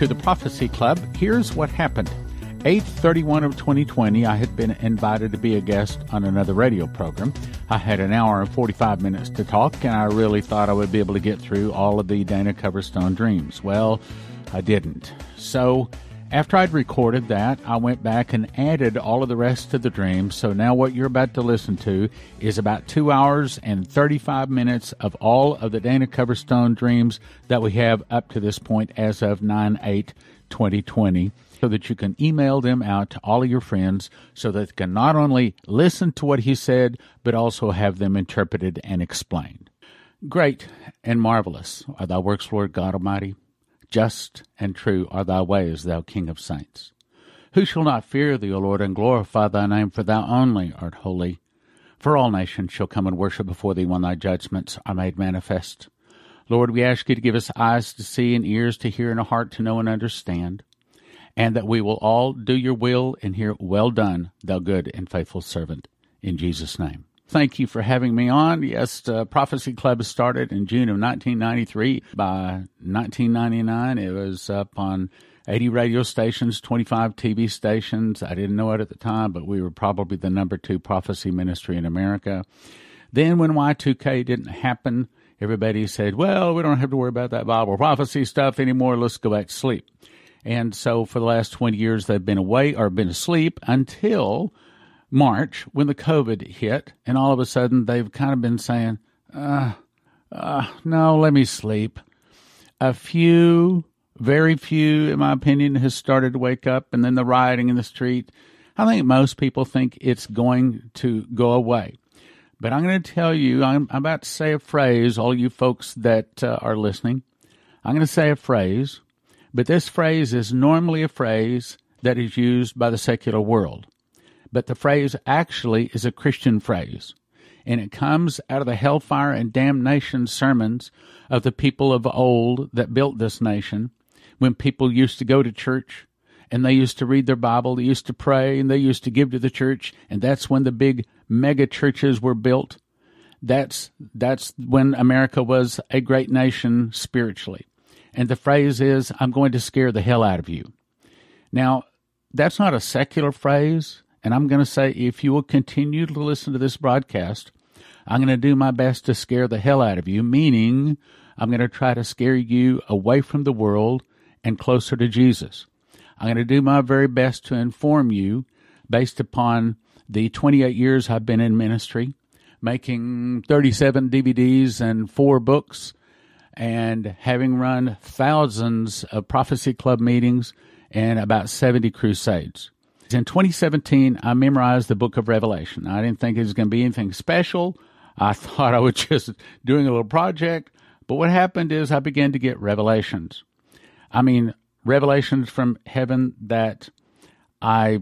to the Prophecy Club. Here's what happened. 831 of 2020, I had been invited to be a guest on another radio program. I had an hour and 45 minutes to talk, and I really thought I would be able to get through all of the Dana Coverstone dreams. Well, I didn't. So, after I'd recorded that, I went back and added all of the rest of the dreams. So now what you're about to listen to is about two hours and 35 minutes of all of the Dana Coverstone dreams that we have up to this point as of 9 8 2020 so that you can email them out to all of your friends so that they can not only listen to what he said, but also have them interpreted and explained. Great and marvelous are thy works, Lord God Almighty. Just and true are thy ways, thou King of saints. Who shall not fear thee, O Lord, and glorify thy name, for thou only art holy. For all nations shall come and worship before thee when thy judgments are made manifest. Lord, we ask you to give us eyes to see and ears to hear and a heart to know and understand and that we will all do your will and hear, Well done, thou good and faithful servant. In Jesus' name. Thank you for having me on. Yes, Prophecy Club started in June of 1993. By 1999, it was up on 80 radio stations, 25 TV stations. I didn't know it at the time, but we were probably the number two prophecy ministry in America. Then, when Y2K didn't happen, everybody said, Well, we don't have to worry about that Bible prophecy stuff anymore. Let's go back to sleep. And so for the last 20 years, they've been away or been asleep until March when the COVID hit. And all of a sudden, they've kind of been saying, uh, uh, no, let me sleep. A few, very few, in my opinion, has started to wake up. And then the rioting in the street. I think most people think it's going to go away. But I'm going to tell you, I'm, I'm about to say a phrase, all you folks that uh, are listening. I'm going to say a phrase but this phrase is normally a phrase that is used by the secular world. But the phrase actually is a Christian phrase, and it comes out of the hellfire and damnation sermons of the people of old that built this nation when people used to go to church and they used to read their Bible, they used to pray, and they used to give to the church, and that's when the big mega churches were built. That's that's when America was a great nation spiritually. And the phrase is, I'm going to scare the hell out of you. Now, that's not a secular phrase. And I'm going to say, if you will continue to listen to this broadcast, I'm going to do my best to scare the hell out of you, meaning I'm going to try to scare you away from the world and closer to Jesus. I'm going to do my very best to inform you based upon the 28 years I've been in ministry, making 37 DVDs and four books, and having run thousands of Prophecy Club meetings and about 70 crusades. In 2017, I memorized the book of Revelation. I didn't think it was going to be anything special. I thought I was just doing a little project. But what happened is I began to get revelations. I mean, revelations from heaven that I,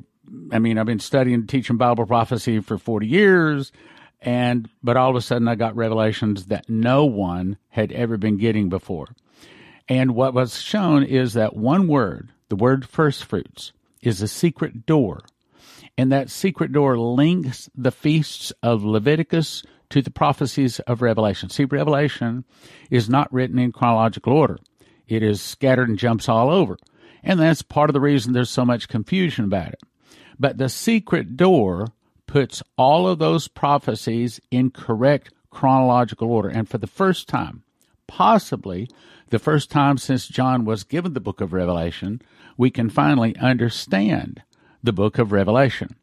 I mean, I've been studying, teaching Bible prophecy for 40 years and but all of a sudden I got revelations that no one had ever been getting before. And what was shown is that one word, the word first fruits, is a secret door. And that secret door links the feasts of Leviticus to the prophecies of Revelation. See, Revelation is not written in chronological order. It is scattered and jumps all over. And that's part of the reason there's so much confusion about it. But the secret door puts all of those prophecies in correct chronological order. And for the first time, possibly the first time since John was given the book of Revelation, we can finally understand the book of Revelation.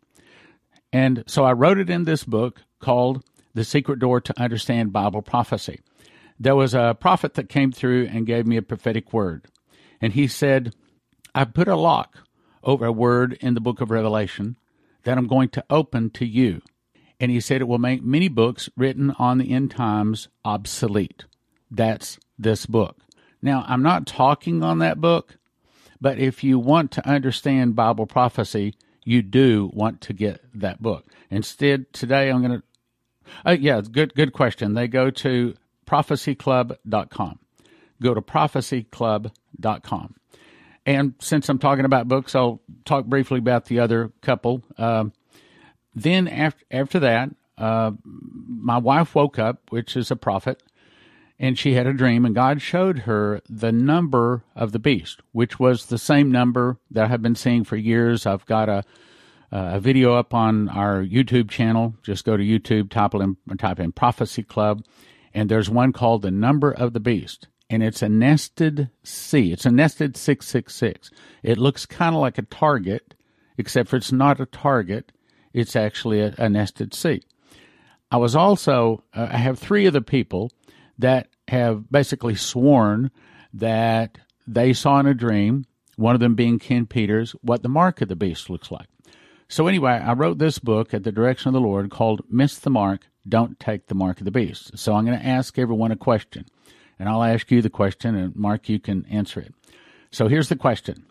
And so I wrote it in this book called The Secret Door to Understand Bible Prophecy. There was a prophet that came through and gave me a prophetic word. And he said, I put a lock over a word in the book of Revelation that I'm going to open to you. And he said it will make many books written on the end times obsolete. That's this book. Now, I'm not talking on that book, but if you want to understand Bible prophecy, you do want to get that book. Instead, today I'm going to, uh, yeah, good, good question. They go to prophecyclub.com. Go to prophecyclub.com. And since I'm talking about books, I'll talk briefly about the other couple. Uh, then after after that, uh, my wife woke up, which is a prophet, and she had a dream, and God showed her the number of the beast, which was the same number that I have been seeing for years. I've got a a video up on our YouTube channel. Just go to YouTube, type in, type in Prophecy Club, and there's one called The Number of the Beast, and it's a nested C. It's a nested 666. It looks kind of like a target, except for it's not a target. It's actually a, a nested C. I was also, uh, I have three other people that have basically sworn that they saw in a dream, one of them being Ken Peters, what the mark of the beast looks like. So, anyway, I wrote this book at the direction of the Lord called Miss the Mark, Don't Take the Mark of the Beast. So, I'm going to ask everyone a question, and I'll ask you the question, and Mark, you can answer it. So, here's the question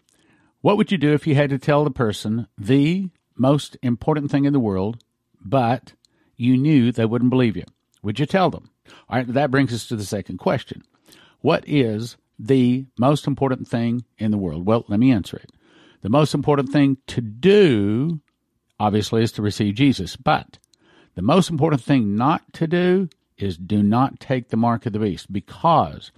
What would you do if you had to tell the person the most important thing in the world, but you knew they wouldn't believe you? Would you tell them? All right, that brings us to the second question. What is the most important thing in the world? Well, let me answer it. The most important thing to do, obviously, is to receive Jesus. But the most important thing not to do is do not take the mark of the beast because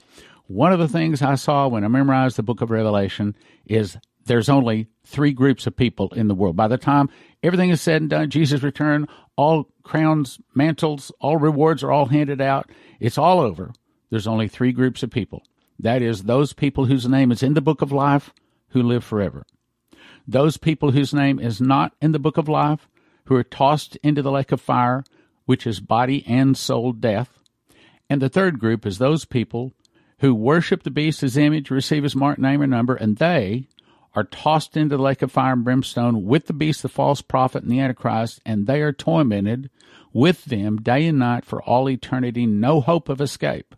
one of the things I saw when I memorized the book of Revelation is there's only three groups of people in the world. By the time everything is said and done, Jesus' return, all crowns, mantles, all rewards are all handed out. It's all over. There's only three groups of people. That is, those people whose name is in the book of life who live forever. Those people whose name is not in the book of life who are tossed into the lake of fire, which is body and soul death. And the third group is those people who worship the beast, his image, receive his mark, name, or number, and they are tossed into the lake of fire and brimstone with the beast, the false prophet, and the Antichrist, and they are tormented with them day and night for all eternity, no hope of escape.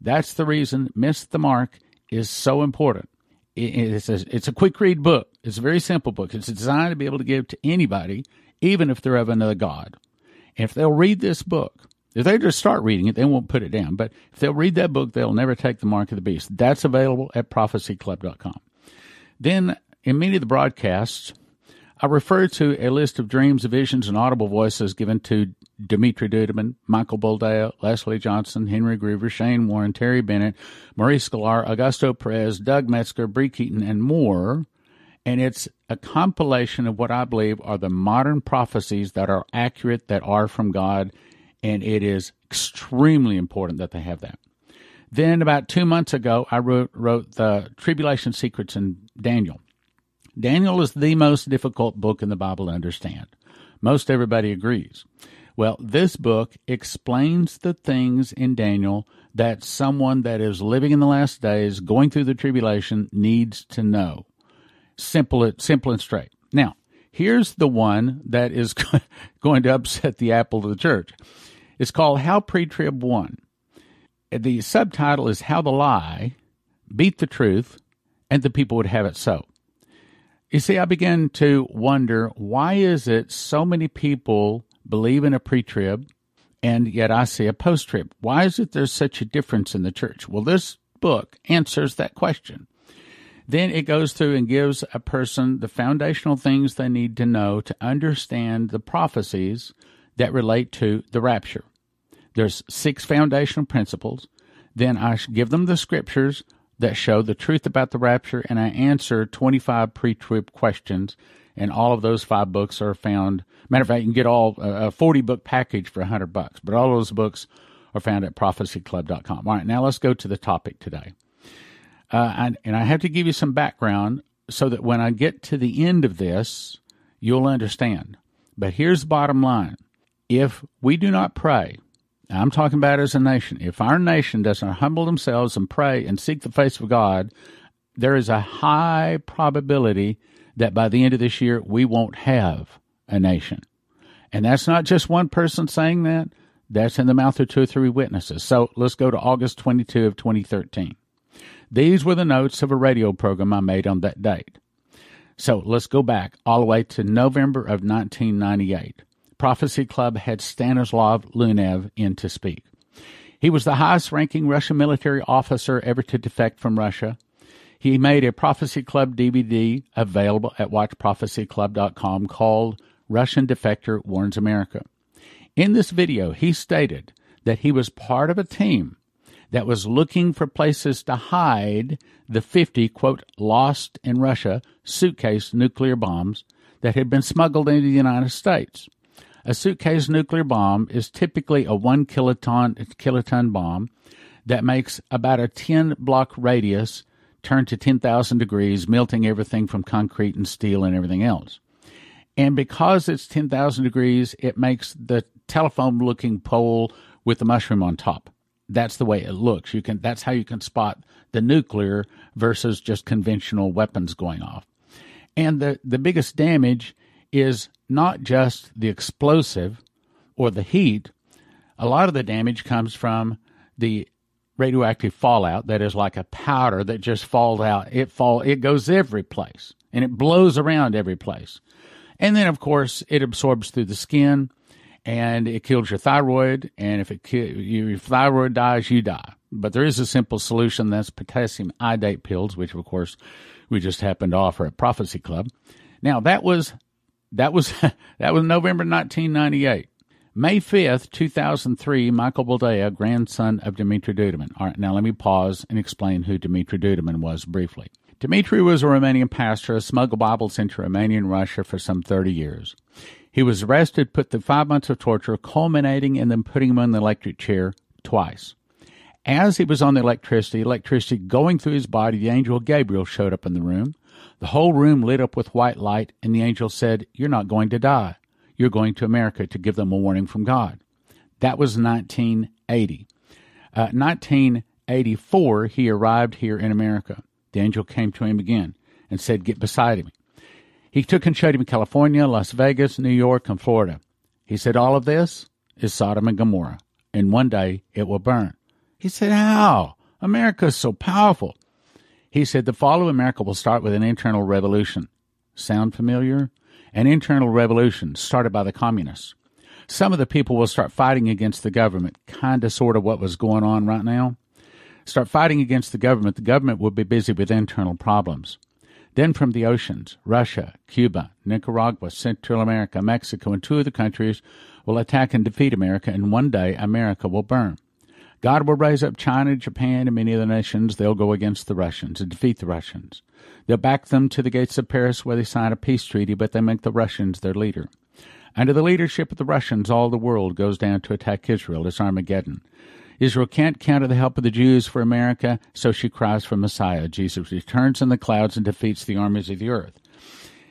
That's the reason Miss the Mark is so important. It's a, it's a quick read book. It's a very simple book. It's designed to be able to give to anybody, even if they're of another God. And if they'll read this book, if they just start reading it, they won't put it down. But if they'll read that book, they'll never take the mark of the beast. That's available at prophecyclub.com. Then, in many of the broadcasts, I refer to a list of dreams, visions, and audible voices given to Dimitri Duduman, Michael Boldea, Leslie Johnson, Henry Gruver, Shane Warren, Terry Bennett, Maurice Sklar, Augusto Perez, Doug Metzger, Bree Keyton, and more. And it's a compilation of what I believe are the modern prophecies that are accurate, that are from God, and it is extremely important that they have that. Then, about two months ago, I wrote, wrote the Tribulation Secrets in Daniel. Daniel is the most difficult book in the Bible to understand. Most everybody agrees. Well, this book explains the things in Daniel that someone that is living in the last days, going through the tribulation, needs to know. Simple, simple and straight. Now, here's the one that is going to upset the apple of the church. It's called How Pre-Trib Won the subtitle is How the Lie Beat the Truth and the People Would Have It So. You see, I began to wonder why is it so many people believe in a pre-trib and yet I see a post-trib? Why is it there's such a difference in the church? Well, this book answers that question. Then it goes through and gives a person the foundational things they need to know to understand the prophecies that relate to the rapture. There's six foundational principles. Then I give them the scriptures that show the truth about the rapture, and I answer 25 pre-trib questions. And all of those five books are found. Matter of fact, you can get all a 40 book package for 100 bucks. But all those books are found at prophecyclub.com. All right, now let's go to the topic today. Uh, and, and I have to give you some background so that when I get to the end of this, you'll understand. But here's the bottom line: if we do not pray, I'm talking about as a nation. If our nation doesn't humble themselves and pray and seek the face of God, there is a high probability that by the end of this year we won't have a nation. And that's not just one person saying that. That's in the mouth of two or three witnesses. So let's go to August 22 of 2013. These were the notes of a radio program I made on that date. So let's go back all the way to November of 1998. Prophecy Club had Stanislav Lunev in to speak. He was the highest ranking Russian military officer ever to defect from Russia. He made a Prophecy Club DVD available at watchprophecyclub.com called Russian Defector Warns America. In this video, he stated that he was part of a team that was looking for places to hide the 50, quote, lost in Russia suitcase nuclear bombs that had been smuggled into the United States. A suitcase nuclear bomb is typically a one kiloton, kiloton bomb that makes about a 10 block radius turn to 10,000 degrees, melting everything from concrete and steel and everything else. And because it's 10,000 degrees, it makes the telephone looking pole with the mushroom on top that's the way it looks. You can that's how you can spot the nuclear versus just conventional weapons going off. And the, the biggest damage is not just the explosive or the heat. A lot of the damage comes from the radioactive fallout that is like a powder that just falls out. It fall it goes every place and it blows around every place. And then of course it absorbs through the skin and it kills your thyroid. And if it your thyroid dies, you die. But there is a simple solution. That's potassium iodate pills, which of course we just happened to offer at Prophecy Club. Now that was that was that was November 1998. May 5th, 2003, Michael Boldea, grandson of Dumitru Duduman. All right, now let me pause and explain who Dumitru Duduman was briefly. Dmitri was a Romanian pastor, smuggled Bibles into Romania and Russia for some 30 years. He was arrested, put through five months of torture, culminating in them putting him on the electric chair twice. As he was on the electricity, electricity going through his body, the angel Gabriel showed up in the room. The whole room lit up with white light, and the angel said, You're not going to die. You're going to America to give them a warning from God. That was 1980. Uh, 1984, he arrived here in America. The angel came to him again and said, Get beside me. He took and showed him California, Las Vegas, New York, and Florida. He said, All of this is Sodom and Gomorrah, and one day it will burn. He said, How? America is so powerful. He said, The fall of America will start with an internal revolution. Sound familiar? An internal revolution started by the communists. Some of the people will start fighting against the government, kind of sort of what was going on right now. Start fighting against the government. The government will be busy with internal problems. Then from the oceans, Russia, Cuba, Nicaragua, Central America, Mexico, and two other countries will attack and defeat America, and one day America will burn. God will raise up China, Japan, and many other nations. They'll go against the Russians and defeat the Russians. They'll back them to the gates of Paris where they sign a peace treaty, but they make the Russians their leader. Under the leadership of the Russians, all the world goes down to attack Israel. It's Armageddon. Israel can't count on the help of the Jews for America, so she cries for Messiah. Jesus returns in the clouds and defeats the armies of the earth.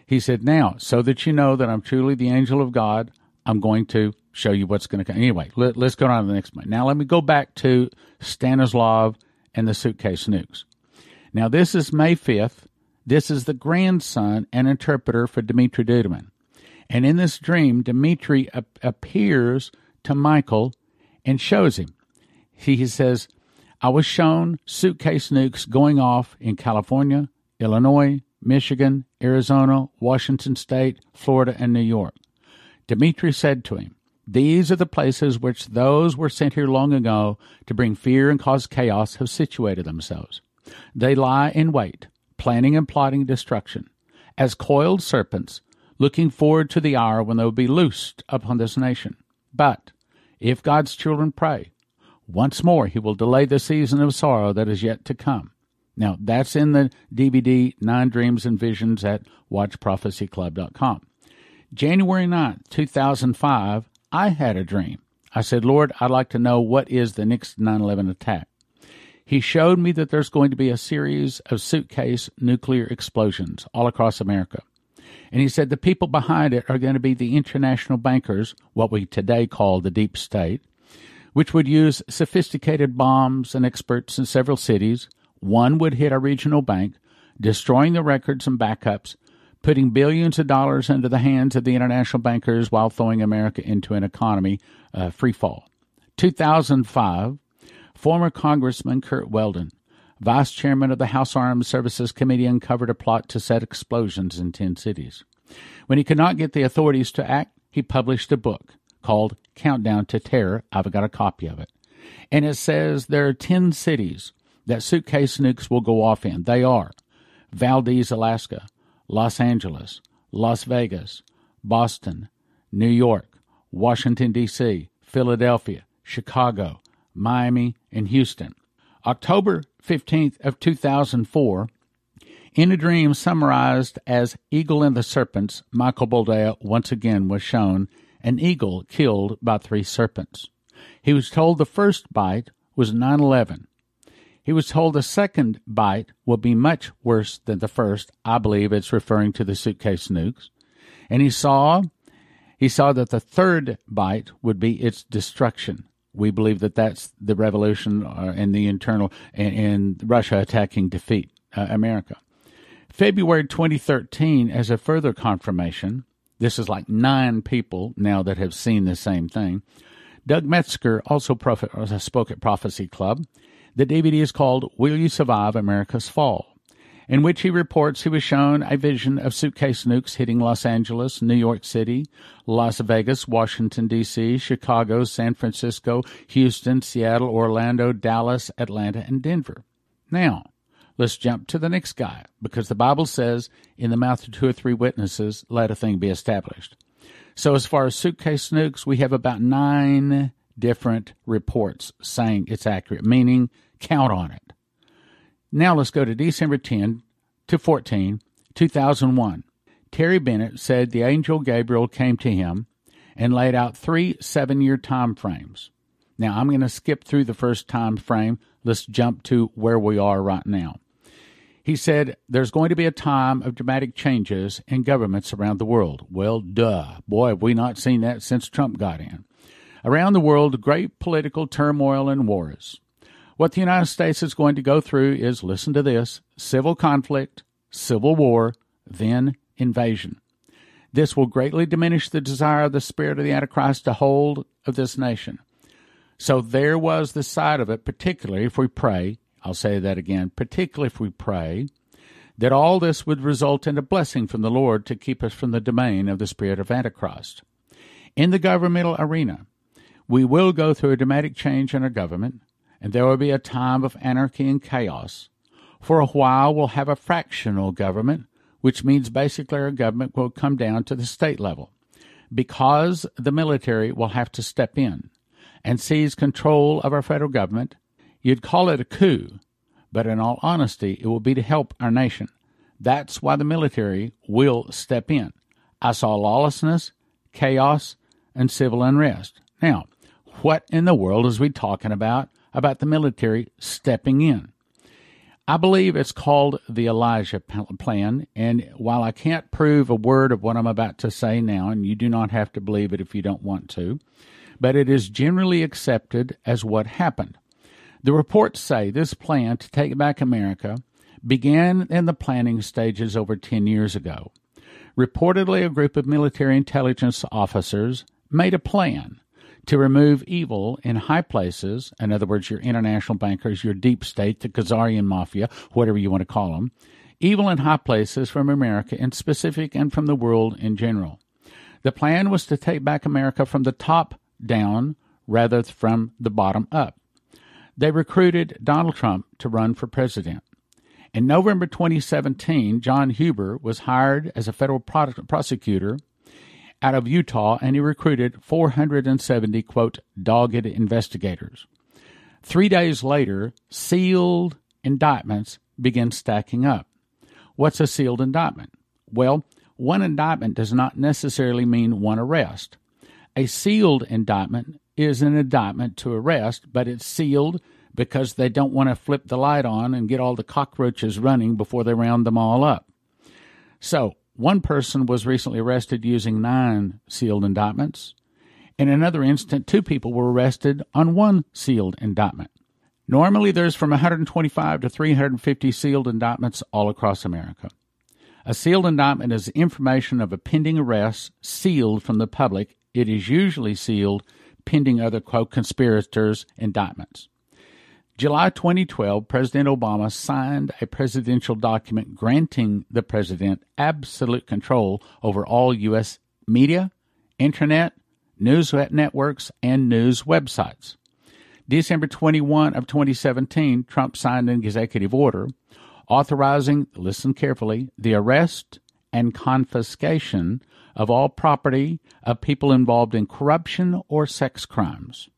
He said, Now, so that you know that I'm truly the angel of God, I'm going to show you what's going to come. Anyway, let, us go on to the next one. Now, let me go back to Stanislav and the suitcase nukes. Now, this is May 5th. This is the grandson and interpreter for Dmitri Duduman. And in this dream, Dmitri ap- appears to Michael and shows him he says, I was shown suitcase nukes going off in California, Illinois, Michigan, Arizona, Washington State, Florida, and New York. Dmitri said to him, These are the places which those were sent here long ago to bring fear and cause chaos have situated themselves. They lie in wait, planning and plotting destruction, as coiled serpents, looking forward to the hour when they will be loosed upon this nation. But if God's children pray, once more, he will delay the season of sorrow that is yet to come. Now, that's in the DVD Nine Dreams and Visions at WatchProphecyClub.com. January 9, 2005, I had a dream. I said, Lord, I'd like to know what is the next 9 11 attack. He showed me that there's going to be a series of suitcase nuclear explosions all across America. And he said the people behind it are going to be the international bankers, what we today call the deep state, which would use sophisticated bombs and experts in several cities. One would hit a regional bank, destroying the records and backups, putting billions of dollars into the hands of the international bankers while throwing America into an economy uh, free fall. 2005, former Congressman Curt Weldon, vice chairman of the House Armed Services Committee, uncovered a plot to set explosions in 10 cities. When he could not get the authorities to act, he published a book called Countdown to Terror. I've got a copy of it. And it says there are 10 cities that suitcase nukes will go off in. They are Valdez, Alaska, Los Angeles, Las Vegas, Boston, New York, Washington, D.C., Philadelphia, Chicago, Miami, and Houston. October 15th of 2004, in a dream summarized as Eagle and the Serpents, Michael Boldea once again was shown an eagle killed by three serpents. He was told the first bite was 9 11. He was told the second bite will be much worse than the first. I believe it's referring to the suitcase nukes. And he saw he saw that the third bite would be its destruction. We believe that that's the revolution uh, and the internal and, and Russia attacking defeat uh, America. February 2013, as a further confirmation, this is like nine people now that have seen the same thing. Doug Metzger also prophet, uh, spoke at Prophecy Club. The DVD is called Will You Survive America's Fall? in which he reports he was shown a vision of suitcase nukes hitting Los Angeles, New York City, Las Vegas, Washington, D.C., Chicago, San Francisco, Houston, Seattle, Orlando, Dallas, Atlanta, and Denver. Now, let's jump to the next guy, because the Bible says, in the mouth of two or three witnesses, let a thing be established. So, as far as suitcase nukes, we have about nine different reports saying it's accurate, meaning count on it. Now let's go to December 10 to 14, 2001. Terry Bennett said the angel Gabriel came to him and laid out three seven year time frames. Now I'm going to skip through the first time frame. Let's jump to where we are right now. He said there's going to be a time of dramatic changes in governments around the world. Well, duh. Boy, have we not seen that since Trump got in. Around the world, great political turmoil and wars. What the United States is going to go through is listen to this civil conflict, civil war, then invasion. This will greatly diminish the desire of the spirit of the Antichrist to hold of this nation. So there was the side of it, particularly if we pray, I'll say that again, particularly if we pray, that all this would result in a blessing from the Lord to keep us from the domain of the spirit of Antichrist. In the governmental arena, we will go through a dramatic change in our government and there will be a time of anarchy and chaos. For a while, we'll have a fractional government, which means basically our government will come down to the state level, because the military will have to step in and seize control of our federal government. You'd call it a coup, but in all honesty, it will be to help our nation. That's why the military will step in. I saw lawlessness, chaos, and civil unrest. Now, what in the world is we talking about about the military stepping in. I believe it's called the Elijah Plan, and while I can't prove a word of what I'm about to say now, and you do not have to believe it if you don't want to, but it is generally accepted as what happened. The reports say this plan to take back America began in the planning stages over 10 years ago. Reportedly, a group of military intelligence officers made a plan to remove evil in high places, in other words, your international bankers, your deep state, the Khazarian mafia, whatever you want to call them, evil in high places from America in specific and from the world in general. The plan was to take back America from the top down rather than from the bottom up. They recruited Donald Trump to run for president. In November 2017, John Huber was hired as a federal prosecutor out of Utah and he recruited 470, quote, dogged investigators. Three days later, sealed indictments begin stacking up. What's a sealed indictment? Well, one indictment does not necessarily mean one arrest. A sealed indictment is an indictment to arrest, but it's sealed because they don't want to flip the light on and get all the cockroaches running before they round them all up. So, one person was recently arrested using nine sealed indictments. In another instance, two people were arrested on one sealed indictment. Normally, there's from 125 to 350 sealed indictments all across America. A sealed indictment is information of a pending arrest sealed from the public. It is usually sealed pending other quote conspirators' indictments. July 2012, President Obama signed a presidential document granting the president absolute control over all U.S. media, internet, news networks, and news websites. December 21 of 2017, Trump signed an executive order authorizing, listen carefully, the arrest and confiscation of all property of people involved in corruption or sex crimes.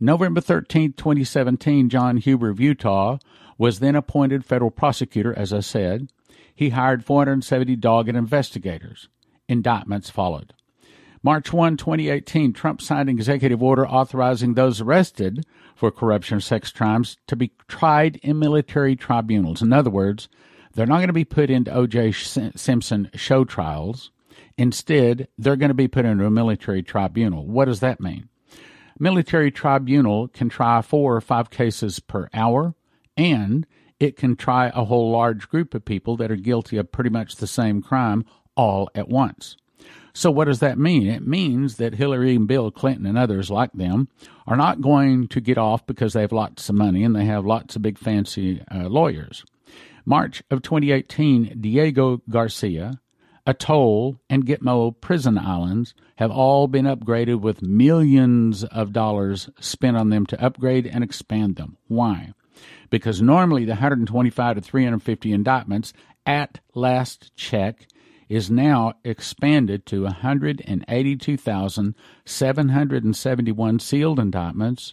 November 13, 2017, John Huber of Utah was then appointed federal prosecutor, as I said. He hired 470 dogged investigators. Indictments followed. March 1, 2018, Trump signed an executive order authorizing those arrested for corruption or sex crimes to be tried in military tribunals. In other words, they're not going to be put into O.J. Simpson show trials. Instead, they're going to be put into a military tribunal. What does that mean? Military tribunal can try four or five cases per hour, and it can try a whole large group of people that are guilty of pretty much the same crime all at once. So, what does that mean? It means that Hillary and Bill Clinton and others like them are not going to get off because they have lots of money and they have lots of big fancy uh, lawyers. March of 2018, Diego Garcia, Atoll, and Gitmo prison islands have all been upgraded with millions of dollars spent on them to upgrade and expand them. Why? Because normally the 125 to 350 indictments at last check is now expanded to 182,771 sealed indictments,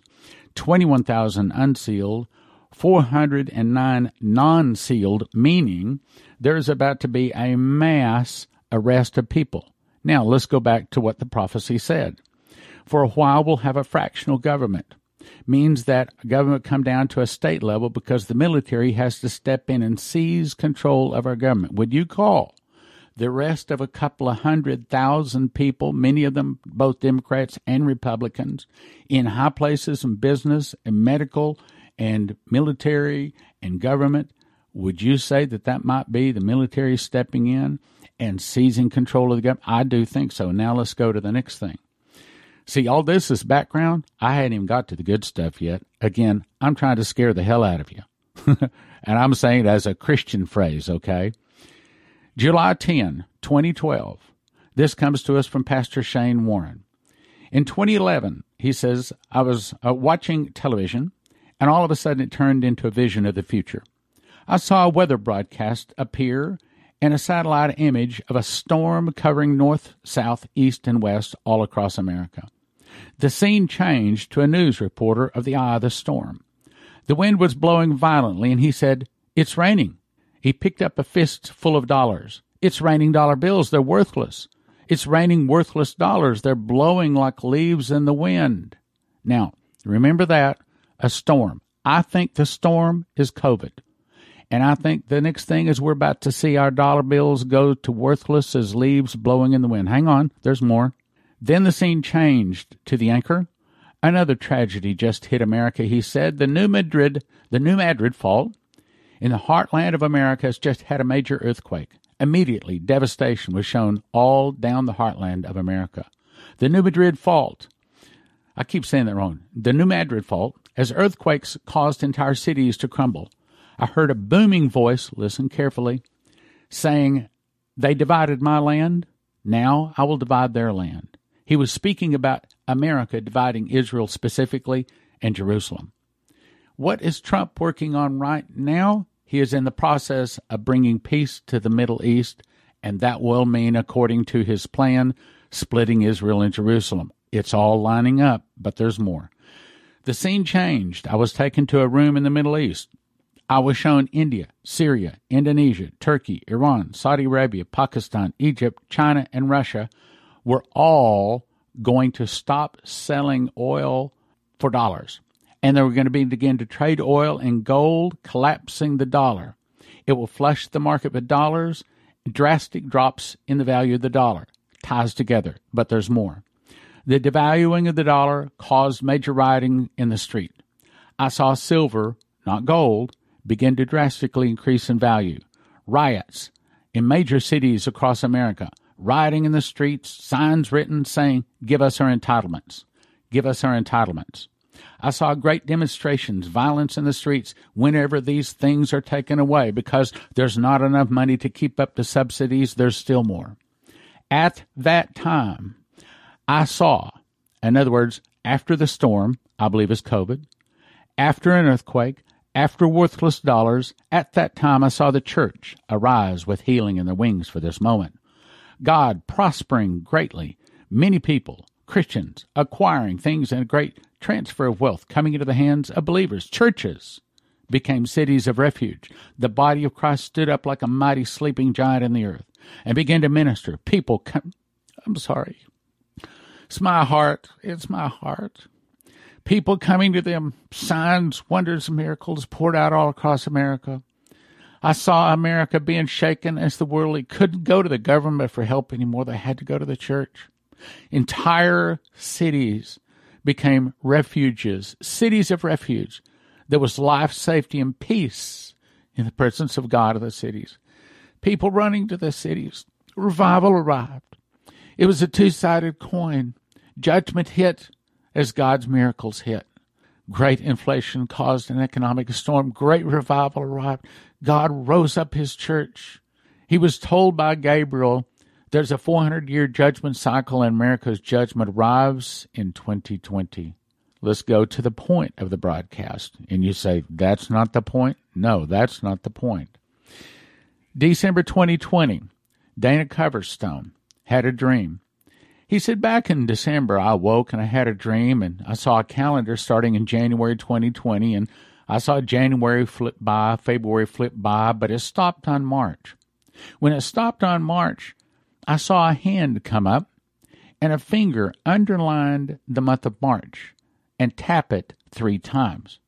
21,000 unsealed, 409 non sealed, meaning there's about to be a mass arrest of people. Now, let's go back to what the prophecy said. For a while, we'll have a fractional government. Means that government come down to a state level because the military has to step in and seize control of our government. Would you call the rest of a couple of hundred thousand people, many of them both Democrats and Republicans, in high places in business and medical and military and government, would you say that that might be the military stepping in and seizing control of the government? I do think so. Now let's go to the next thing. See, all this is background. I hadn't even got to the good stuff yet. Again, I'm trying to scare the hell out of you. and I'm saying it as a Christian phrase, okay? July 10, 2012. This comes to us from Pastor Shane Warren. In 2011, he says, I was uh, watching television, and all of a sudden it turned into a vision of the future. I saw a weather broadcast appear and a satellite image of a storm covering north, south, east, and west all across America. The scene changed to a news reporter of the eye of the storm. The wind was blowing violently, and he said, It's raining. He picked up a fist full of dollars. It's raining dollar bills. They're worthless. It's raining worthless dollars. They're blowing like leaves in the wind. Now, remember that a storm. I think the storm is COVID. And I think the next thing is we're about to see our dollar bills go to worthless as leaves blowing in the wind. Hang on, there's more. Then the scene changed to the anchor. Another tragedy just hit America, he said. The New Madrid, the New Madrid fault in the heartland of America has just had a major earthquake. Immediately, devastation was shown all down the heartland of America. The New Madrid Fault, I keep saying that wrong, the New Madrid Fault, as earthquakes caused entire cities to crumble. I heard a booming voice, listen carefully, saying, They divided my land, now I will divide their land. He was speaking about America dividing Israel specifically and Jerusalem. What is Trump working on right now? He is in the process of bringing peace to the Middle East, and that will mean, according to his plan, splitting Israel and Jerusalem. It's all lining up, but there's more. The scene changed. I was taken to a room in the Middle East. I was shown India, Syria, Indonesia, Turkey, Iran, Saudi Arabia, Pakistan, Egypt, China, and Russia were all going to stop selling oil for dollars and they were going to begin to trade oil and gold, collapsing the dollar. It will flush the market with dollars, drastic drops in the value of the dollar. Ties together, but there's more. The devaluing of the dollar caused major rioting in the street. I saw silver, not gold, begin to drastically increase in value. Riots in major cities across America, rioting in the streets, signs written saying, Give us our entitlements. Give us our entitlements. I saw great demonstrations, violence in the streets whenever these things are taken away because there's not enough money to keep up the subsidies. There's still more. At that time, I saw, in other words, after the storm, I believe is COVID, after an earthquake, after worthless dollars, at that time I saw the church arise with healing in their wings for this moment. God prospering greatly, many people Christians acquiring things and a great transfer of wealth coming into the hands of believers. Churches became cities of refuge. The body of Christ stood up like a mighty sleeping giant in the earth and began to minister. People. I'm sorry. It's my heart. It's my heart. People coming to them, signs, wonders, miracles poured out all across America. I saw America being shaken as the world couldn't go to the government for help anymore. They had to go to the church. Entire cities became refuges, cities of refuge. There was life, safety, and peace in the presence of God of the cities. People running to the cities. Revival arrived. It was a two sided coin. Judgment hit as God's miracles hit. Great inflation caused an economic storm. Great revival arrived. God rose up his church. He was told by Gabriel there's a 400 year judgment cycle, and America's judgment arrives in 2020. Let's go to the point of the broadcast. And you say, that's not the point? No, that's not the point. December 2020, Dana Coverstone had a dream. He said, Back in December, I woke and I had a dream, and I saw a calendar starting in January 2020, and I saw January flip by, February flip by, but it stopped on March. When it stopped on March, I saw a hand come up and a finger underlined the month of March and tap it three times.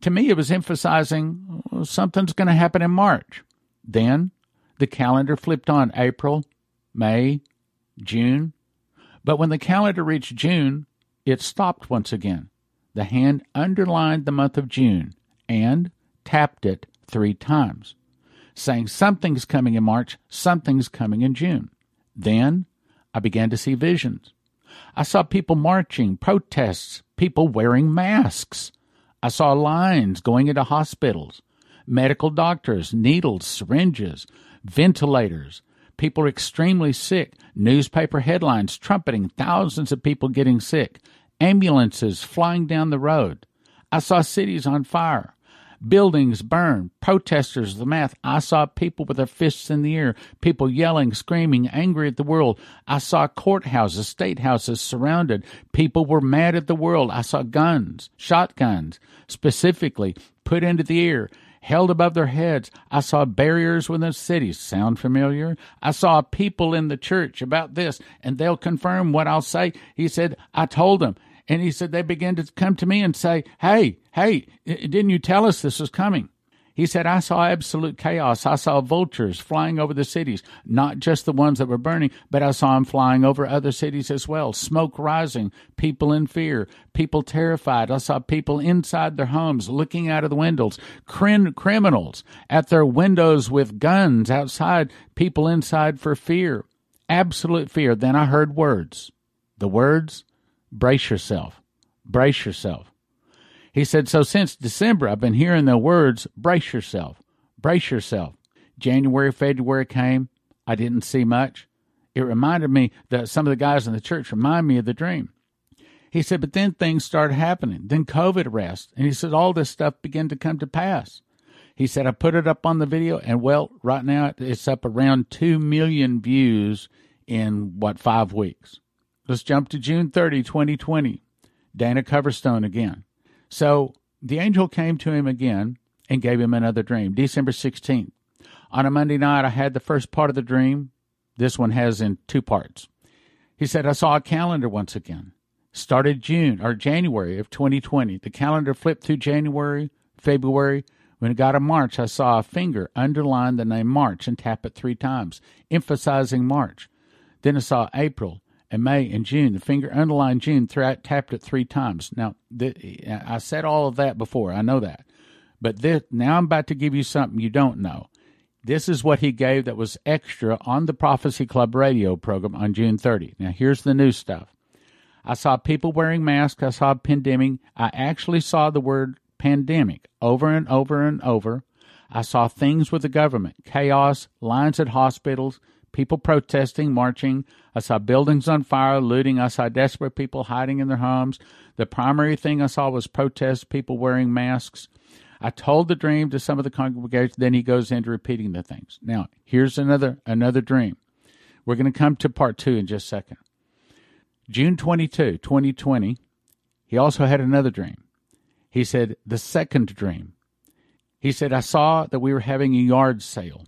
To me, it was emphasizing well, something's going to happen in March. Then the calendar flipped on April, May, June. But when the calendar reached June, it stopped once again. The hand underlined the month of June and tapped it three times, saying something's coming in March, something's coming in June. Then I began to see visions. I saw people marching, protests, people wearing masks. I saw lines going into hospitals, medical doctors, needles, syringes, ventilators. People are extremely sick. Newspaper headlines trumpeting thousands of people getting sick. Ambulances flying down the road. I saw cities on fire. Buildings burned, protesters, the math. I saw people with their fists in the air, people yelling, screaming, angry at the world. I saw courthouses, state houses surrounded. People were mad at the world. I saw guns, shotguns, specifically put into the air held above their heads. I saw barriers within cities. Sound familiar? I saw people in the church about this, and they'll confirm what I'll say. He said, I told them. And he said, they began to come to me and say, Hey, hey, didn't you tell us this was coming? He said, I saw absolute chaos. I saw vultures flying over the cities, not just the ones that were burning, but I saw them flying over other cities as well. Smoke rising, people in fear, people terrified. I saw people inside their homes looking out of the windows, Crim- criminals at their windows with guns outside, people inside for fear, absolute fear. Then I heard words. The words, brace yourself, brace yourself. He said, So since December, I've been hearing the words, brace yourself, brace yourself. January, February came. I didn't see much. It reminded me that some of the guys in the church remind me of the dream. He said, but then things started happening. Then COVID arrest. And he said, all this stuff began to come to pass. He said, I put it up on the video, and well, right now it's up around 2 million views in what, five weeks. Let's jump to June 30, 2020. Dana Coverstone again. So the angel came to him again and gave him another dream. December 16th. On a Monday night, I had the first part of the dream. This one has in two parts. He said, I saw a calendar once again. Started June or January of 2020. The calendar flipped through January, February. When it got to March, I saw a finger underline the name March and tap it three times, emphasizing March. Then I saw April, and May and June. The finger underlined June, th- tapped it three times. Now, th- I said all of that before. I know that. But this, now I'm about to give you something you don't know. This is what he gave that was extra on the Prophecy Club radio program on June 30. Now, here's the new stuff. I saw people wearing masks. I saw pandemic. I actually saw the word pandemic over and over and over. I saw things with the government, chaos, lines at hospitals, people protesting, marching. I saw buildings on fire, looting. I saw desperate people hiding in their homes. The primary thing I saw was protests, people wearing masks. I told the dream to some of the congregation. Then he goes into repeating the things. Now, here's another another dream. We're going to come to part two in just a second. June 22, 2020, he also had another dream. He said, the second dream. He said, I saw that we were having a yard sale,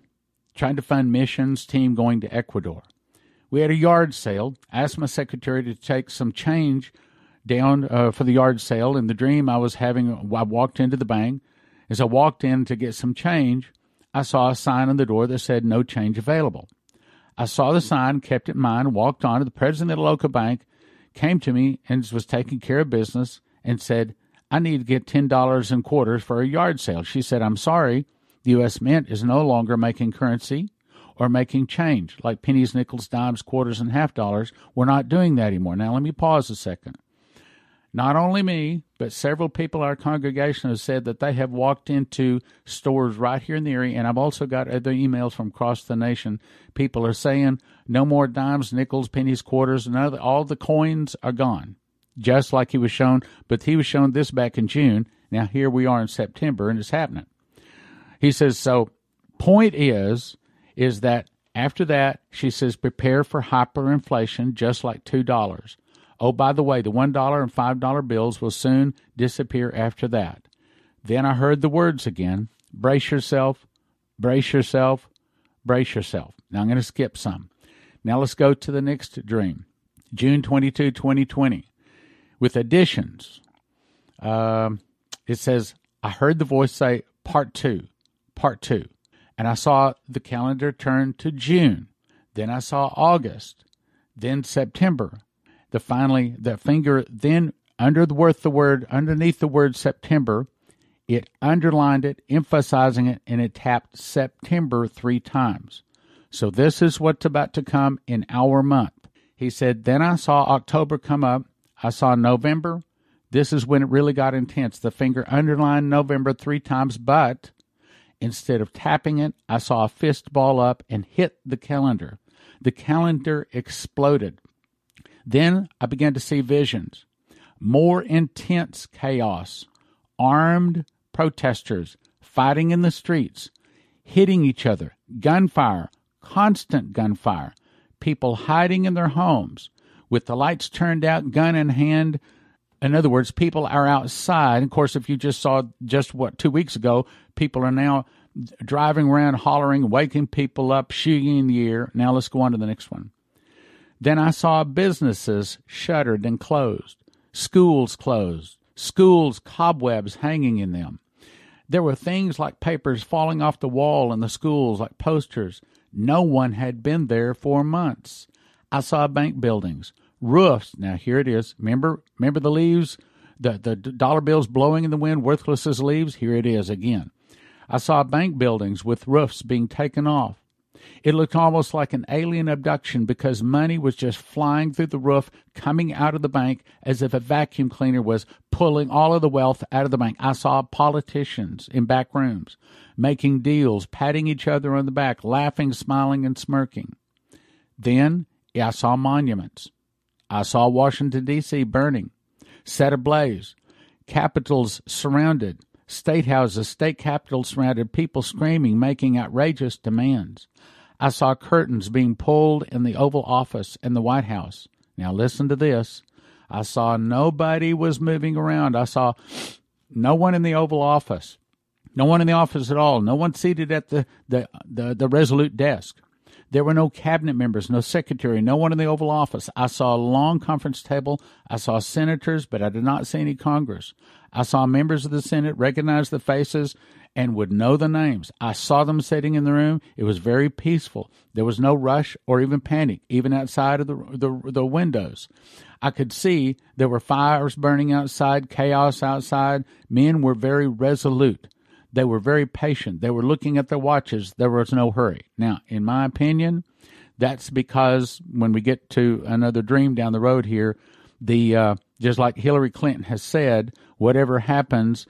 trying to fund missions team going to Ecuador. We had a yard sale. Asked my secretary to take some change down uh, for the yard sale. In the dream I was having, I walked into the bank. As I walked in to get some change, I saw a sign on the door that said no change available. I saw the sign, kept it in mind, walked on to the president of the local bank, came to me and was taking care of business and said, I need to get $10 in quarters for a yard sale. She said, I'm sorry, the U.S. Mint is no longer making currency or making change like pennies, nickels, dimes, quarters, and half dollars. We're not doing that anymore. Now, let me pause a second. Not only me, but several people in our congregation have said that they have walked into stores right here in the area, and I've also got other emails from across the nation. People are saying no more dimes, nickels, pennies, quarters, and other, all the coins are gone, just like he was shown. But he was shown this back in June. Now here we are in September, and it's happening. He says so. Point is, is that after that, she says prepare for hyperinflation, just like two dollars. Oh, by the way, the $1 and $5 bills will soon disappear after that. Then I heard the words again brace yourself, brace yourself, brace yourself. Now I'm going to skip some. Now let's go to the next dream June 22, 2020. With additions, um, it says, I heard the voice say, Part two, Part two. And I saw the calendar turn to June. Then I saw August. Then September the finally the finger then under the word the word underneath the word September, it underlined it, emphasizing it, and it tapped September three times. So this is what's about to come in our month. He said, Then I saw October come up. I saw November. This is when it really got intense. The finger underlined November three times, but instead of tapping it, I saw a fist ball up and hit the calendar. The calendar exploded. Then I began to see visions, more intense chaos, armed protesters fighting in the streets, hitting each other, gunfire, constant gunfire, people hiding in their homes with the lights turned out, gun in hand. In other words, people are outside. Of course, if you just saw just what two weeks ago, people are now driving around hollering, waking people up, shooting in the air. Now let's go on to the next one. Then I saw businesses shuttered and closed, schools closed, schools cobwebs hanging in them. There were things like papers falling off the wall in the schools, like posters. No one had been there for months. I saw bank buildings, roofs. Now here it is. Remember, remember the leaves, the the dollar bills blowing in the wind, worthless as leaves. Here it is again. I saw bank buildings with roofs being taken off. It looked almost like an alien abduction because money was just flying through the roof, coming out of the bank as if a vacuum cleaner was pulling all of the wealth out of the bank. I saw politicians in back rooms making deals, patting each other on the back, laughing, smiling, and smirking. Then I saw monuments. I saw Washington, D.C. burning, set ablaze, capitals surrounded, state houses, state capitals surrounded, people screaming, making outrageous demands. I saw curtains being pulled in the Oval Office in the White House. Now, listen to this. I saw nobody was moving around. I saw no one in the Oval Office, no one in the office at all, no one seated at the, the, the, the Resolute desk. There were no cabinet members, no secretary, no one in the Oval Office. I saw a long conference table. I saw senators, but I did not see any Congress. I saw members of the Senate recognize the faces and would know the names. I saw them sitting in the room. It was very peaceful. There was no rush or even panic, even outside of the, the, the windows. I could see there were fires burning outside, chaos outside. Men were very resolute. They were very patient. They were looking at their watches. There was no hurry. Now, in my opinion, that's because when we get to another dream down the road here, the uh, just like Hillary Clinton has said, whatever happens,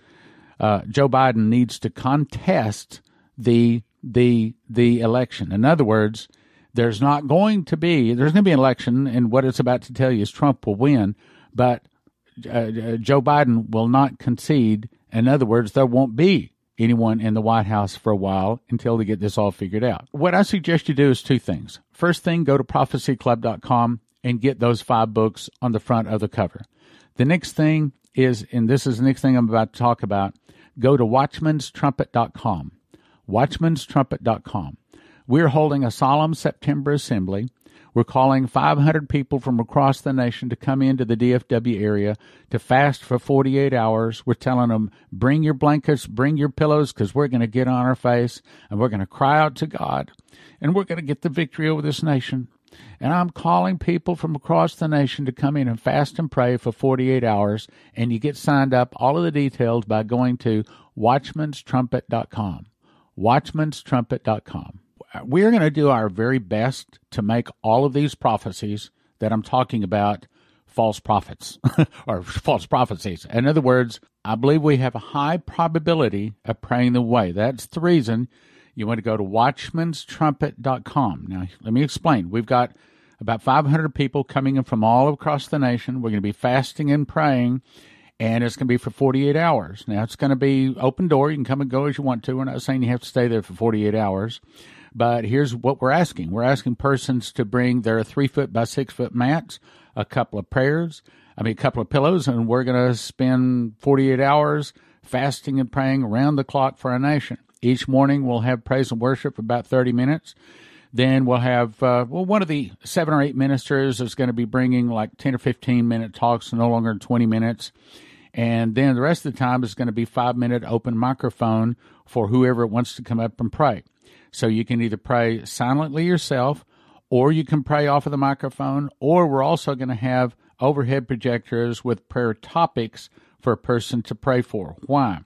uh, Joe Biden needs to contest the the the election. In other words, there's not going to be there's going to be an election, and what it's about to tell you is Trump will win, but uh, uh, Joe Biden will not concede. In other words, there won't be anyone in the White House for a while until they get this all figured out. What I suggest you do is two things. First thing, go to prophecyclub.com and get those five books on the front of the cover. The next thing is, and this is the next thing I'm about to talk about, go to watchmanstrumpet.com. Watchmanstrumpet.com. We're holding a solemn September assembly. We're calling 500 people from across the nation to come into the DFW area to fast for 48 hours. We're telling them, bring your blankets, bring your pillows, because we're going to get on our face and we're going to cry out to God and we're going to get the victory over this nation. And I'm calling people from across the nation to come in and fast and pray for 48 hours. And you get signed up, all of the details, by going to watchmanstrumpet.com. Watchmanstrumpet.com. We're going to do our very best to make all of these prophecies that I'm talking about false prophets or false prophecies. In other words, I believe we have a high probability of praying the way. That's the reason you want to go to watchmanstrumpet.com. Now, let me explain. We've got about 500 people coming in from all across the nation. We're going to be fasting and praying, and it's going to be for 48 hours. Now, it's going to be open door. You can come and go as you want to. We're not saying you have to stay there for 48 hours. But here's what we're asking we're asking persons to bring their three foot by six foot mats, a couple of prayers, I mean, a couple of pillows, and we're going to spend 48 hours fasting and praying around the clock for our nation. Each morning we'll have praise and worship for about 30 minutes. Then we'll have, uh, well, one of the seven or eight ministers is going to be bringing like 10 or 15 minute talks, no longer than 20 minutes. And then the rest of the time is going to be five minute open microphone for whoever wants to come up and pray. So you can either pray silently yourself or you can pray off of the microphone, or we're also going to have overhead projectors with prayer topics for a person to pray for. Why?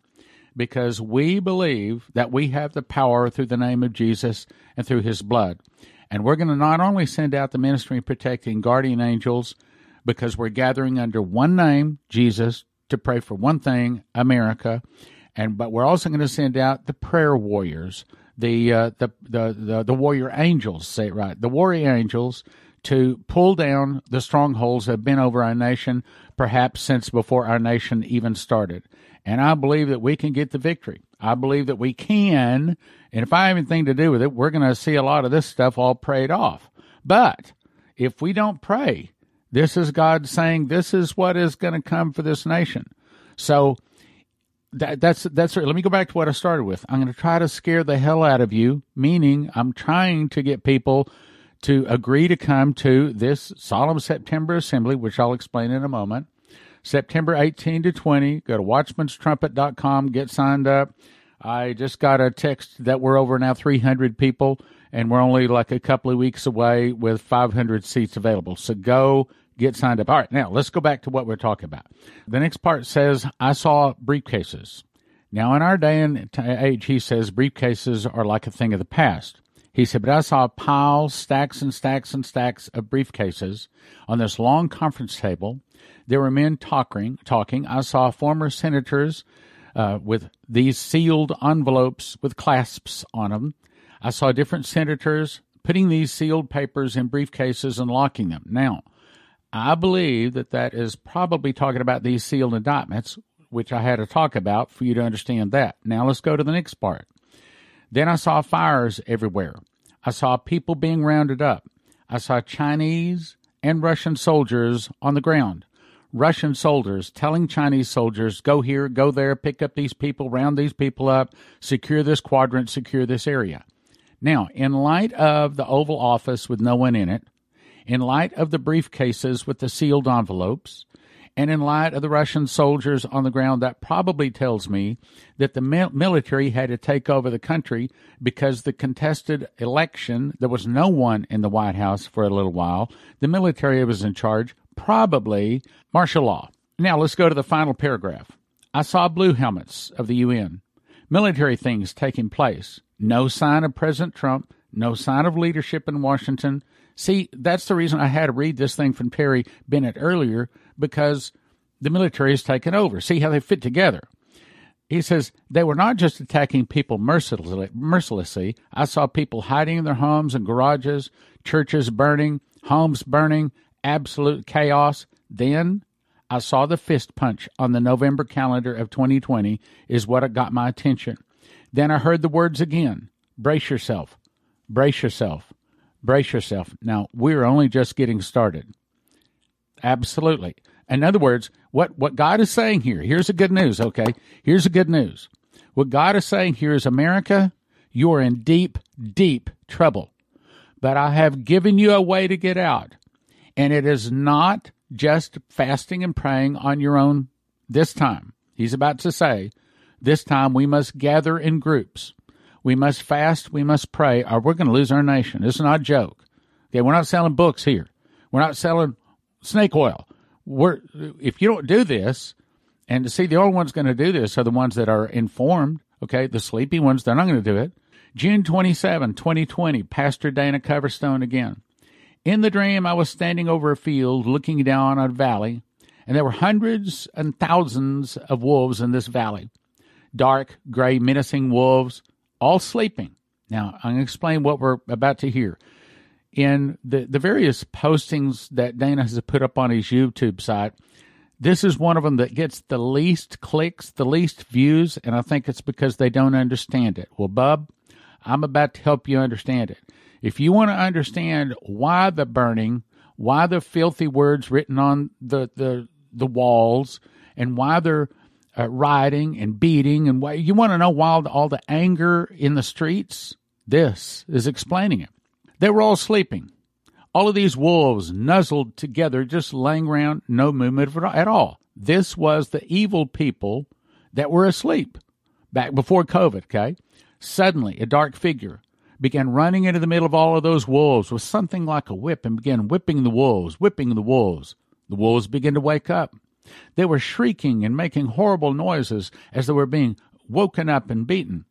Because we believe that we have the power through the name of Jesus and through his blood. And we're going to not only send out the ministry protecting guardian angels because we're gathering under one name, Jesus, to pray for one thing, America, and but we're also going to send out the prayer warriors, the uh, the, the the the warrior angels, say it right, the warrior angels to pull down the strongholds that have been over our nation, perhaps since before our nation even started. And I believe that we can get the victory. I believe that we can. And if I have anything to do with it, we're going to see a lot of this stuff all prayed off. But if we don't pray, this is God saying this is what is going to come for this nation. So that, that's that's let me go back to what I started with. I'm going to try to scare the hell out of you, meaning I'm trying to get people to agree to come to this solemn September assembly, which I'll explain in a moment. September 18 to 20. Go to watchmanstrumpet.com, get signed up. I just got a text that we're over now 300 people, and we're only like a couple of weeks away with 500 seats available. So go get signed up. All right, now let's go back to what we're talking about. The next part says, I saw briefcases. Now, in our day and age, he says briefcases are like a thing of the past. He said, but I saw piles, stacks and stacks and stacks of briefcases on this long conference table there were men talking. Talking. I saw former senators uh, with these sealed envelopes with clasps on them. I saw different senators putting these sealed papers in briefcases and locking them. Now, I believe that that is probably talking about these sealed indictments, which I had to talk about for you to understand that. Now, let's go to the next part. Then I saw fires everywhere. I saw people being rounded up. I saw Chinese and Russian soldiers on the ground. Russian soldiers telling Chinese soldiers, go here, go there, pick up these people, round these people up, secure this quadrant, secure this area. Now, in light of the Oval Office with no one in it, in light of the briefcases with the sealed envelopes, and in light of the Russian soldiers on the ground, that probably tells me that the military had to take over the country because the contested election, there was no one in the White House for a little while. The military was in charge probably martial law. Now let's go to the final paragraph. I saw blue helmets of the UN, military things taking place. No sign of President Trump, no sign of leadership in Washington. See, that's the reason I had to read this thing from Terry Bennett earlier because the military has taken over. See how they fit together. He says they were not just attacking people mercilessly, mercilessly. I saw people hiding in their homes and garages, churches burning, homes burning, absolute chaos, then I saw the fist punch on the November calendar of 2020 is what got my attention. Then I heard the words again brace yourself, brace yourself, brace yourself. Now, we're only just getting started. Absolutely. In other words, what, what God is saying here, here's the good news, okay? Here's the good news. What God is saying here is America, you are in deep, deep trouble. But I have given you a way to get out. And it is not just fasting and praying on your own this time. He's about to say, this time we must gather in groups. We must fast, we must pray, or we're going to lose our nation. This is not a joke. Okay, we're not selling books here. We're not selling snake oil. We're if you don't do this, and to see the only ones going to do this are the ones that are informed. Okay, the sleepy ones, they're not going to do it. June 27, 2020, Pastor Dana Coverstone again. In the dream, I was standing over a field looking down on a valley, and there were hundreds and thousands of wolves in this valley. Dark, gray, menacing wolves, all sleeping. Now, I'm going to explain what we're about to hear. In the, the various postings that Dana has put up on his YouTube site, this is one of them that gets the least clicks, the least views, and I think it's because they don't understand it. Well, Bub, I'm about to help you understand it. If you want to understand why the burning, why the filthy words written on the, the, the walls, and why they're uh, rioting and beating, and why you want to know why all the anger in the streets, this is explaining it. They were all sleeping. All of these wolves nuzzled together, just laying around, no movement at all. This was the evil people that were asleep back before COVID, okay? Suddenly, a dark figure began running into the middle of all of those wolves with something like a whip and began whipping the wolves, whipping the wolves. The wolves began to wake up. They were shrieking and making horrible noises as they were being woken up and beaten.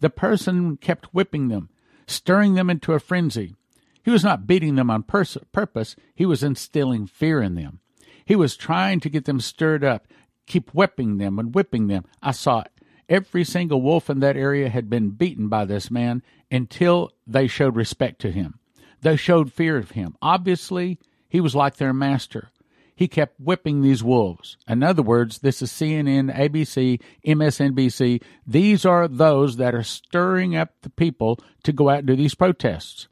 The person kept whipping them, stirring them into a frenzy. He was not beating them on pers- purpose, he was instilling fear in them. He was trying to get them stirred up, keep whipping them and whipping them. I saw. Every single wolf in that area had been beaten by this man until they showed respect to him. They showed fear of him. Obviously, he was like their master. He kept whipping these wolves. In other words, this is CNN, ABC, MSNBC. These are those that are stirring up the people to go out and do these protests.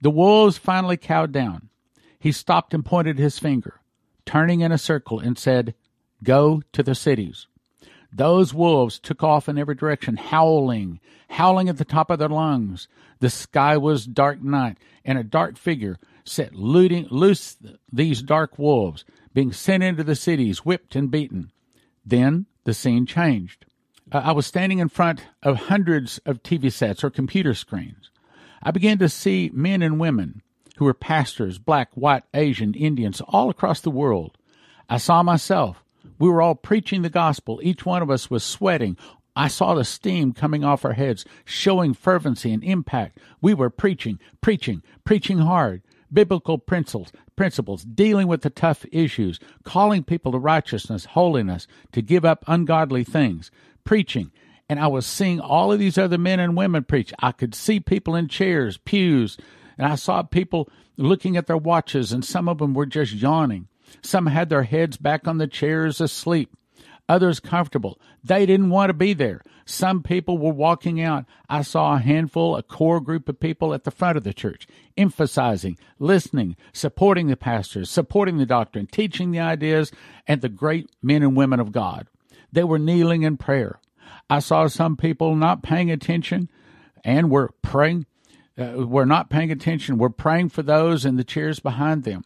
The wolves finally cowed down. He stopped and pointed his finger, turning in a circle, and said, Go to the cities. Those wolves took off in every direction, howling, howling at the top of their lungs. The sky was dark night, and a dark figure set looting, loose these dark wolves, being sent into the cities, whipped and beaten. Then the scene changed. Uh, I was standing in front of hundreds of TV sets or computer screens. I began to see men and women who were pastors, black, white, Asian, Indians, all across the world. I saw myself we were all preaching the gospel. Each one of us was sweating. I saw the steam coming off our heads, showing fervency and impact. We were preaching, preaching, preaching hard. Biblical principles, principles, dealing with the tough issues, calling people to righteousness, holiness, to give up ungodly things, preaching. And I was seeing all of these other men and women preach. I could see people in chairs, pews, and I saw people looking at their watches, and some of them were just yawning. Some had their heads back on the chairs asleep, others comfortable. They didn't want to be there. Some people were walking out. I saw a handful, a core group of people at the front of the church, emphasizing, listening, supporting the pastors, supporting the doctrine, teaching the ideas, and the great men and women of God. They were kneeling in prayer. I saw some people not paying attention and were praying. Uh, were not paying attention. Were praying for those in the chairs behind them.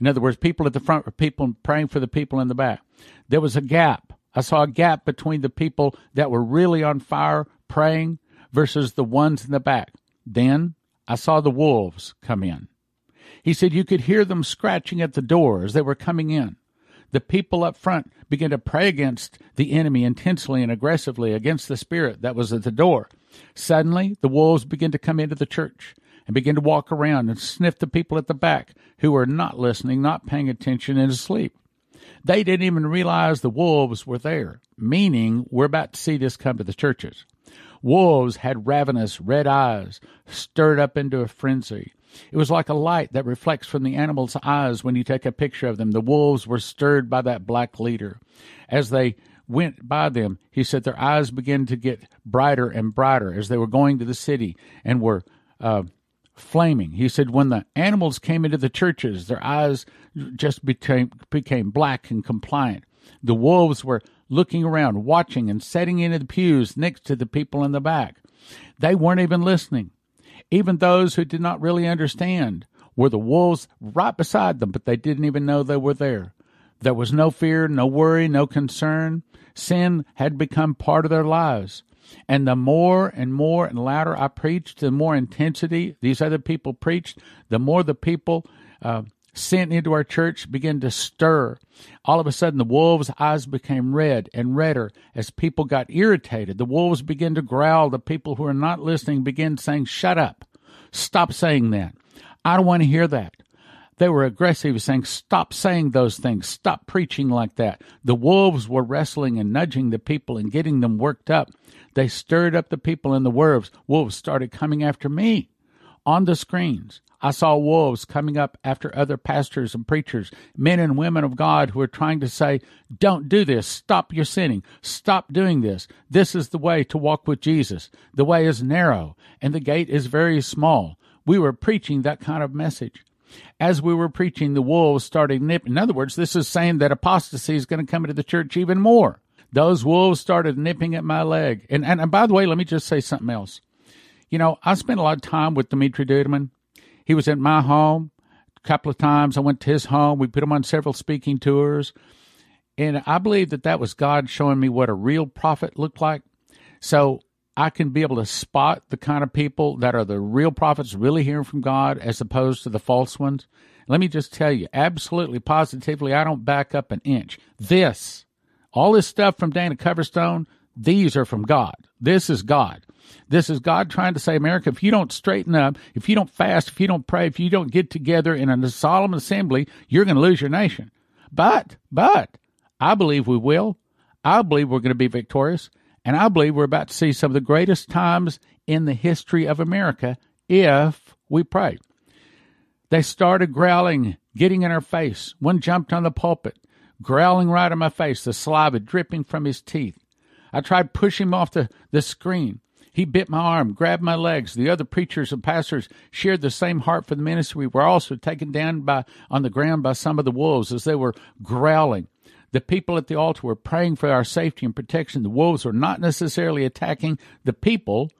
In other words, people at the front were people praying for the people in the back. There was a gap. I saw a gap between the people that were really on fire praying versus the ones in the back. Then I saw the wolves come in. He said you could hear them scratching at the door as they were coming in. The people up front began to pray against the enemy intensely and aggressively against the spirit that was at the door. Suddenly, the wolves began to come into the church and begin to walk around and sniff the people at the back who were not listening, not paying attention, and asleep. They didn't even realize the wolves were there, meaning we're about to see this come to the churches. Wolves had ravenous red eyes, stirred up into a frenzy. It was like a light that reflects from the animal's eyes when you take a picture of them. The wolves were stirred by that black leader. As they went by them, he said their eyes began to get brighter and brighter as they were going to the city and were uh, flaming. He said when the animals came into the churches, their eyes just became became black and compliant. The wolves were looking around, watching, and setting into the pews next to the people in the back. They weren't even listening. Even those who did not really understand were the wolves right beside them, but they didn't even know they were there. There was no fear, no worry, no concern. Sin had become part of their lives. And the more and more and louder I preached, the more intensity these other people preached, the more the people uh, sent into our church began to stir. All of a sudden, the wolves' eyes became red and redder as people got irritated. The wolves began to growl. The people who are not listening began saying, Shut up. Stop saying that. I don't want to hear that. They were aggressive, saying, Stop saying those things. Stop preaching like that. The wolves were wrestling and nudging the people and getting them worked up. They stirred up the people, and the wolves, wolves started coming after me on the screens. I saw wolves coming up after other pastors and preachers, men and women of God who are trying to say, Don't do this. Stop your sinning. Stop doing this. This is the way to walk with Jesus. The way is narrow, and the gate is very small. We were preaching that kind of message. As we were preaching, the wolves started nipping. In other words, this is saying that apostasy is going to come into the church even more. Those wolves started nipping at my leg. And, and, and by the way, let me just say something else. You know, I spent a lot of time with Dimitri Duduman. He was at my home a couple of times. I went to his home. We put him on several speaking tours. And I believe that that was God showing me what a real prophet looked like. So I can be able to spot the kind of people that are the real prophets really hearing from God as opposed to the false ones. Let me just tell you, absolutely, positively, I don't back up an inch. This, all this stuff from Dana Coverstone, these are from God. This is God. This is God trying to say, America, if you don't straighten up, if you don't fast, if you don't pray, if you don't get together in a solemn assembly, you're going to lose your nation. But, but, I believe we will. I believe we're going to be victorious. And I believe we're about to see some of the greatest times in the history of America if we pray. They started growling, getting in our face. One jumped on the pulpit, growling right in my face, the saliva dripping from his teeth. I tried pushing him off the, the screen. He bit my arm, grabbed my legs. The other preachers and pastors shared the same heart for the ministry. We were also taken down by on the ground by some of the wolves as they were growling. The people at the altar were praying for our safety and protection. The wolves were not necessarily attacking the people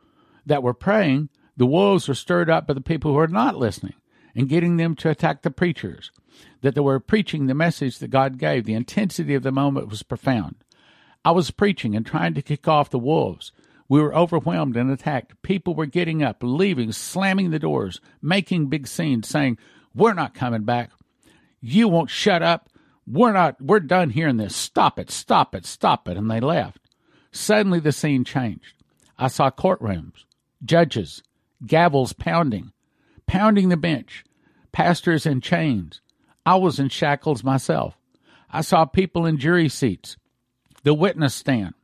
that were praying. The wolves were stirred up by the people who were not listening and getting them to attack the preachers. That they were preaching the message that God gave. The intensity of the moment was profound. I was preaching and trying to kick off the wolves. We were overwhelmed and attacked. People were getting up, leaving, slamming the doors, making big scenes, saying, We're not coming back. You won't shut up. We're not, we're done hearing this. Stop it, stop it, stop it. And they left. Suddenly the scene changed. I saw courtrooms, judges, gavels pounding, pounding the bench, pastors in chains. I was in shackles myself. I saw people in jury seats, the witness stand.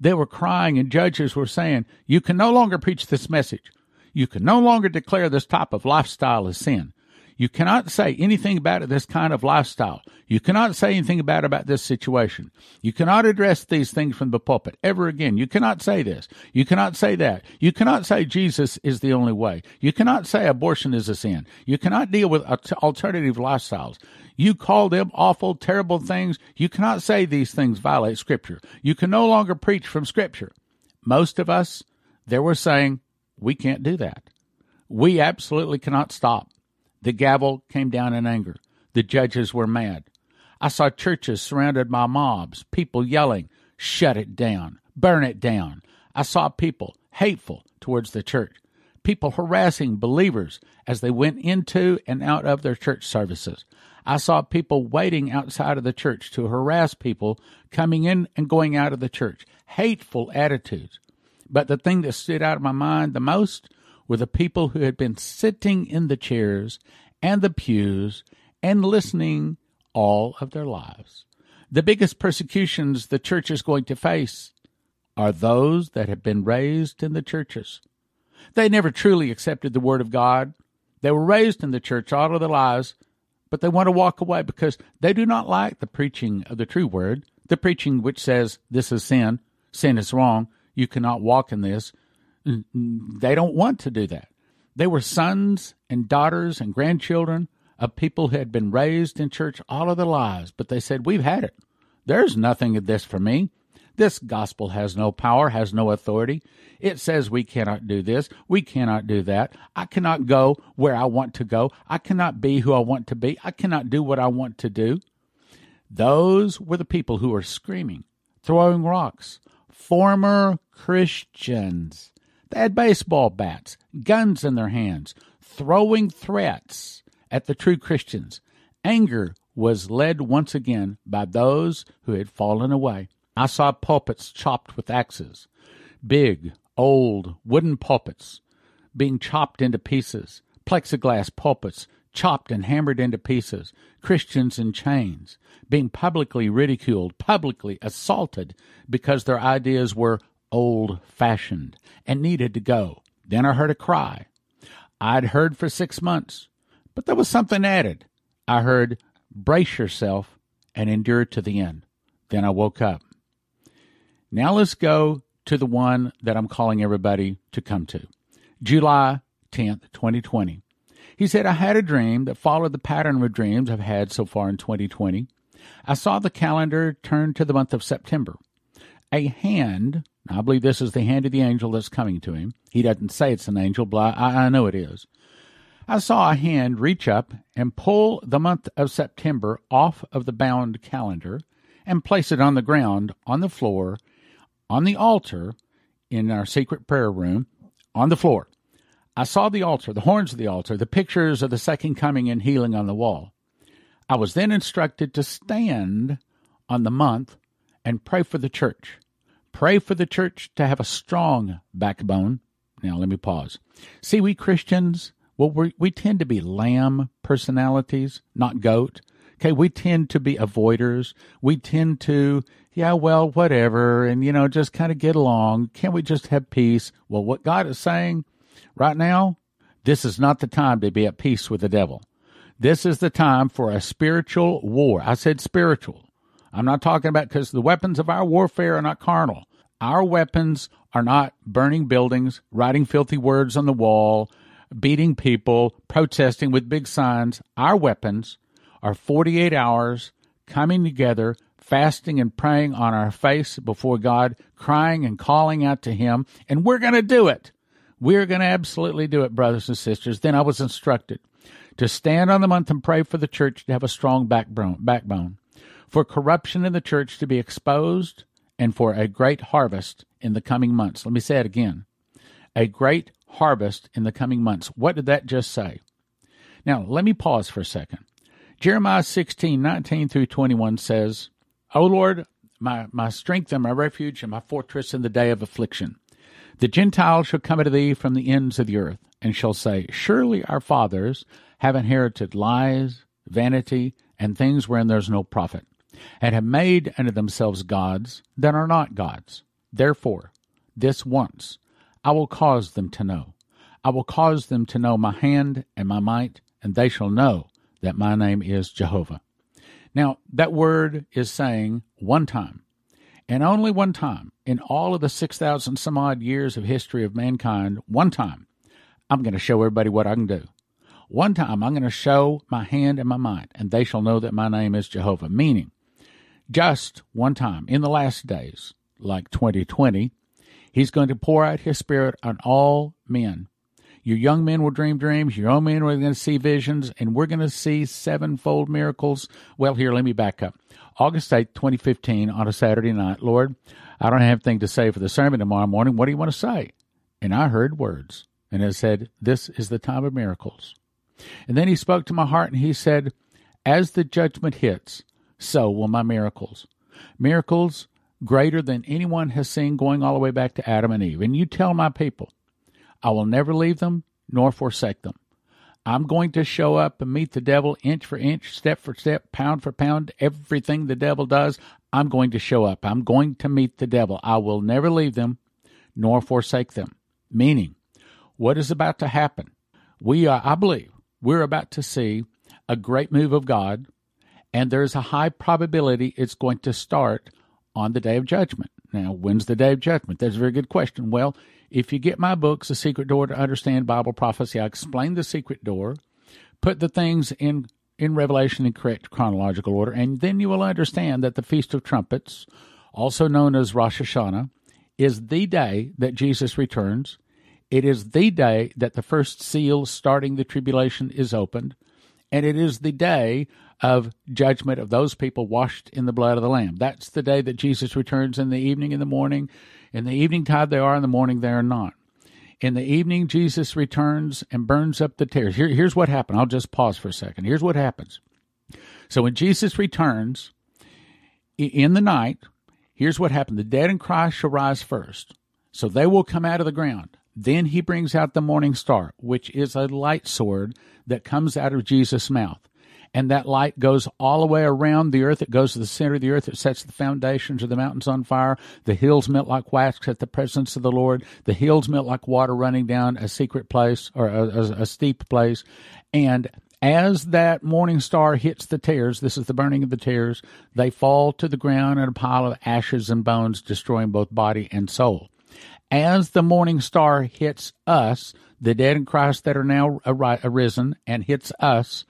They were crying, and judges were saying, You can no longer preach this message. You can no longer declare this type of lifestyle as sin. You cannot say anything about this kind of lifestyle. You cannot say anything about about this situation. You cannot address these things from the pulpit ever again. You cannot say this. You cannot say that. You cannot say Jesus is the only way. You cannot say abortion is a sin. You cannot deal with alternative lifestyles. You call them awful, terrible things. You cannot say these things violate Scripture. You can no longer preach from Scripture. Most of us, they were saying, we can't do that. We absolutely cannot stop. The gavel came down in anger. The judges were mad. I saw churches surrounded by mobs, people yelling, Shut it down, burn it down. I saw people hateful towards the church, people harassing believers as they went into and out of their church services. I saw people waiting outside of the church to harass people coming in and going out of the church. Hateful attitudes. But the thing that stood out of my mind the most were the people who had been sitting in the chairs and the pews and listening all of their lives. The biggest persecutions the church is going to face are those that have been raised in the churches. They never truly accepted the Word of God. They were raised in the church all of their lives, but they want to walk away because they do not like the preaching of the true Word, the preaching which says this is sin, sin is wrong, you cannot walk in this, Mm, mm, they don't want to do that. They were sons and daughters and grandchildren of people who had been raised in church all of their lives, but they said, We've had it. There's nothing of this for me. This gospel has no power, has no authority. It says we cannot do this, we cannot do that. I cannot go where I want to go. I cannot be who I want to be. I cannot do what I want to do. Those were the people who were screaming, throwing rocks, former Christians. They had baseball bats, guns in their hands, throwing threats at the true Christians. Anger was led once again by those who had fallen away. I saw pulpits chopped with axes, big, old wooden pulpits being chopped into pieces, plexiglass pulpits chopped and hammered into pieces, Christians in chains being publicly ridiculed, publicly assaulted because their ideas were old fashioned and needed to go. Then I heard a cry. I'd heard for six months, but there was something added. I heard, brace yourself and endure to the end. Then I woke up. Now let's go to the one that I'm calling everybody to come to. July 10th, 2020. He said, I had a dream that followed the pattern of dreams I've had so far in 2020. I saw the calendar turn to the month of September. A hand, I believe this is the hand of the angel that's coming to him. He doesn't say it's an angel, but I, I know it is. I saw a hand reach up and pull the month of September off of the bound calendar and place it on the ground, on the floor, on the altar in our secret prayer room on the floor. I saw the altar, the horns of the altar, the pictures of the second coming and healing on the wall. I was then instructed to stand on the month and pray for the church. Pray for the church to have a strong backbone. Now, let me pause. See, we Christians, well, we we tend to be lamb personalities, not goat. Okay, we tend to be avoiders. We tend to, yeah, well, whatever, and, you know, just kind of get along. Can't we just have peace? Well, what God is saying right now, this is not the time to be at peace with the devil. This is the time for a spiritual war. I said spiritual. I'm not talking about because the weapons of our warfare are not carnal. Our weapons are not burning buildings, writing filthy words on the wall, beating people, protesting with big signs. Our weapons are 48 hours coming together, fasting and praying on our face before God, crying and calling out to Him, and we're going to do it. We're going to absolutely do it, brothers and sisters. Then I was instructed to stand on the month and pray for the church to have a strong backbone, backbone, for corruption in the church to be exposed, and for a great harvest in the coming months. Let me say it again. A great harvest in the coming months. What did that just say? Now, let me pause for a second. Jeremiah 16, 19 through 21 says, O Lord, my, my strength and my refuge and my fortress in the day of affliction. The Gentiles shall come unto thee from the ends of the earth, and shall say, Surely our fathers have inherited lies, vanity, and things wherein there is no profit, and have made unto themselves gods that are not gods. Therefore, this once I will cause them to know. I will cause them to know my hand and my might, and they shall know that my name is Jehovah. Now, that word is saying one time, and only one time in all of the 6,000 some odd years of history of mankind, one time, I'm going to show everybody what I can do. One time, I'm going to show my hand and my might, and they shall know that my name is Jehovah. Meaning, just one time in the last days, like 2020, he's going to pour out his spirit on all men your young men will dream dreams. Your old men are going to see visions, and we're going to see sevenfold miracles. Well, here, let me back up. August 8th, 2015, on a Saturday night. Lord, I don't have anything to say for the sermon tomorrow morning. What do you want to say? And I heard words, and it said, This is the time of miracles. And then he spoke to my heart, and he said, As the judgment hits, so will my miracles. Miracles greater than anyone has seen going all the way back to Adam and Eve. And you tell my people, I will never leave them nor forsake them. I'm going to show up and meet the devil inch for inch, step for step, pound for pound, everything the devil does. I'm going to show up. I'm going to meet the devil. I will never leave them nor forsake them. Meaning, what is about to happen? We are, I believe, we're about to see a great move of God, and there's a high probability it's going to start on the day of judgment. Now, when's the day of judgment? That's a very good question. Well, If you get my books, The Secret Door to Understand Bible Prophecy, I explain the secret door, put the things in in Revelation in correct chronological order, and then you will understand that the Feast of Trumpets, also known as Rosh Hashanah, is the day that Jesus returns. It is the day that the first seal starting the tribulation is opened, and it is the day of judgment of those people washed in the blood of the Lamb. That's the day that Jesus returns in the evening, in the morning. In the evening tide they are, in the morning they are not. In the evening, Jesus returns and burns up the tares. Here, here's what happened. I'll just pause for a second. Here's what happens. So when Jesus returns in the night, here's what happened. The dead in Christ shall rise first. So they will come out of the ground. Then he brings out the morning star, which is a light sword that comes out of Jesus' mouth and that light goes all the way around the earth. It goes to the center of the earth. It sets the foundations of the mountains on fire. The hills melt like wax at the presence of the Lord. The hills melt like water running down a secret place or a, a, a steep place. And as that morning star hits the tares, this is the burning of the tares, they fall to the ground in a pile of ashes and bones, destroying both body and soul. As the morning star hits us, the dead in Christ that are now arisen, and hits us,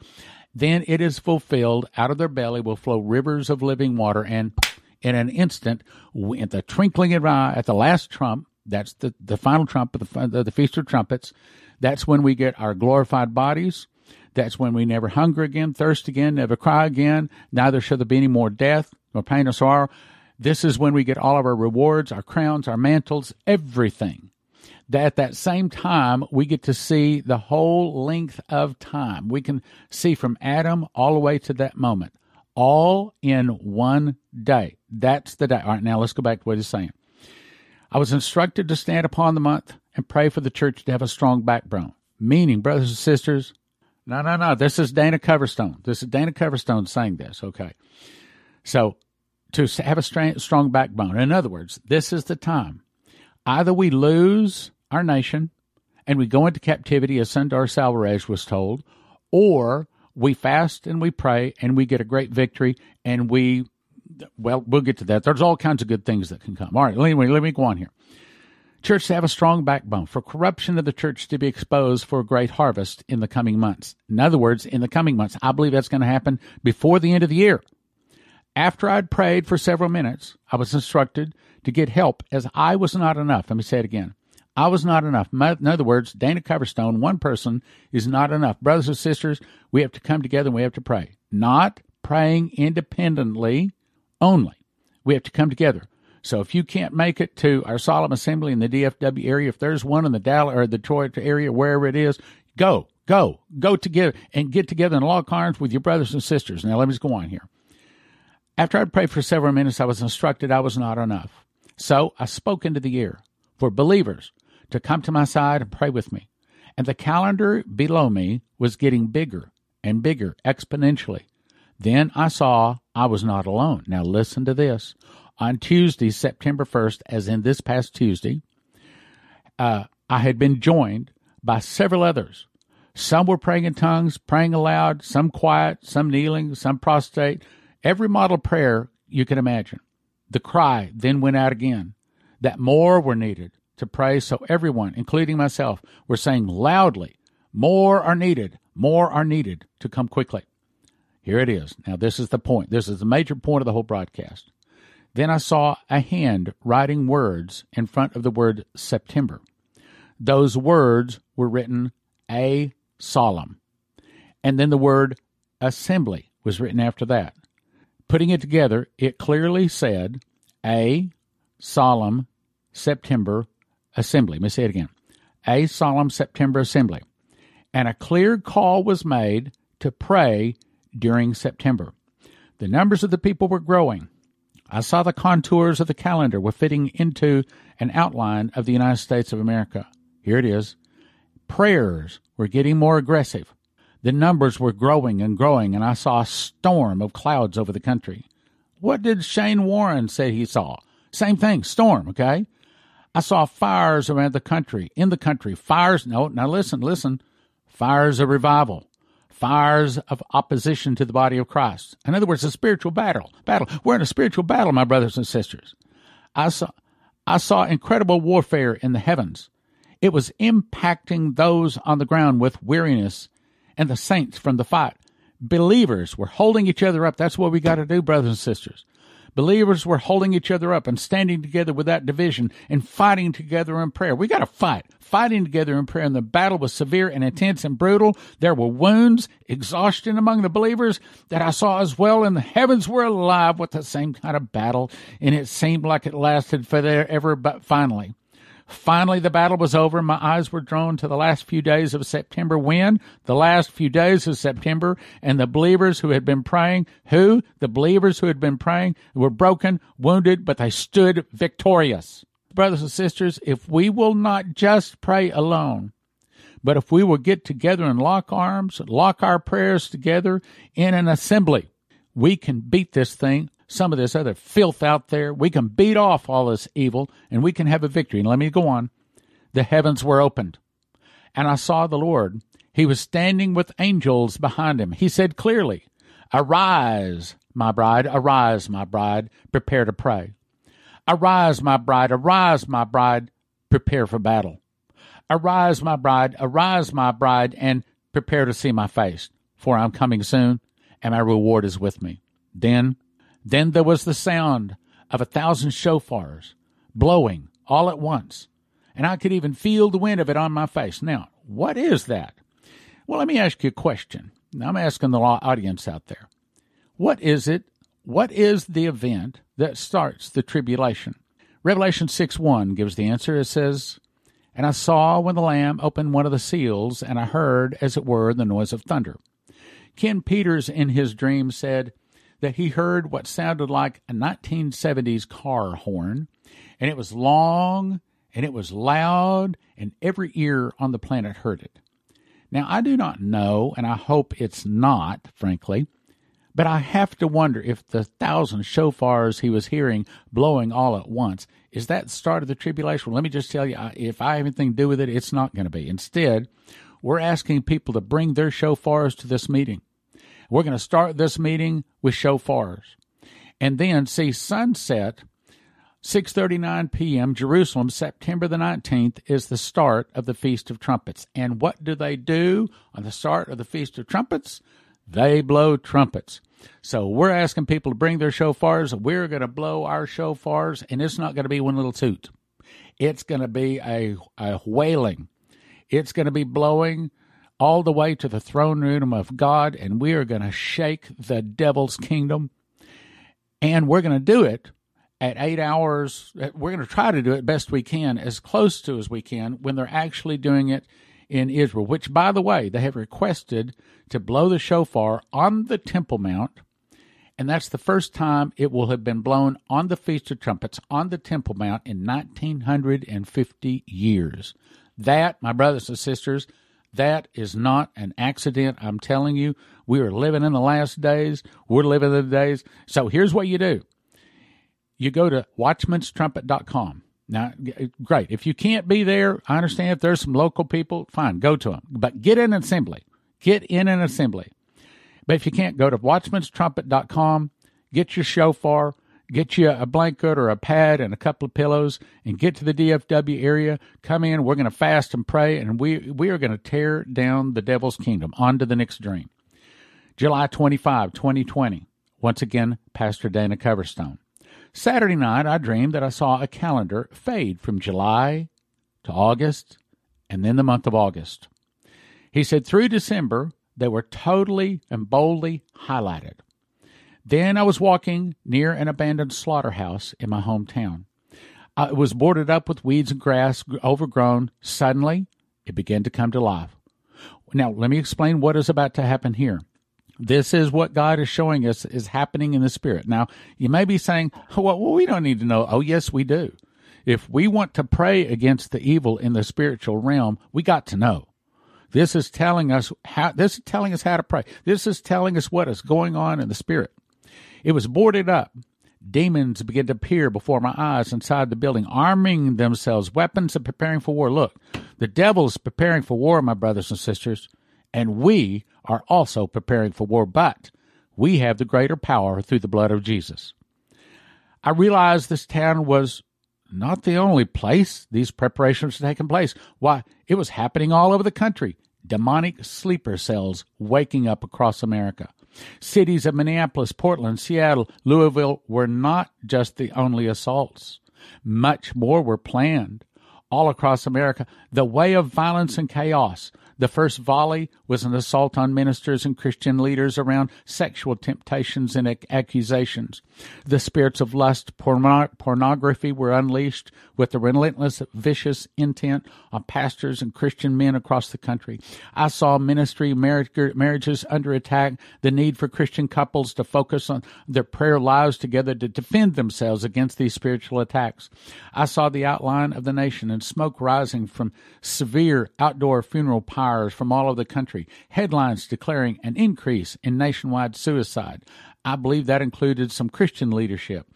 then it is fulfilled. Out of their belly will flow rivers of living water, and in an instant, at the twinkling of an eye, at the last trump, that's the, the final trump of the, the Feast of Trumpets, that's when we get our glorified bodies. That's when we never hunger again, thirst again, never cry again. Neither shall there be any more death, nor pain or sorrow. This is when we get all of our rewards, our crowns, our mantles, everything that at that same time we get to see the whole length of time. We can see from Adam all the way to that moment, all in one day. That's the day. All right, now let's go back to what he's saying. I was instructed to stand upon the month and pray for the church to have a strong backbone. Meaning, brothers and sisters, no, no, no. This is Dana Coverstone. This is Dana Coverstone saying this. Okay. So, to have a strong backbone. In other words, this is the time. Either we lose our nation and we go into captivity, as Sundar Selvaraj was told, or we fast and we pray and we get a great victory and we, well, we'll get to that. There's all kinds of good things that can come. All right, anyway, let me go on here. Church to have a strong backbone, for corruption of the church to be exposed for a great harvest in the coming months. In other words, in the coming months, I believe that's going to happen before the end of the year. After I'd prayed for several minutes, I was instructed to get help as I was not enough. Let me say it again. I was not enough. In other words, Dana Coverstone, one person is not enough. Brothers and sisters, we have to come together and we have to pray. Not praying independently only. We have to come together. So if you can't make it to our solemn assembly in the DFW area, if there's one in the Dallas or Detroit area, wherever it is, go, go, go together and get together in log arms with your brothers and sisters. Now let me just go on here. After I'd prayed for several minutes, I was instructed I was not enough. So I spoke into the air for believers to come to my side and pray with me. And the calendar below me was getting bigger and bigger exponentially. Then I saw I was not alone. Now listen to this. On Tuesday, September 1st, as in this past Tuesday, uh, I had been joined by several others. Some were praying in tongues, praying aloud, some quiet, some kneeling, some prostrate. Every model prayer you can imagine. The cry then went out again that more were needed, to pray, so everyone, including myself, were saying loudly, More are needed, more are needed to come quickly. Here it is. Now, this is the point. This is the major point of the whole broadcast. Then I saw a hand writing words in front of the word September. Those words were written A solemn. And then the word assembly was written after that. Putting it together, it clearly said A solemn September assembly. Let me say it again. A solemn September assembly. And a clear call was made to pray during September. The numbers of the people were growing. I saw the contours of the calendar were fitting into an outline of the United States of America. Here it is. Prayers were getting more aggressive. The numbers were growing and growing, and I saw a storm of clouds over the country. What did Shane Warren say he saw? Same thing, storm, okay? I saw fires around the country, in the country, fires. No, now listen, listen. Fires of revival, fires of opposition to the body of Christ. In other words, a spiritual battle. Battle. We're in a spiritual battle, my brothers and sisters. I saw, I saw incredible warfare in the heavens. It was impacting those on the ground with weariness and the saints from the fight. Believers were holding each other up. That's what we got to do, brothers and sisters. Believers were holding each other up and standing together without division and fighting together in prayer. We got to fight, fighting together in prayer. And the battle was severe and intense and brutal. There were wounds, exhaustion among the believers that I saw as well. And the heavens were alive with the same kind of battle. And it seemed like it lasted forever, but finally, Finally, the battle was over. My eyes were drawn to the last few days of September when? The last few days of September, and the believers who had been praying, who? The believers who had been praying were broken, wounded, but they stood victorious. Brothers and sisters, if we will not just pray alone, but if we will get together and lock arms, lock our prayers together in an assembly, we can beat this thing some of this other filth out there. We can beat off all this evil and we can have a victory. And let me go on. The heavens were opened, and I saw the Lord. He was standing with angels behind him. He said clearly, Arise, my bride, arise, my bride, prepare to pray. Arise, my bride, arise, my bride, prepare for battle. Arise, my bride, arise, my bride, and prepare to see my face, for I'm coming soon, and my reward is with me. Then then there was the sound of a thousand shofars blowing all at once, and I could even feel the wind of it on my face. Now, what is that? Well, let me ask you a question. I'm asking the audience out there. What is it? What is the event that starts the tribulation? Revelation 6 1 gives the answer. It says, And I saw when the Lamb opened one of the seals, and I heard, as it were, the noise of thunder. Ken Peters, in his dream, said, that he heard what sounded like a 1970s car horn, and it was long and it was loud, and every ear on the planet heard it. Now, I do not know, and I hope it's not, frankly, but I have to wonder if the thousand shofars he was hearing blowing all at once is that the start of the tribulation. Well, let me just tell you, if I have anything to do with it, it's not going to be. Instead, we're asking people to bring their shofars to this meeting. We're going to start this meeting with shofars and then see sunset 6:39 p.m. Jerusalem September the 19th is the start of the feast of trumpets. And what do they do on the start of the feast of trumpets? They blow trumpets. So we're asking people to bring their shofars. We're going to blow our shofars and it's not going to be one little toot. It's going to be a, a wailing. It's going to be blowing all the way to the throne room of God, and we are going to shake the devil's kingdom. And we're going to do it at eight hours. We're going to try to do it best we can, as close to as we can, when they're actually doing it in Israel, which, by the way, they have requested to blow the shofar on the Temple Mount. And that's the first time it will have been blown on the Feast of Trumpets on the Temple Mount in 1950 years. That, my brothers and sisters, that is not an accident. I'm telling you, we are living in the last days. We're living in the days. So here's what you do you go to watchmanstrumpet.com. Now, uh, great. If you can't be there, I understand if there's some local people, fine, go to them. But get in an assembly. Get in an assembly. But if you can't, go to watchmanstrumpet.com, get your shofar, get you a blanket or a pad and a couple of pillows and get to the DFW area. Come in. We're going to fast and pray, and we, we are going to tear down the devil's kingdom. On to the next dream. July 25, 2020. Once again, Pastor Dana Coverstone. Saturday night, I dreamed that I saw a calendar fade from July to August and then the month of August. He said through December, they were totally and boldly highlighted. Then I was walking near an abandoned slaughterhouse in my hometown. Uh, it was boarded up with weeds and grass, overgrown. Suddenly, it began to come to life. Now, let me explain what is about to happen here. This is what God is showing us is happening in the spirit. Now, you may be saying, oh, well, we don't need to know. Oh, yes, we do. If we want to pray against the evil in the spiritual realm, we got to know. This is telling us how, this is telling us how to pray. This is telling us what is going on in the spirit. It was boarded up. Demons began to appear before my eyes inside the building, arming themselves, weapons and preparing for war. Look, the devil is preparing for war, my brothers and sisters, and we are also preparing for war, but we have the greater power through the blood of Jesus. I realized this town was not the only place these preparations were taking place. Why, it was happening all over the country. Demonic sleeper cells waking up across America. Cities of Minneapolis, Portland, Seattle, Louisville were not just the only assaults. Much more were planned all across America. The way of violence and chaos the first volley was an assault on ministers and Christian leaders around sexual temptations and accusations. The spirits of lust, pornography were unleashed with the relentless, vicious intent on pastors and Christian men across the country. I saw ministry marriages under attack, the need for Christian couples to focus on their prayer lives together to defend themselves against these spiritual attacks. I saw the outline of the nation and smoke rising from severe outdoor funeral pyres from all over the country, headlines declaring an increase in nationwide suicide. I believe that included some Christian leadership.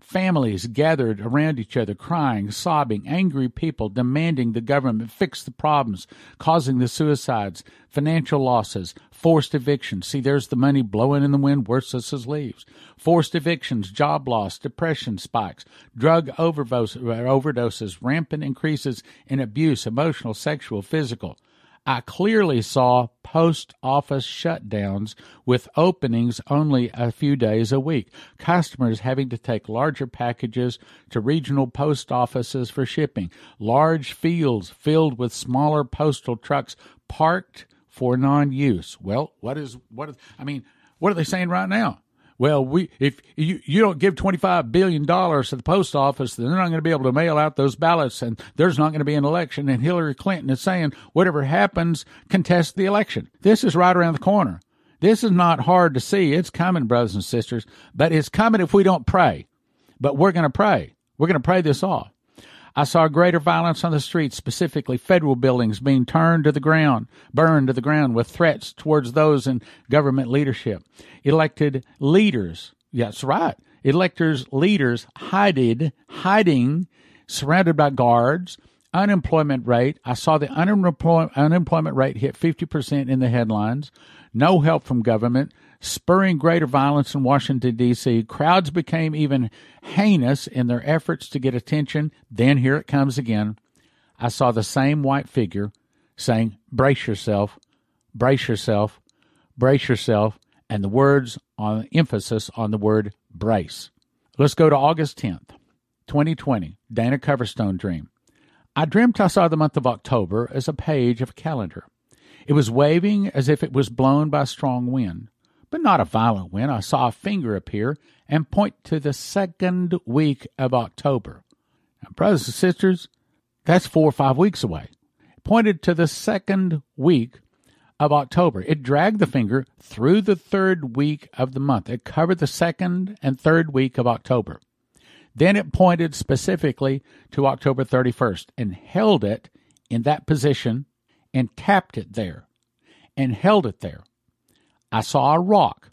Families gathered around each other, crying, sobbing, angry people demanding the government fix the problems causing the suicides, financial losses, forced evictions. See, there's the money blowing in the wind, worthless as leaves. Forced evictions, job loss, depression spikes, drug overdoses, rampant increases in abuse, emotional, sexual, physical. I clearly saw post office shutdowns with openings only a few days a week, customers having to take larger packages to regional post offices for shipping, large fields filled with smaller postal trucks parked for non use. Well, what is, what is, I mean, what are they saying right now? Well, we if you you don't give twenty five billion dollars to the post office, then they're not going to be able to mail out those ballots, and there's not going to be an election. And Hillary Clinton is saying, whatever happens, contest the election. This is right around the corner. This is not hard to see. It's coming, brothers and sisters, but it's coming if we don't pray. But we're going to pray. We're going to pray this off. I saw greater violence on the streets, specifically federal buildings being turned to the ground, burned to the ground with threats towards those in government leadership. Elected leaders, that's right, electors, leaders hiding, hiding, surrounded by guards. Unemployment rate, I saw the unemployment rate hit 50% in the headlines. No help from government spurring greater violence in Washington, D.C. Crowds became even heinous in their efforts to get attention. Then here it comes again. I saw the same white figure saying, Brace yourself, brace yourself, brace yourself, and the words on emphasis on the word brace. Let's go to August 10th, 2020, Dana Coverstone dream. I dreamt I saw the month of October as a page of a calendar. It was waving as if it was blown by a strong wind but not a violent wind. I saw a finger appear and point to the second week of October. Now, brothers and sisters, that's four or five weeks away. It pointed to the second week of October. It dragged the finger through the third week of the month. It covered the second and third week of October. Then it pointed specifically to October 31st and held it in that position and tapped it there and held it there. I saw a rock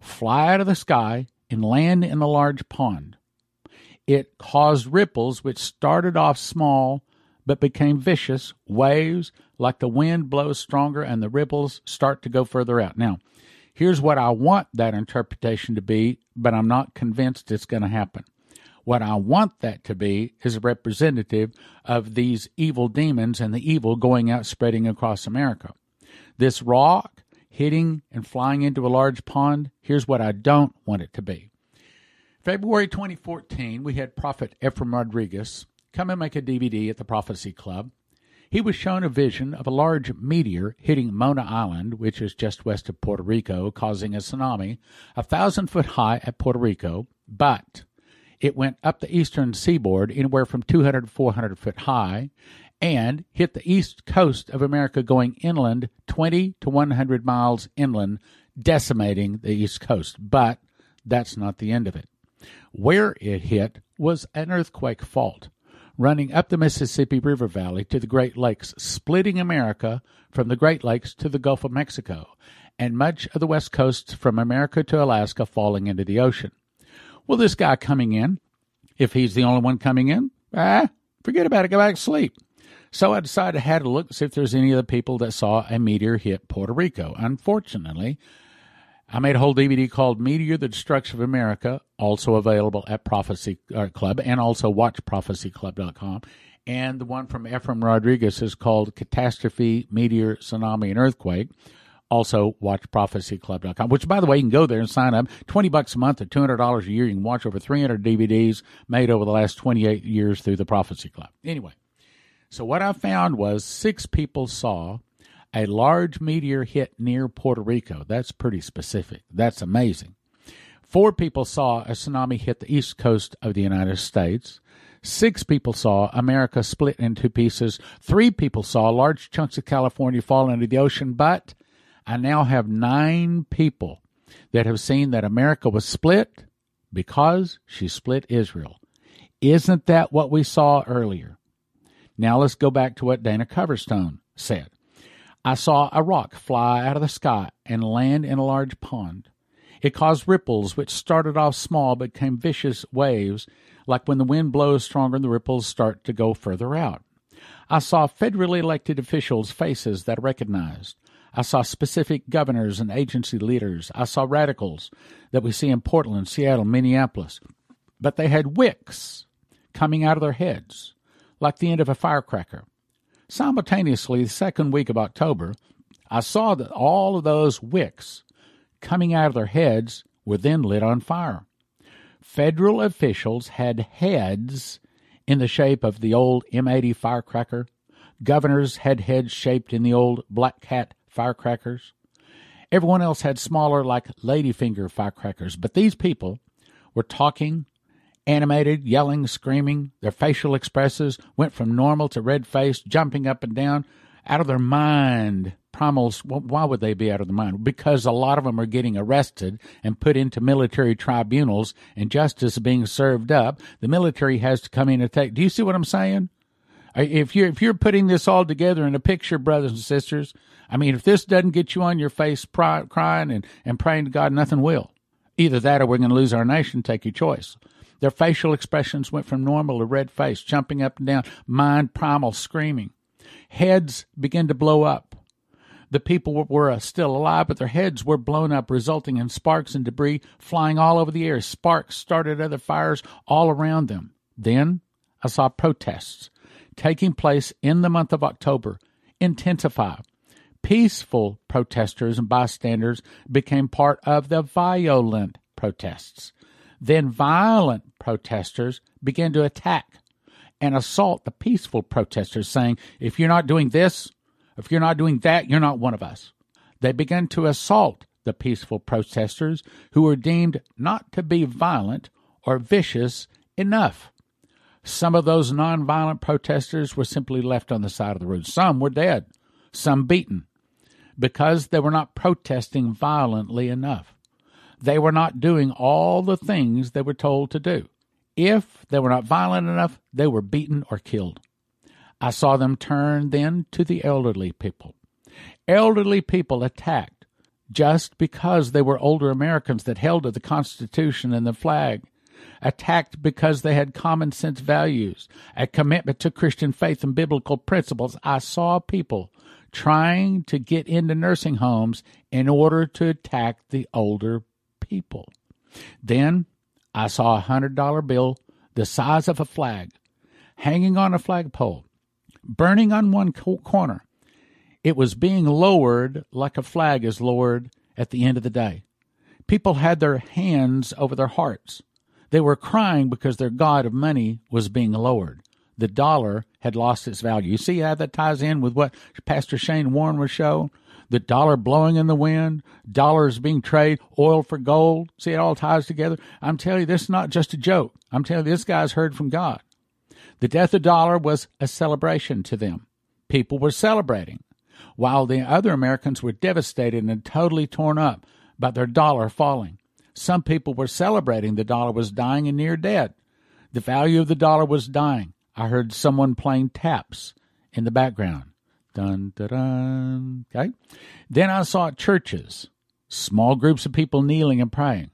fly out of the sky and land in the large pond. It caused ripples which started off small but became vicious, waves like the wind blows stronger and the ripples start to go further out. Now, here's what I want that interpretation to be, but I'm not convinced it's going to happen. What I want that to be is a representative of these evil demons and the evil going out spreading across America. This rock hitting and flying into a large pond. Here's what I don't want it to be. February 2014, we had Prophet Ephraim Rodriguez come and make a DVD at the Prophecy Club. He was shown a vision of a large meteor hitting Mona Island, which is just west of Puerto Rico, causing a tsunami a thousand foot high at Puerto Rico, but it went up the eastern seaboard anywhere from 200 to 400 foot high and hit the east coast of America going inland 20 to 100 miles inland, decimating the east coast. But that's not the end of it. Where it hit was an earthquake fault running up the Mississippi River Valley to the Great Lakes, splitting America from the Great Lakes to the Gulf of Mexico, and much of the West Coast from America to Alaska falling into the ocean. Well, this guy coming in, if he's the only one coming in, ah, forget about it, go back to sleep. So I decided I had to look see if there's any other people that saw a meteor hit Puerto Rico. Unfortunately, I made a whole DVD called Meteor, the Destruction of America, also available at Prophecy uh, Club and also watchprophecyclub.com. And the one from Ephraim Rodriguez is called Catastrophe, Meteor, Tsunami, and Earthquake. Also, watchprophecyclub.com, which, by the way, you can go there and sign up. 20 bucks a month or $200 a year. You can watch over 300 DVDs made over the last 28 years through the Prophecy Club. Anyway, so what I found was six people saw a large meteor hit near Puerto Rico. That's pretty specific. That's amazing. Four people saw a tsunami hit the east coast of the United States. Six people saw America split into pieces. Three people saw large chunks of California fall into the ocean. But I now have nine people that have seen that America was split because she split Israel. Isn't that what we saw earlier? Now let's go back to what Dana Coverstone said. I saw a rock fly out of the sky and land in a large pond. It caused ripples which started off small but became vicious waves, like when the wind blows stronger and the ripples start to go further out. I saw federally elected officials' faces that I recognized. I saw specific governors and agency leaders. I saw radicals that we see in Portland, Seattle, Minneapolis. But they had wicks coming out of their heads, like the end of a firecracker. Simultaneously, the second week of October, I saw that all of those wicks coming out of their heads were then lit on fire. Federal officials had heads in the shape of the old M80 firecracker. Governors had heads shaped in the old Black Cat firecrackers. Everyone else had smaller, like ladyfinger firecrackers, but these people were talking animated, yelling, screaming. Their facial expressions went from normal to red faced, jumping up and down, out of their mind. Primals, why would they be out of their mind? Because a lot of them are getting arrested and put into military tribunals and justice being served up. The military has to come in and take. Do you see what I'm saying? If you're if you're putting this all together in a picture, brothers and sisters, I mean, if this doesn't get you on your face crying and, and praying to God, nothing will. Either that or we're going to lose our nation. Take your choice. Their facial expressions went from normal to red face, jumping up and down, mind primal, screaming. Heads began to blow up. The people were uh, still alive, but their heads were blown up, resulting in sparks and debris flying all over the air. Sparks started other fires all around them. Then I saw protests taking place in the month of October intensify. Peaceful protesters and bystanders became part of the violent protests. Then violent protesters began to attack and assault the peaceful protesters, saying, If you're not doing this, if you're not doing that, you're not one of us. They began to assault the peaceful protesters who were deemed not to be violent or vicious enough. Some of those nonviolent protesters were simply left on the side of the road. Some were dead, some beaten, because they were not protesting violently enough. They were not doing all the things they were told to do. If they were not violent enough, they were beaten or killed. I saw them turn then to the elderly people. Elderly people attacked just because they were older Americans that held to the Constitution and the flag, attacked because they had common sense values, a commitment to Christian faith and biblical principles. I saw people trying to get into nursing homes in order to attack the older people. Then I saw a hundred dollar bill the size of a flag hanging on a flagpole, burning on one corner. It was being lowered like a flag is lowered at the end of the day. People had their hands over their hearts. They were crying because their god of money was being lowered. The dollar had lost its value. You see how that ties in with what Pastor Shane Warren was showing? The dollar blowing in the wind, dollars being traded, oil for gold. See, it all ties together. I'm telling you, this is not just a joke. I'm telling you, this guy's heard from God. The death of dollar was a celebration to them. People were celebrating, while the other Americans were devastated and totally torn up by their dollar falling. Some people were celebrating the dollar was dying and near dead. The value of the dollar was dying. I heard someone playing taps in the background. Dun, dun, dun. Okay. Then I saw churches, small groups of people kneeling and praying,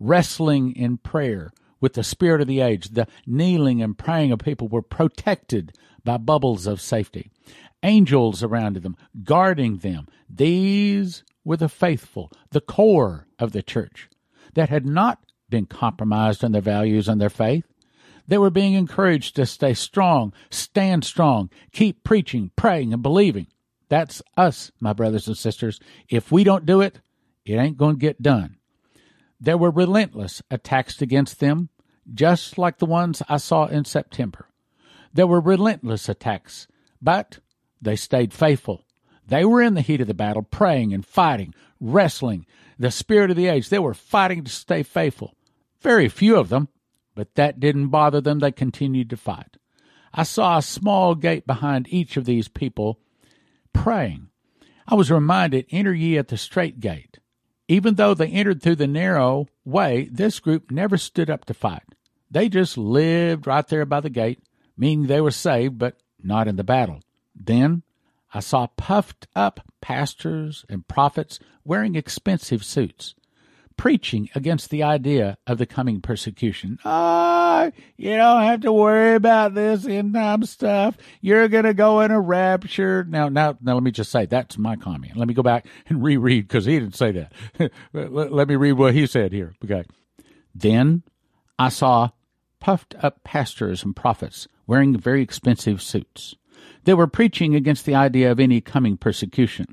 wrestling in prayer with the spirit of the age. The kneeling and praying of people were protected by bubbles of safety, angels around them, guarding them. These were the faithful, the core of the church, that had not been compromised in their values and their faith. They were being encouraged to stay strong, stand strong, keep preaching, praying, and believing. That's us, my brothers and sisters. If we don't do it, it ain't going to get done. There were relentless attacks against them, just like the ones I saw in September. There were relentless attacks, but they stayed faithful. They were in the heat of the battle, praying and fighting, wrestling, the spirit of the age. They were fighting to stay faithful. Very few of them, but that didn't bother them. They continued to fight. I saw a small gate behind each of these people praying. I was reminded, Enter ye at the strait gate. Even though they entered through the narrow way, this group never stood up to fight. They just lived right there by the gate, meaning they were saved, but not in the battle. Then I saw puffed up pastors and prophets wearing expensive suits, preaching against the idea of the coming persecution. Ah, oh, you don't have to worry about this end time stuff. You're going to go in a rapture. Now, now, now, let me just say that's my comment. Let me go back and reread because he didn't say that. let, let me read what he said here. Okay. Then I saw puffed up pastors and prophets wearing very expensive suits. They were preaching against the idea of any coming persecution.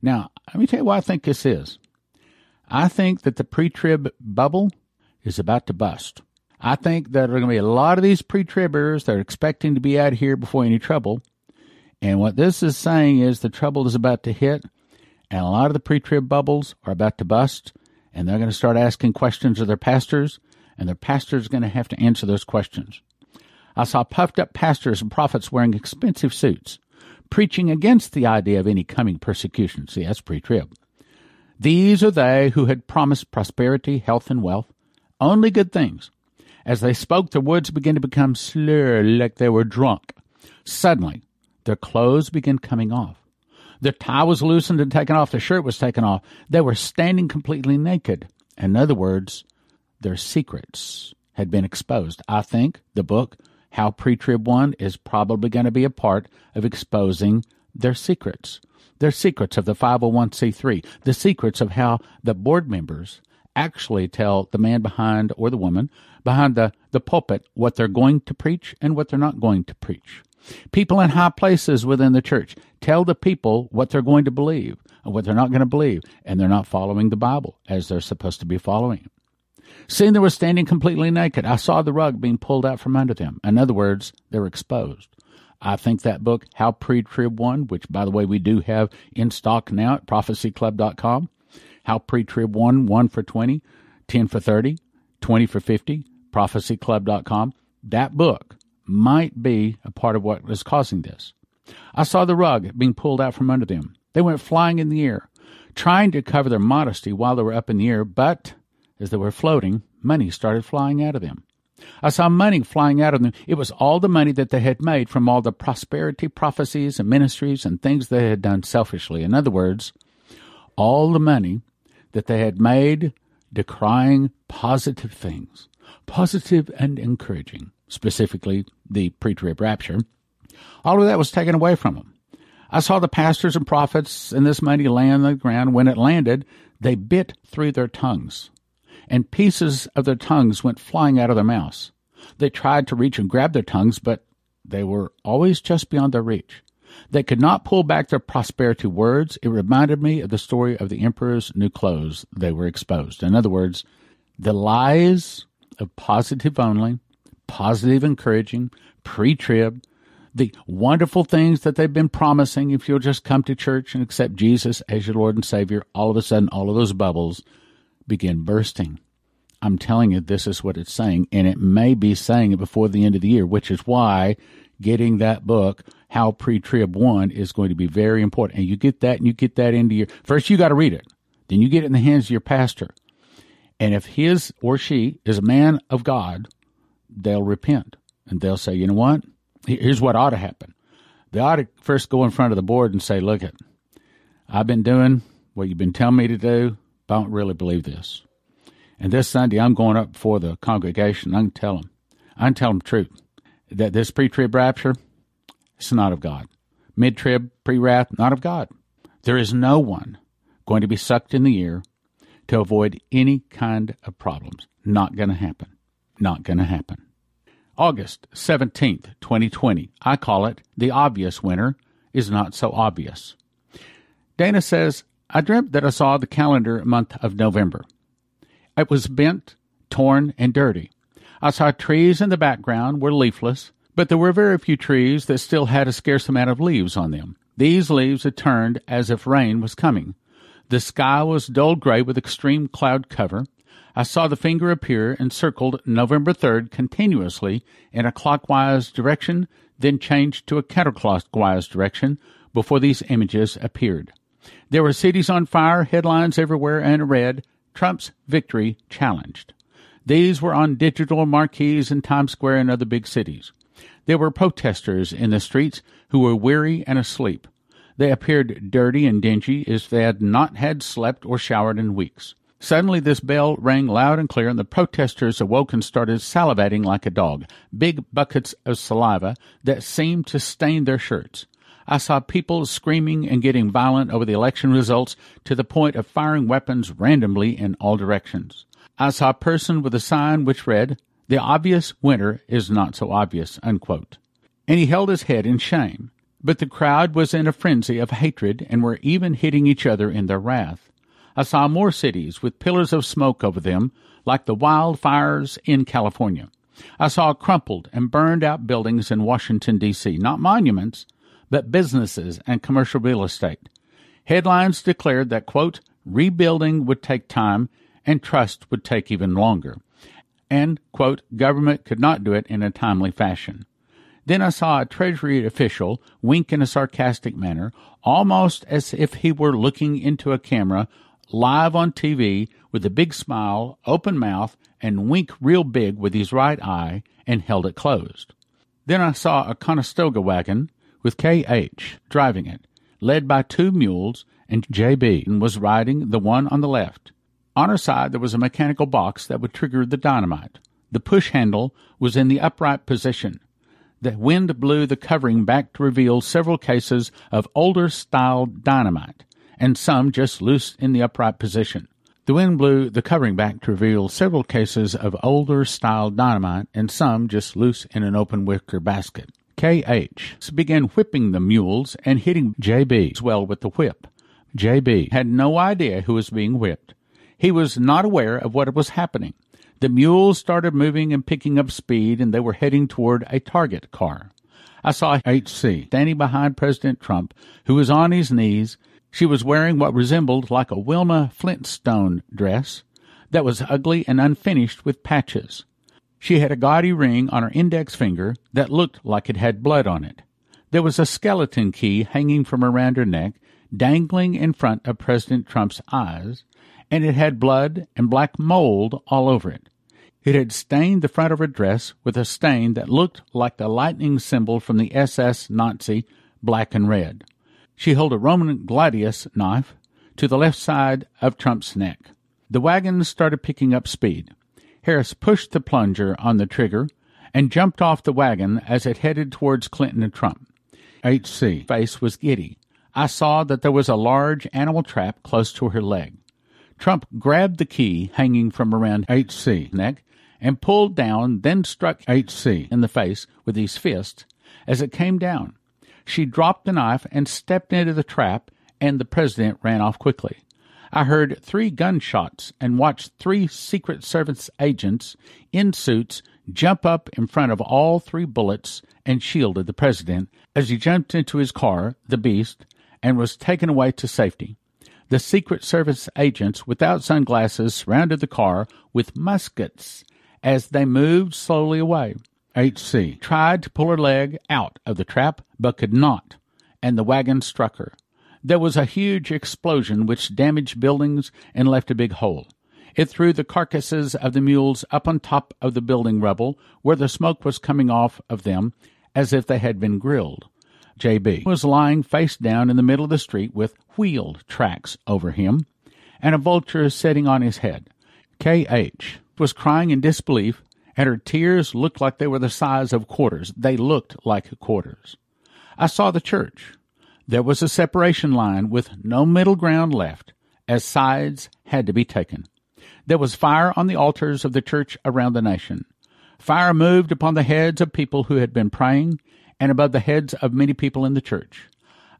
Now, let me tell you what I think this is. I think that the pre trib bubble is about to bust. I think that there are going to be a lot of these pre tribbers that are expecting to be out here before any trouble. And what this is saying is the trouble is about to hit, and a lot of the pre trib bubbles are about to bust, and they're going to start asking questions of their pastors, and their pastors are going to have to answer those questions. I saw puffed up pastors and prophets wearing expensive suits, preaching against the idea of any coming persecution. See, that's pre trib. These are they who had promised prosperity, health, and wealth, only good things. As they spoke, their words began to become slurred like they were drunk. Suddenly, their clothes began coming off. Their tie was loosened and taken off. Their shirt was taken off. They were standing completely naked. In other words, their secrets had been exposed. I think the book how Pre Trib One is probably going to be a part of exposing their secrets. Their secrets of the 501c3, the secrets of how the board members actually tell the man behind or the woman behind the, the pulpit what they're going to preach and what they're not going to preach. People in high places within the church tell the people what they're going to believe and what they're not going to believe, and they're not following the Bible as they're supposed to be following. Seeing they were standing completely naked, I saw the rug being pulled out from under them. In other words, they were exposed. I think that book, How Pre Trib One, which by the way we do have in stock now at prophecyclub.com, How Pre Trib One, 1 for 20, 10 for 30, 20 for 50, prophecyclub.com. That book might be a part of what is causing this. I saw the rug being pulled out from under them. They went flying in the air, trying to cover their modesty while they were up in the air, but as they were floating, money started flying out of them. I saw money flying out of them. It was all the money that they had made from all the prosperity prophecies and ministries and things they had done selfishly. In other words, all the money that they had made decrying positive things, positive and encouraging, specifically the pre trib rapture, all of that was taken away from them. I saw the pastors and prophets and this money land on the ground. When it landed, they bit through their tongues and pieces of their tongues went flying out of their mouths. They tried to reach and grab their tongues, but they were always just beyond their reach. They could not pull back their prosperity words. It reminded me of the story of the emperor's new clothes. They were exposed. In other words, the lies of positive only, positive encouraging, pre trib, the wonderful things that they've been promising if you'll just come to church and accept Jesus as your Lord and Savior, all of a sudden, all of those bubbles begin bursting. I'm telling you, this is what it's saying, and it may be saying it before the end of the year, which is why getting that book, How Pre Trib One, is going to be very important. And you get that, and you get that into your first, you got to read it. Then you get it in the hands of your pastor. And if his or she is a man of God, they'll repent and they'll say, you know what? Here's what ought to happen. They ought to first go in front of the board and say, look it, I've been doing what you've been telling me to do. I don't really believe this. And this Sunday, I'm going up before the congregation. I can tell them, I can tell them the truth that this pre-trib rapture, it's not of God. Mid-trib, pre-wrath, not of God. There is no one going to be sucked in the ear to avoid any kind of problems. Not going to happen. Not going to happen. August 17th, 2020. I call it the obvious winter is not so obvious. Dana says, I dreamt that I saw the calendar month of November. It was bent, torn, and dirty. I saw trees in the background were leafless, but there were very few trees that still had a scarce amount of leaves on them. These leaves had turned as if rain was coming. The sky was dull gray with extreme cloud cover. I saw the finger appear and circled November 3rd continuously in a clockwise direction, then changed to a counterclockwise direction before these images appeared. There were cities on fire, headlines everywhere, and read, Trump's victory challenged. These were on digital marquees in Times Square and other big cities. There were protesters in the streets who were weary and asleep. They appeared dirty and dingy as they had not had slept or showered in weeks. Suddenly, this bell rang loud and clear, and the protesters awoke and started salivating like a dog, big buckets of saliva that seemed to stain their shirts. I saw people screaming and getting violent over the election results to the point of firing weapons randomly in all directions. I saw a person with a sign which read, The obvious winner is not so obvious, unquote. And he held his head in shame. But the crowd was in a frenzy of hatred and were even hitting each other in their wrath. I saw more cities with pillars of smoke over them, like the wildfires in California. I saw crumpled and burned out buildings in Washington, D.C., not monuments, but businesses and commercial real estate. Headlines declared that, quote, rebuilding would take time and trust would take even longer, and, quote, government could not do it in a timely fashion. Then I saw a Treasury official wink in a sarcastic manner, almost as if he were looking into a camera live on TV with a big smile, open mouth, and wink real big with his right eye and held it closed. Then I saw a Conestoga wagon with KH driving it, led by two mules, and JB was riding the one on the left. On her side there was a mechanical box that would trigger the dynamite. The push handle was in the upright position. The wind blew the covering back to reveal several cases of older style dynamite, and some just loose in the upright position. The wind blew the covering back to reveal several cases of older style dynamite, and some just loose in an open wicker basket. K.H. began whipping the mules and hitting J.B. as well with the whip. J.B. had no idea who was being whipped. He was not aware of what was happening. The mules started moving and picking up speed, and they were heading toward a target car. I saw HC standing behind President Trump, who was on his knees. She was wearing what resembled like a Wilma Flintstone dress that was ugly and unfinished with patches. She had a gaudy ring on her index finger that looked like it had blood on it. There was a skeleton key hanging from around her neck, dangling in front of President Trump's eyes, and it had blood and black mold all over it. It had stained the front of her dress with a stain that looked like the lightning symbol from the SS Nazi black and red. She held a Roman gladius knife to the left side of Trump's neck. The wagon started picking up speed. Harris pushed the plunger on the trigger and jumped off the wagon as it headed towards Clinton and Trump. H.C. face was giddy. I saw that there was a large animal trap close to her leg. Trump grabbed the key hanging from around H.C.'s neck and pulled down, then struck H.C. in the face with his fist as it came down. She dropped the knife and stepped into the trap, and the president ran off quickly. I heard three gunshots and watched three Secret Service agents in suits jump up in front of all three bullets and shielded the president as he jumped into his car, the Beast, and was taken away to safety. The Secret Service agents without sunglasses surrounded the car with muskets as they moved slowly away. H.C. tried to pull her leg out of the trap, but could not, and the wagon struck her. There was a huge explosion which damaged buildings and left a big hole. It threw the carcasses of the mules up on top of the building rubble, where the smoke was coming off of them as if they had been grilled. J.B. was lying face down in the middle of the street with wheeled tracks over him, and a vulture sitting on his head. K.H was crying in disbelief, and her tears looked like they were the size of quarters. They looked like quarters. I saw the church. There was a separation line with no middle ground left. as sides had to be taken. There was fire on the altars of the church around the nation. Fire moved upon the heads of people who had been praying and above the heads of many people in the church.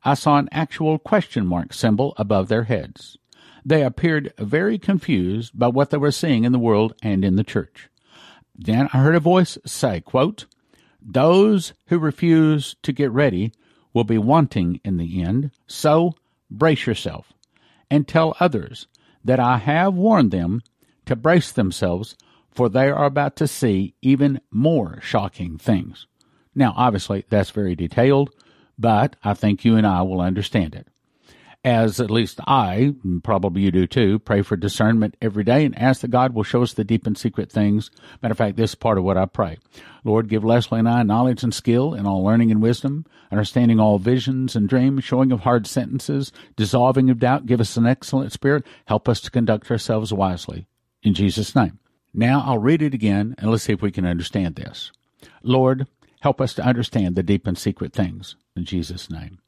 I saw an actual question mark symbol above their heads. They appeared very confused by what they were seeing in the world and in the church. Then I heard a voice say, quote, Those who refuse to get ready will be wanting in the end, so brace yourself and tell others that I have warned them to brace themselves, for they are about to see even more shocking things. Now, obviously, that's very detailed, but I think you and I will understand it as at least I, probably you do too, pray for discernment every day and ask that God will show us the deep and secret things. Matter of fact, this is part of what I pray. Lord, give Leslie and I knowledge and skill in all learning and wisdom, understanding all visions and dreams, showing of hard sentences, dissolving of doubt. Give us an excellent spirit. Help us to conduct ourselves wisely. In Jesus' name. Now I'll read it again and let's see if we can understand this. Lord, help us to understand the deep and secret things. In Jesus' name.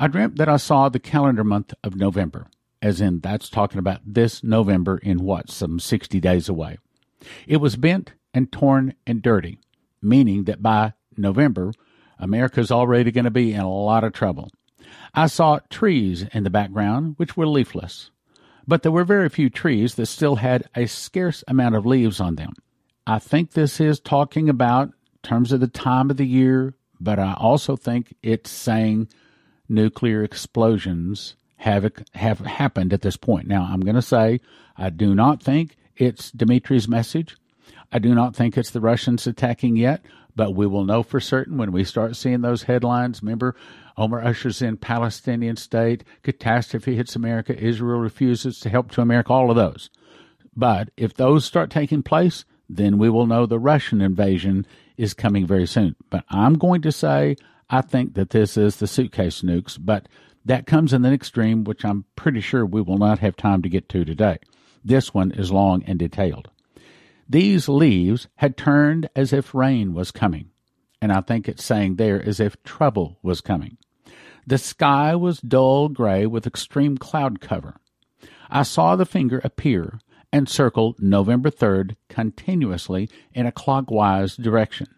I dreamt that I saw the calendar month of November, as in that's talking about this November in what, some 60 days away. It was bent and torn and dirty, meaning that by November, America's already going to be in a lot of trouble. I saw trees in the background which were leafless, but there were very few trees that still had a scarce amount of leaves on them. I think this is talking about terms of the time of the year, but I also think it's saying nuclear explosions have have happened at this point. Now, I'm going to say I do not think it's Dimitri's message. I do not think it's the Russians attacking yet, but we will know for certain when we start seeing those headlines. Remember, Omar ushers in Palestinian state, catastrophe hits America, Israel refuses to help to America, all of those. But if those start taking place, then we will know the Russian invasion is coming very soon. But I'm going to say I think that this is the suitcase nukes, but that comes in the extreme, which I'm pretty sure we will not have time to get to today. This one is long and detailed. These leaves had turned as if rain was coming, and I think it's saying there as if trouble was coming. The sky was dull gray with extreme cloud cover. I saw the finger appear and circle November 3rd continuously in a clockwise direction.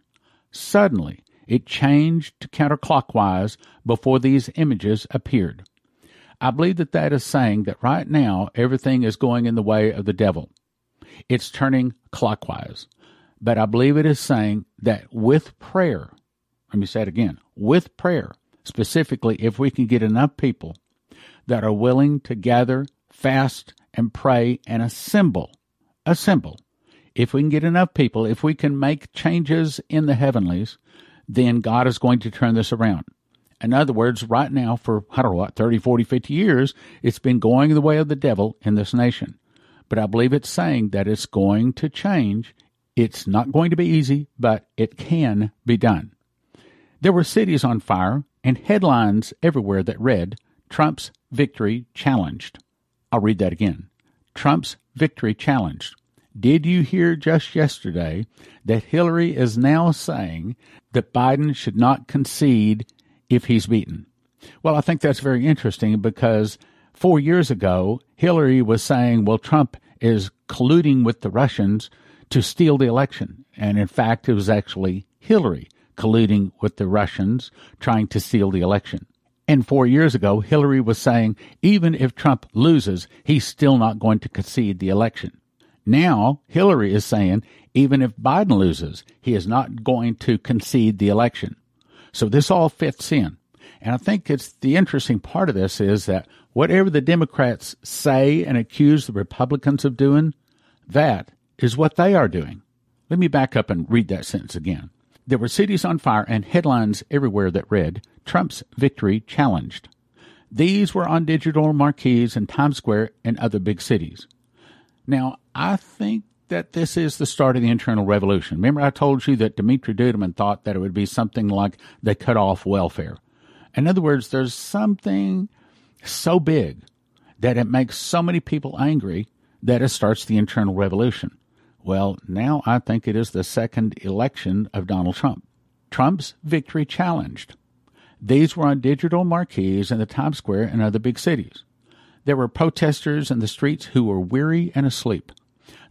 Suddenly, it changed to counterclockwise before these images appeared. I believe that that is saying that right now everything is going in the way of the devil. It's turning clockwise. But I believe it is saying that with prayer, let me say it again, with prayer, specifically if we can get enough people that are willing to gather, fast, and pray and assemble, assemble. If we can get enough people, if we can make changes in the heavenlies, then God is going to turn this around. In other words, right now, for, I don't know what, 30, 40, 50 years, it's been going the way of the devil in this nation. But I believe it's saying that it's going to change. It's not going to be easy, but it can be done. There were cities on fire and headlines everywhere that read, Trump's victory challenged. I'll read that again. Trump's victory challenged. Did you hear just yesterday that Hillary is now saying that Biden should not concede if he's beaten? Well, I think that's very interesting because four years ago, Hillary was saying, well, Trump is colluding with the Russians to steal the election. And in fact, it was actually Hillary colluding with the Russians trying to steal the election. And four years ago, Hillary was saying, even if Trump loses, he's still not going to concede the election. Now, Hillary is saying even if Biden loses, he is not going to concede the election. So this all fits in. And I think it's the interesting part of this is that whatever the Democrats say and accuse the Republicans of doing, that is what they are doing. Let me back up and read that sentence again. There were cities on fire and headlines everywhere that read, Trump's victory challenged. These were on digital marquees in Times Square and other big cities. Now, I think that this is the start of the internal revolution. Remember, I told you that Dimitri Duduman thought that it would be something like they cut off welfare. In other words, there's something so big that it makes so many people angry that it starts the internal revolution. Well, now I think it is the second election of Donald Trump. Trump's victory challenged. These were on digital marquees in the Times Square and other big cities. there were protesters in the streets who were weary and asleep.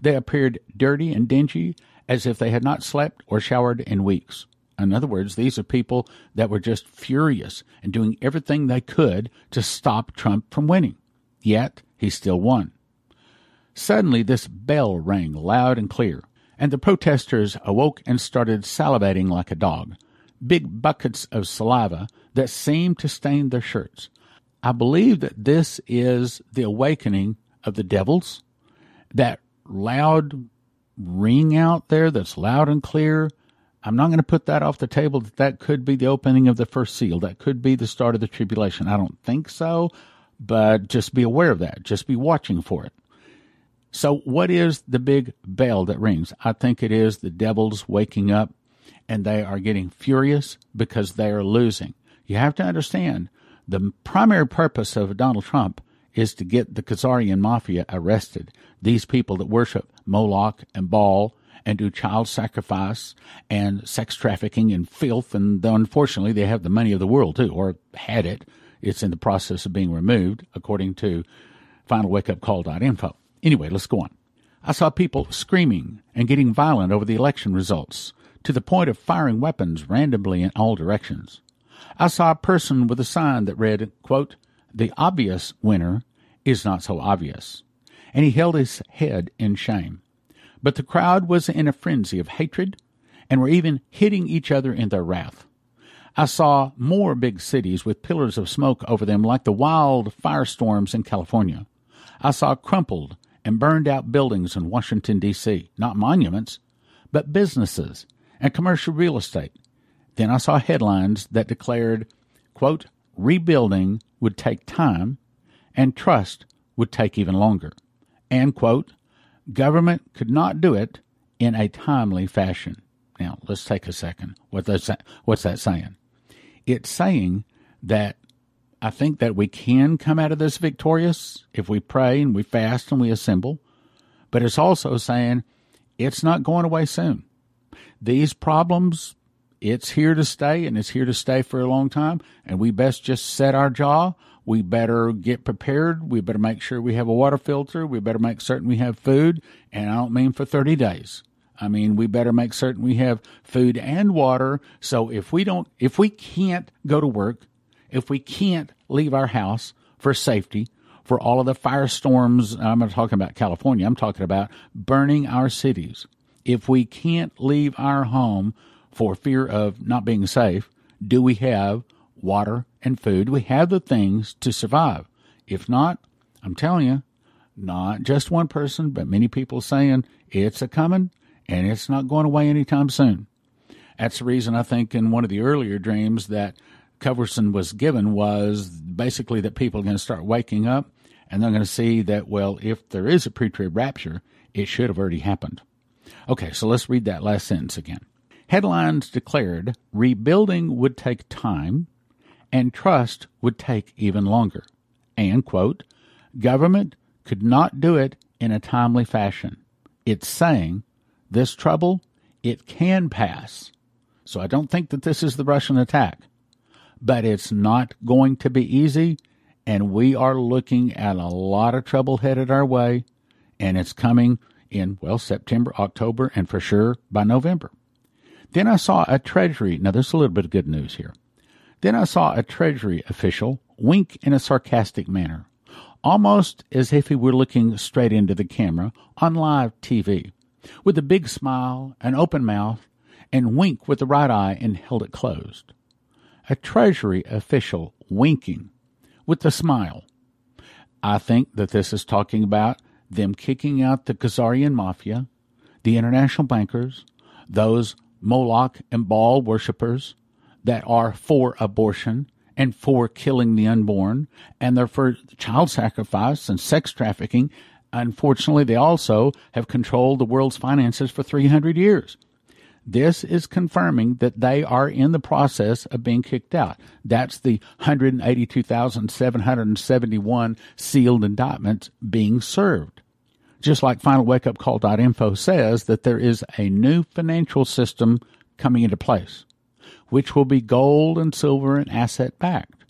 They appeared dirty and dingy, as if they had not slept or showered in weeks. In other words, these are people that were just furious and doing everything they could to stop Trump from winning. Yet, he still won. Suddenly, this bell rang loud and clear, and the protesters awoke and started salivating like a dog, big buckets of saliva that seemed to stain their shirts. I believe that this is the awakening of the devils, that loud ring out there that's loud and clear. I'm not going to put that off the table that that could be the opening of the first seal. That could be the start of the tribulation. I don't think so, but just be aware of that. Just be watching for it. So, what is the big bell that rings? I think it is the devils waking up and they are getting furious because they are losing. You have to understand the primary purpose of Donald Trump is to get the Khazarian mafia arrested. These people that worship Moloch and Baal and do child sacrifice and sex trafficking and filth. And unfortunately, they have the money of the world too, or had it. It's in the process of being removed, according to finalwakeupcall.info. Anyway, let's go on. I saw people screaming and getting violent over the election results to the point of firing weapons randomly in all directions. I saw a person with a sign that read, quote, The obvious winner is not so obvious. And he held his head in shame. But the crowd was in a frenzy of hatred and were even hitting each other in their wrath. I saw more big cities with pillars of smoke over them like the wild firestorms in California. I saw crumpled and burned out buildings in Washington, D.C., not monuments, but businesses and commercial real estate. Then I saw headlines that declared, quote, rebuilding would take time and trust would take even longer. And, quote, government could not do it in a timely fashion. Now, let's take a second. What that, what's that saying? It's saying that I think that we can come out of this victorious if we pray and we fast and we assemble. But it's also saying it's not going away soon. These problems, it's here to stay and it's here to stay for a long time. And we best just set our jaw. We better get prepared. We better make sure we have a water filter. We better make certain we have food. And I don't mean for 30 days. I mean, we better make certain we have food and water. So if we don't, if we can't go to work, if we can't leave our house for safety, for all of the firestorms, I'm not talking about California, I'm talking about burning our cities. If we can't leave our home for fear of not being safe, do we have water and food? We have the things to survive? If not, I'm telling you, not just one person, but many people saying it's a coming and it's not going away anytime soon. That's the reason I think in one of the earlier dreams that Coverstone was given was basically that people are going to start waking up and they're going to see that, well, if there is a pre trib rapture, it should have already happened. Okay, so let's read that last sentence again. Headlines declared rebuilding would take time and trust would take even longer. And, quote, government could not do it in a timely fashion. It's saying this trouble, it can pass. So I don't think that this is the Russian attack but it's not going to be easy. And we are looking at a lot of trouble headed our way. And it's coming in, well, September, October, and for sure by November. Then I saw a Treasury. Now, there's a little bit of good news here. Then I saw a Treasury official wink in a sarcastic manner, almost as if he were looking straight into the camera on live TV, with a big smile, an open mouth, and wink with the right eye and held it closed a Treasury official winking with a smile. I think that this is talking about them kicking out the Khazarian mafia, the international bankers, those Moloch and Baal worshippers that are for abortion and for killing the unborn, and they're for child sacrifice and sex trafficking. Unfortunately, they also have controlled the world's finances for 300 years. This is confirming that they are in the process of being kicked out. That's the 182,771 sealed indictments being served. Just like finalwakeupcall.info says that there is a new financial system coming into place, which will be gold and silver and asset backed.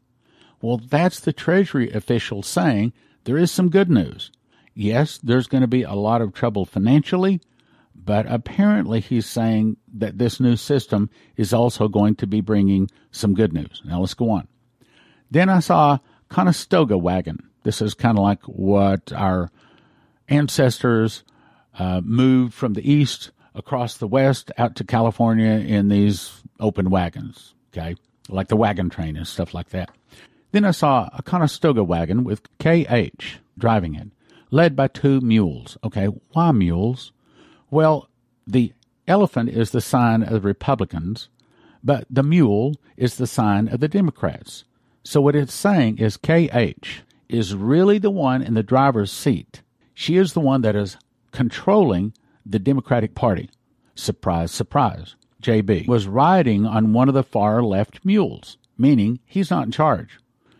Well, that's the Treasury official saying there is some good news. Yes, there's going to be a lot of trouble financially, but apparently he's saying that this new system is also going to be bringing some good news. Now let's go on. Then I saw Conestoga wagon. This is kind of like what our ancestors uh, moved from the east across the west out to California in these open wagons, okay, like the wagon train and stuff like that. Then I saw a Conestoga wagon with KH driving it, led by two mules. Okay, why mules? Well, the elephant is the sign of the Republicans, but the mule is the sign of the Democrats. So what it's saying is KH is really the one in the driver's seat. She is the one that is controlling the Democratic Party. Surprise, surprise. JB was riding on one of the far left mules, meaning he's not in charge.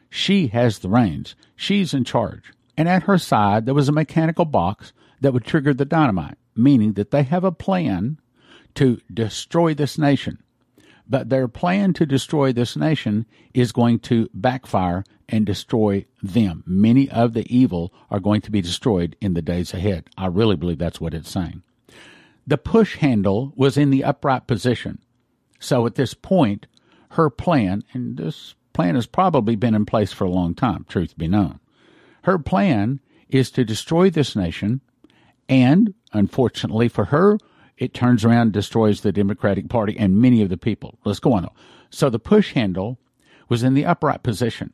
She has the reins. She's in charge. And at her side, there was a mechanical box that would trigger the dynamite, meaning that they have a plan to destroy this nation. But their plan to destroy this nation is going to backfire and destroy them. Many of the evil are going to be destroyed in the days ahead. I really believe that's what it's saying. The push handle was in the upright position. So at this point, her plan, and this plan has probably been in place for a long time, truth be known. Her plan is to destroy this nation, and unfortunately for her, it turns around destroys the Democratic Party and many of the people. Let's go on though. So the push handle was in the upright position.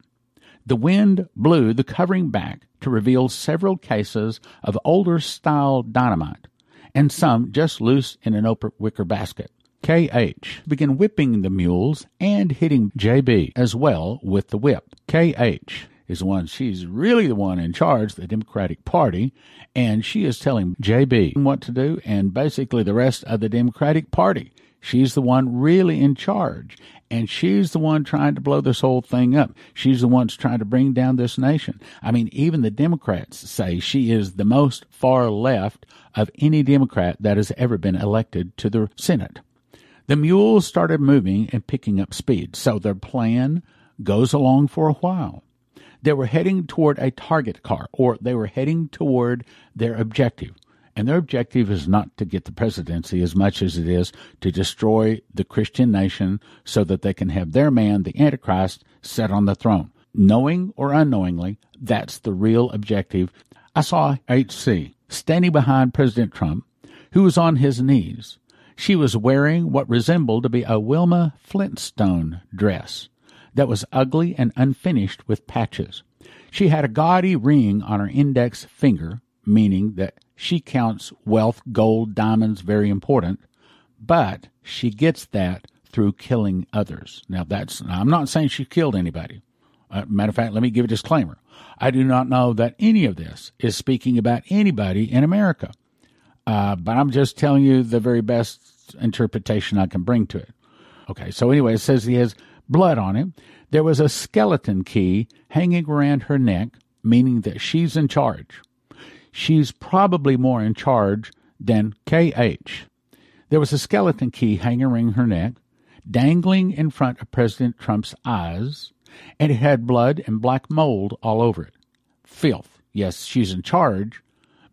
The wind blew the covering back to reveal several cases of older style dynamite and some just loose in an open wicker basket. KH began whipping the mules and hitting JB as well with the whip. KH is the one, she's really the one in charge the Democratic Party, and she is telling JB what to do and basically the rest of the Democratic Party. She's the one really in charge. And she's the one trying to blow this whole thing up. She's the one trying to bring down this nation. I mean, even the Democrats say she is the most far left of any Democrat that has ever been elected to the Senate. The mules started moving and picking up speed, so their plan goes along for a while. They were heading toward a target car, or they were heading toward their objective. And their objective is not to get the presidency as much as it is to destroy the Christian nation so that they can have their man, the Antichrist, set on the throne. Knowing or unknowingly, that's the real objective. I saw HC standing behind President Trump, who was on his knees. She was wearing what resembled to be a Wilma Flintstone dress that was ugly and unfinished with patches. She had a gaudy ring on her index finger, meaning that she counts wealth, gold, diamonds very important, but she gets that through killing others. Now, that's, I'm not saying she killed anybody. Uh, matter of fact, let me give a disclaimer. I do not know that any of this is speaking about anybody in America, uh, but I'm just telling you the very best interpretation I can bring to it. Okay, so anyway, it says he has blood on him. There was a skeleton key hanging around her neck, meaning that she's in charge she's probably more in charge than KH. There was a skeleton key hanging around her neck, dangling in front of President Trump's eyes, and it had blood and black mold all over it. Filth. Yes, she's in charge,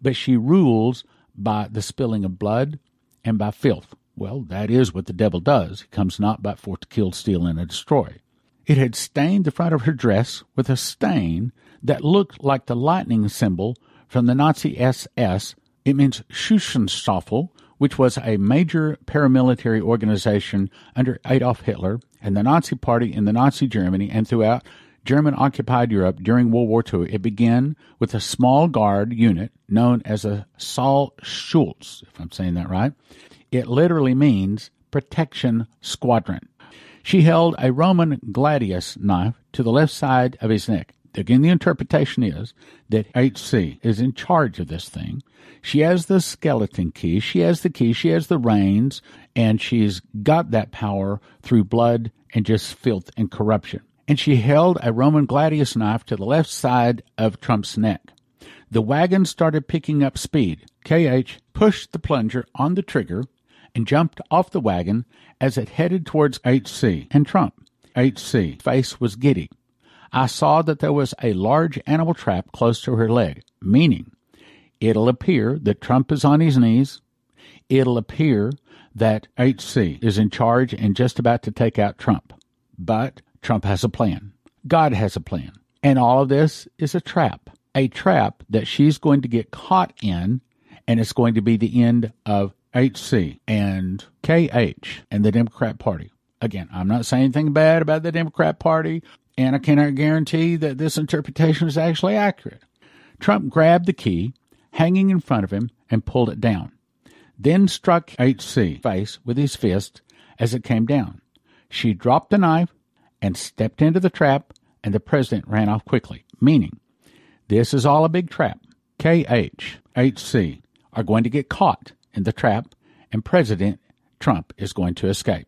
but she rules by the spilling of blood and by filth. Well, that is what the devil does. He comes not but for to kill, steal, and destroy. It had stained the front of her dress with a stain that looked like the lightning symbol from the Nazi SS. It means Schutzstaffel, which was a major paramilitary organization under Adolf Hitler and the Nazi Party in the Nazi Germany and throughout German occupied Europe during World War II. It began with a small guard unit known as a Saal Schutz, if I'm saying that right. It literally means protection squadron. She held a Roman gladius knife to the left side of his neck again, the interpretation is that HC is in charge of this thing. She has the skeleton key, she has the key, she has the reins, and she's got that power through blood and just filth and corruption. And she held a Roman gladius knife to the left side of Trump's neck. The wagon started picking up speed. KH pushed the plunger on the trigger and jumped off the wagon as it headed towards HC and Trump. HC face was giddy. I saw that there was a large animal trap close to her leg, meaning it'll appear that Trump is on his knees. It'll appear that HC is in charge and just about to take out Trump. But Trump has a plan. God has a plan. And all of this is a trap. A trap that she's going to get caught in, and it's going to be the end of HC and KH and the Democrat Party. Again, I'm not saying anything bad about the Democrat Party, and I cannot guarantee that this interpretation is actually accurate. Trump grabbed the key hanging in front of him and pulled it down, then struck HC face with his fist as it came down. She dropped the knife and stepped into the trap, and the president ran off quickly, meaning this is all a big trap. KH, HC are going to get caught in the trap, and President Trump is going to escape.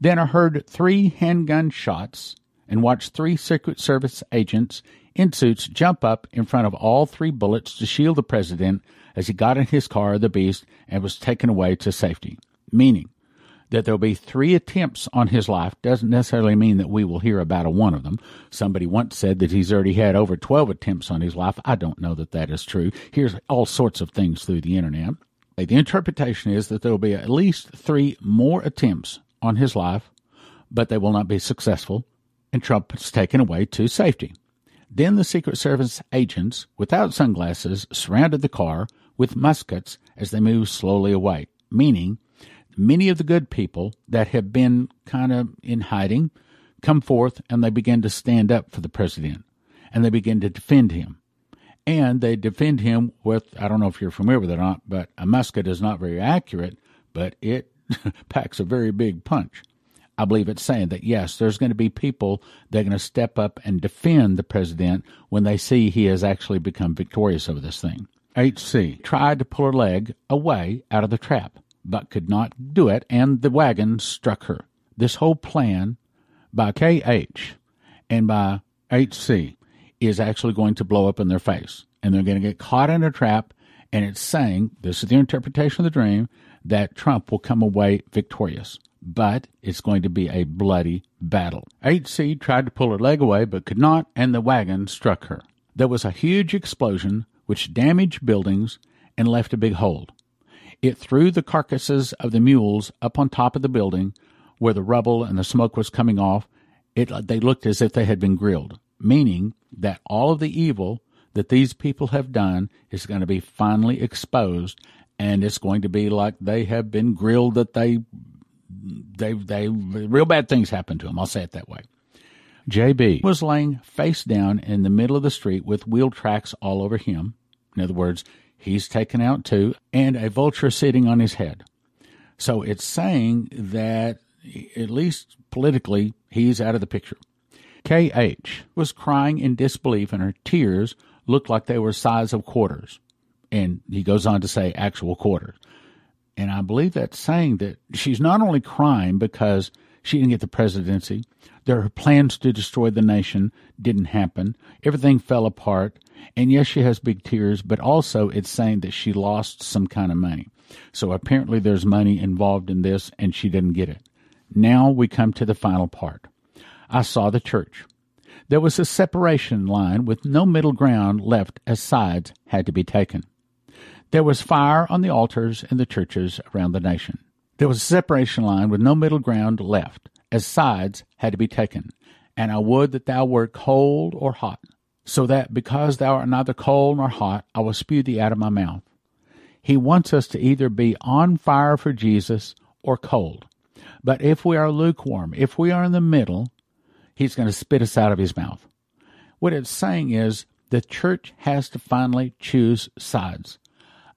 Then I heard three handgun shots and watched three Secret Service agents in suits jump up in front of all three bullets to shield the president as he got in his car, the Beast, and was taken away to safety. Meaning that there'll be three attempts on his life doesn't necessarily mean that we will hear about a one of them. Somebody once said that he's already had over 12 attempts on his life. I don't know that that is true. Here's all sorts of things through the internet. The interpretation is that there will be at least three more attempts on his life, but they will not be successful, and Trump is taken away to safety. Then the Secret Service agents, without sunglasses, surrounded the car with muskets as they moved slowly away, meaning many of the good people that have been kind of in hiding come forth and they begin to stand up for the president and they begin to defend him and they defend him with I don't know if you're familiar with it or not, but a musket is not very accurate, but it packs a very big punch. I believe it's saying that yes, there's going to be people that are going to step up and defend the president when they see he has actually become victorious over this thing. HC tried to pull her leg away out of the trap, but could not do it, and the wagon struck her. This whole plan by KH and by HC is actually going to blow up in their face. And they're going to get caught in a trap. And it's saying, this is the interpretation of the dream, that Trump will come away victorious. But it's going to be a bloody battle. HC tried to pull her leg away but could not, and the wagon struck her. There was a huge explosion which damaged buildings and left a big hole. It threw the carcasses of the mules up on top of the building where the rubble and the smoke was coming off. It, they looked as if they had been grilled meaning that all of the evil that these people have done is going to be finally exposed and it's going to be like they have been grilled that they they they real bad things happen to them i'll say it that way. Jb was laying face down in the middle of the street with wheel tracks all over him. In other words he's taken out too and a vulture sitting on his head. So it's saying that at least politically he's out of the picture K.H. was crying in disbelief, and her tears looked like they were size of quarters. And he goes on to say actual quarters. And I believe that's saying that she's not only crying because she didn't get the presidency, their plans to destroy the nation didn't happen, everything fell apart. And yes, she has big tears, but also it's saying that she lost some kind of money. So apparently there's money involved in this, and she didn't get it. Now we come to the final part. I saw the church. There was a separation line with no middle ground left as sides had to be taken. There was fire on the altars in the churches around the nation. There was a separation line with no middle ground left, as sides had to be taken. And I would that thou wert cold or hot, so that because thou art neither cold nor hot, I will spew thee out of my mouth. He wants us to either be on fire for Jesus or cold. But if we are lukewarm, if we are in the middle, he's going to spit us out of his mouth. What it's saying is the church has to finally choose sides.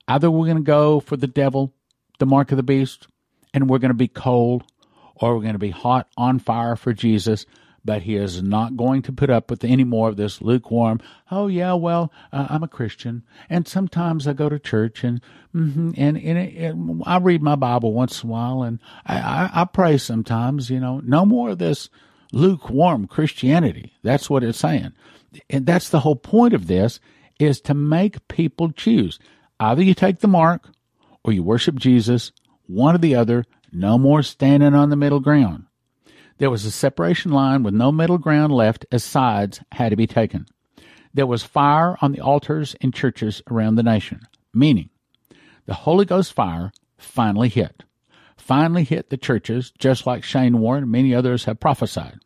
Either we're going to go for the devil, the mark of the beast, and we're going to be cold, or we're going to be hot on fire for Jesus, but he is not going to put up with any more of this lukewarm, oh, yeah, well, uh, I'm a Christian, and sometimes I go to church, and mm-hmm, and, and, it, and, I read my Bible once in a while, and I, I, I pray sometimes, you know, no more of this lukewarm Christianity. That's what it's saying. And that's the whole point of this is to make people choose. Either you take the mark or you worship Jesus, one or the other, no more standing on the middle ground. There was a separation line with no middle ground left as sides had to be taken. There was fire on the altars in churches around the nation, meaning the Holy Ghost fire finally hit. Finally hit the churches, just like Shane Warren and many others have prophesied.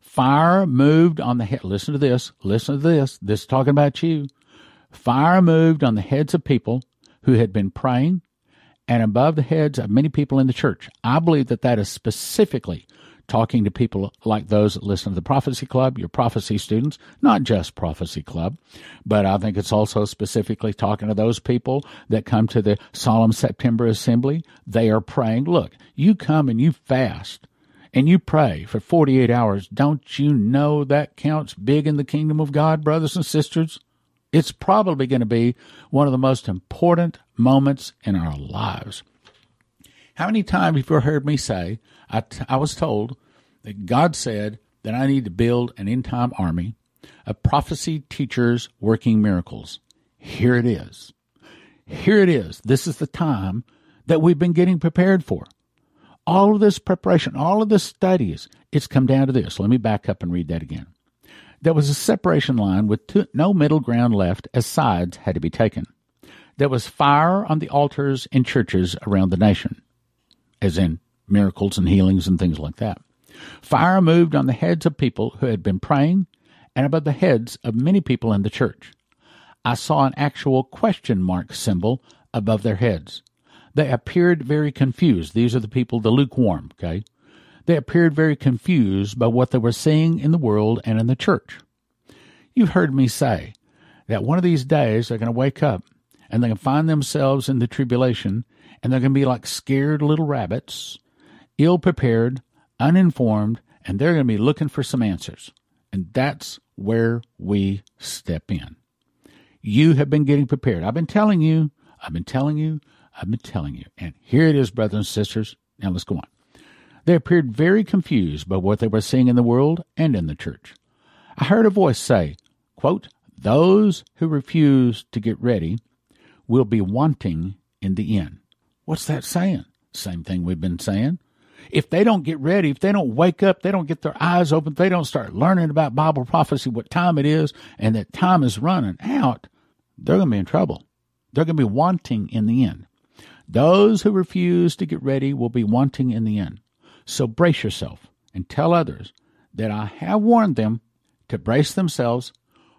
Fire moved on the head. Listen to this. Listen to this. This is talking about you. Fire moved on the heads of people who had been praying and above the heads of many people in the church. I believe that that is specifically talking to people like those that listen to the Prophecy Club, your prophecy students, not just Prophecy Club, but I think it's also specifically talking to those people that come to the Solemn September Assembly. They are praying. Look, you come and you fast and you pray for 48 hours. Don't you know that counts big in the kingdom of God, brothers and sisters? It's probably going to be one of the most important moments in our lives. How many times have you heard me say, I, t- I was told that God said that I need to build an end time army of prophecy teachers working miracles? Here it is. Here it is. This is the time that we've been getting prepared for. All of this preparation, all of this studies, it's come down to this. Let me back up and read that again. There was a separation line with two, no middle ground left as sides had to be taken. There was fire on the altars in churches around the nation, as in miracles and healings and things like that. Fire moved on the heads of people who had been praying and above the heads of many people in the church. I saw an actual question mark symbol above their heads. They appeared very confused. These are the people, the lukewarm, okay? They appeared very confused by what they were seeing in the world and in the church. You've heard me say that one of these days they're going to wake up and they're going to find themselves in the tribulation and they're going to be like scared little rabbits, ill prepared, uninformed, and they're going to be looking for some answers. And that's where we step in. You have been getting prepared. I've been telling you, I've been telling you, I've been telling you. And here it is, brothers and sisters. Now let's go on. They appeared very confused by what they were seeing in the world and in the church. I heard a voice say, quote, Those who refuse to get ready will be wanting in the end. What's that saying? Same thing we've been saying. If they don't get ready, if they don't wake up, they don't get their eyes open, they don't start learning about Bible prophecy, what time it is, and that time is running out, they're going to be in trouble. They're going to be wanting in the end. Those who refuse to get ready will be wanting in the end. So brace yourself and tell others that I have warned them to brace themselves,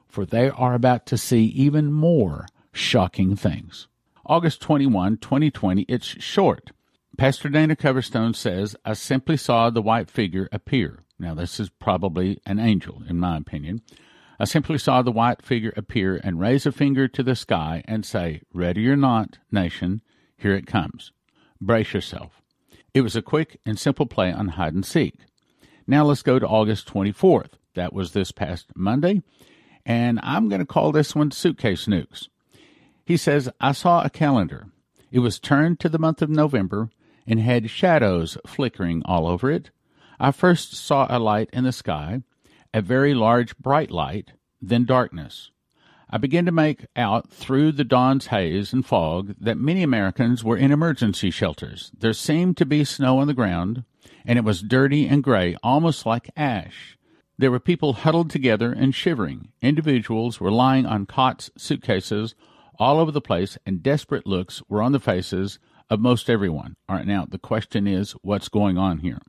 for they are about to see even more shocking things. August 21, 2020, it's short. Pastor Dana Coverstone says, I simply saw the white figure appear. Now, this is probably an angel, in my opinion. I simply saw the white figure appear and raise a finger to the sky and say, Ready or not, nation, here it comes. Brace yourself. It was a quick and simple play on hide and seek. Now let's go to August 24th. That was this past Monday. And I'm going to call this one Suitcase Nukes. He says, I saw a calendar. It was turned to the month of November and had shadows flickering all over it. I first saw a light in the sky, a very large bright light, then darkness. I began to make out through the dawn's haze and fog that many Americans were in emergency shelters. There seemed to be snow on the ground, and it was dirty and gray, almost like ash. There were people huddled together and shivering. Individuals were lying on cots, suitcases, all over the place, and desperate looks were on the faces of most everyone. All right, now the question is what's going on here?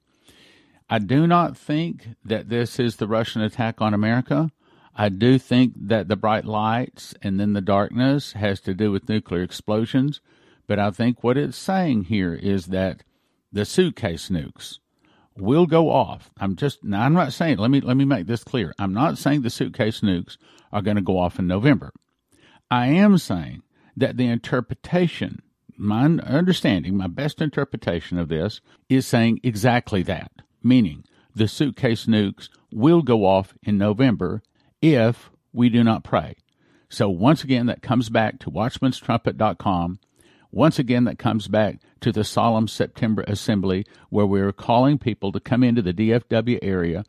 I do not think that this is the Russian attack on America. I do think that the bright lights and then the darkness has to do with nuclear explosions, but I think what it's saying here is that the suitcase nukes will go off. I'm just now I'm not saying let me let me make this clear. I'm not saying the suitcase nukes are going to go off in November. I am saying that the interpretation, my understanding, my best interpretation of this is saying exactly that, meaning the suitcase nukes will go off in November if we do not pray. So once again, that comes back to watchmanstrumpet.com. Once again, that comes back to the solemn September assembly where we're calling people to come into the DFW area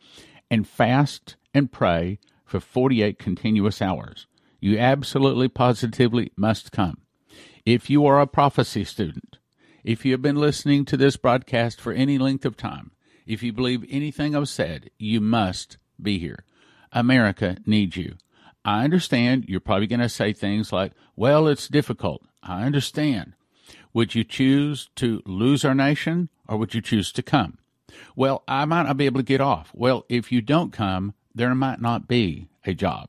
and fast and pray for 48 continuous hours. You absolutely positively must come. If you are a prophecy student, if you have been listening to this broadcast for any length of time, If you believe anything I've said, you must be here. America needs you. I understand you're probably going to say things like, well, it's difficult. I understand. Would you choose to lose our nation or would you choose to come? Well, I might not be able to get off. Well, if you don't come, there might not be a job.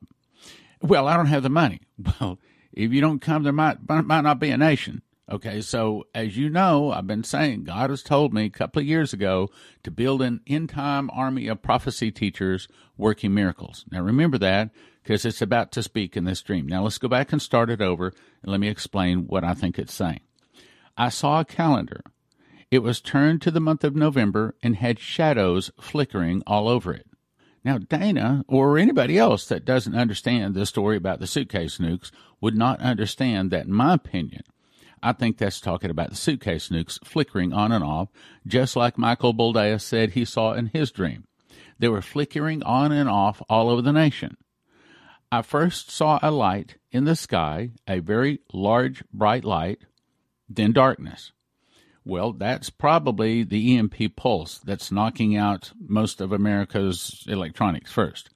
Well, I don't have the money. Well, if you don't come, there might, might not be a nation. Okay, so as you know, I've been saying God has told me a couple of years ago to build an end time army of prophecy teachers working miracles. Now remember that because it's about to speak in this dream. Now let's go back and start it over and let me explain what I think it's saying. I saw a calendar. It was turned to the month of November and had shadows flickering all over it. Now, Dana or anybody else that doesn't understand the story about the suitcase nukes would not understand that, in my opinion, I think that's talking about the suitcase nukes flickering on and off, just like Michael Boldea said he saw in his dream. They were flickering on and off all over the nation. I first saw a light in the sky, a very large, bright light, then darkness. Well, that's probably the EMP pulse that's knocking out most of America's electronics first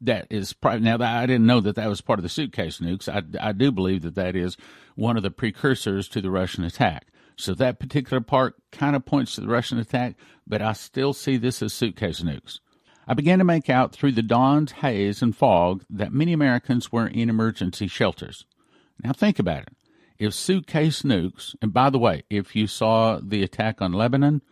that is probably now that I didn't know that that was part of the suitcase nukes. I, I do believe that that is one of the precursors to the Russian attack. So that particular part kind of points to the Russian attack, but I still see this as suitcase nukes. I began to make out through the dawn's haze and fog that many Americans were in emergency shelters. Now think about it. If suitcase nukes, and by the way, if you saw the attack on Lebanon,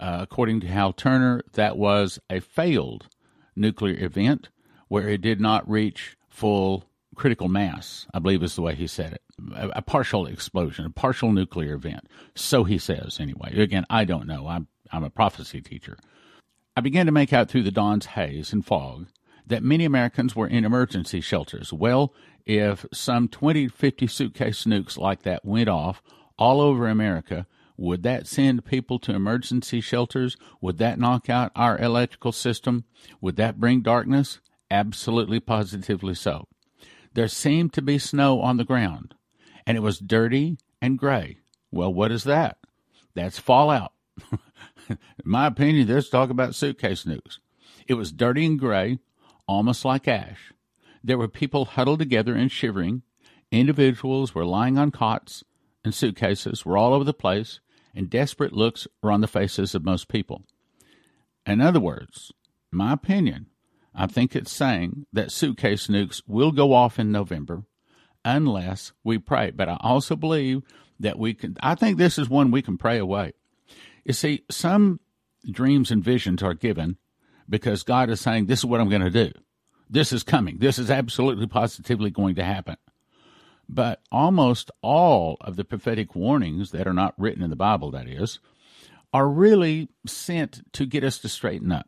uh, according to Hal Turner, that was a failed nuclear event where it did not reach full critical mass, I believe is the way he said it. A, a, partial explosion, a partial nuclear event. So he says, anyway. Again, I don't know. I'm, I'm a prophecy teacher. I began to make out through the dawn's haze and fog that many Americans were in emergency shelters. Well, if some 20 50 suitcase nukes like that went off all over America, would that send people to emergency shelters? Would that knock out our electrical system? Would that bring darkness? Absolutely, positively so. There seemed to be snow on the ground, and it was dirty and gray. Well, what is that? That's fallout. In my opinion, there's talk about suitcase nukes. It was dirty and gray, almost like ash. There were people huddled together and shivering. Individuals were lying on cots, and suitcases were all over the place, and desperate looks were on the faces of most people. In other words, my opinion, I think it's saying that suitcase nukes will go off in November unless we pray. But I also believe that we can, I think this is one we can pray away. You see, some dreams and visions are given because God is saying, This is what I'm going to do. This is coming. This is absolutely positively going to happen. But almost all of the prophetic warnings that are not written in the Bible, that is, are really sent to get us to straighten up.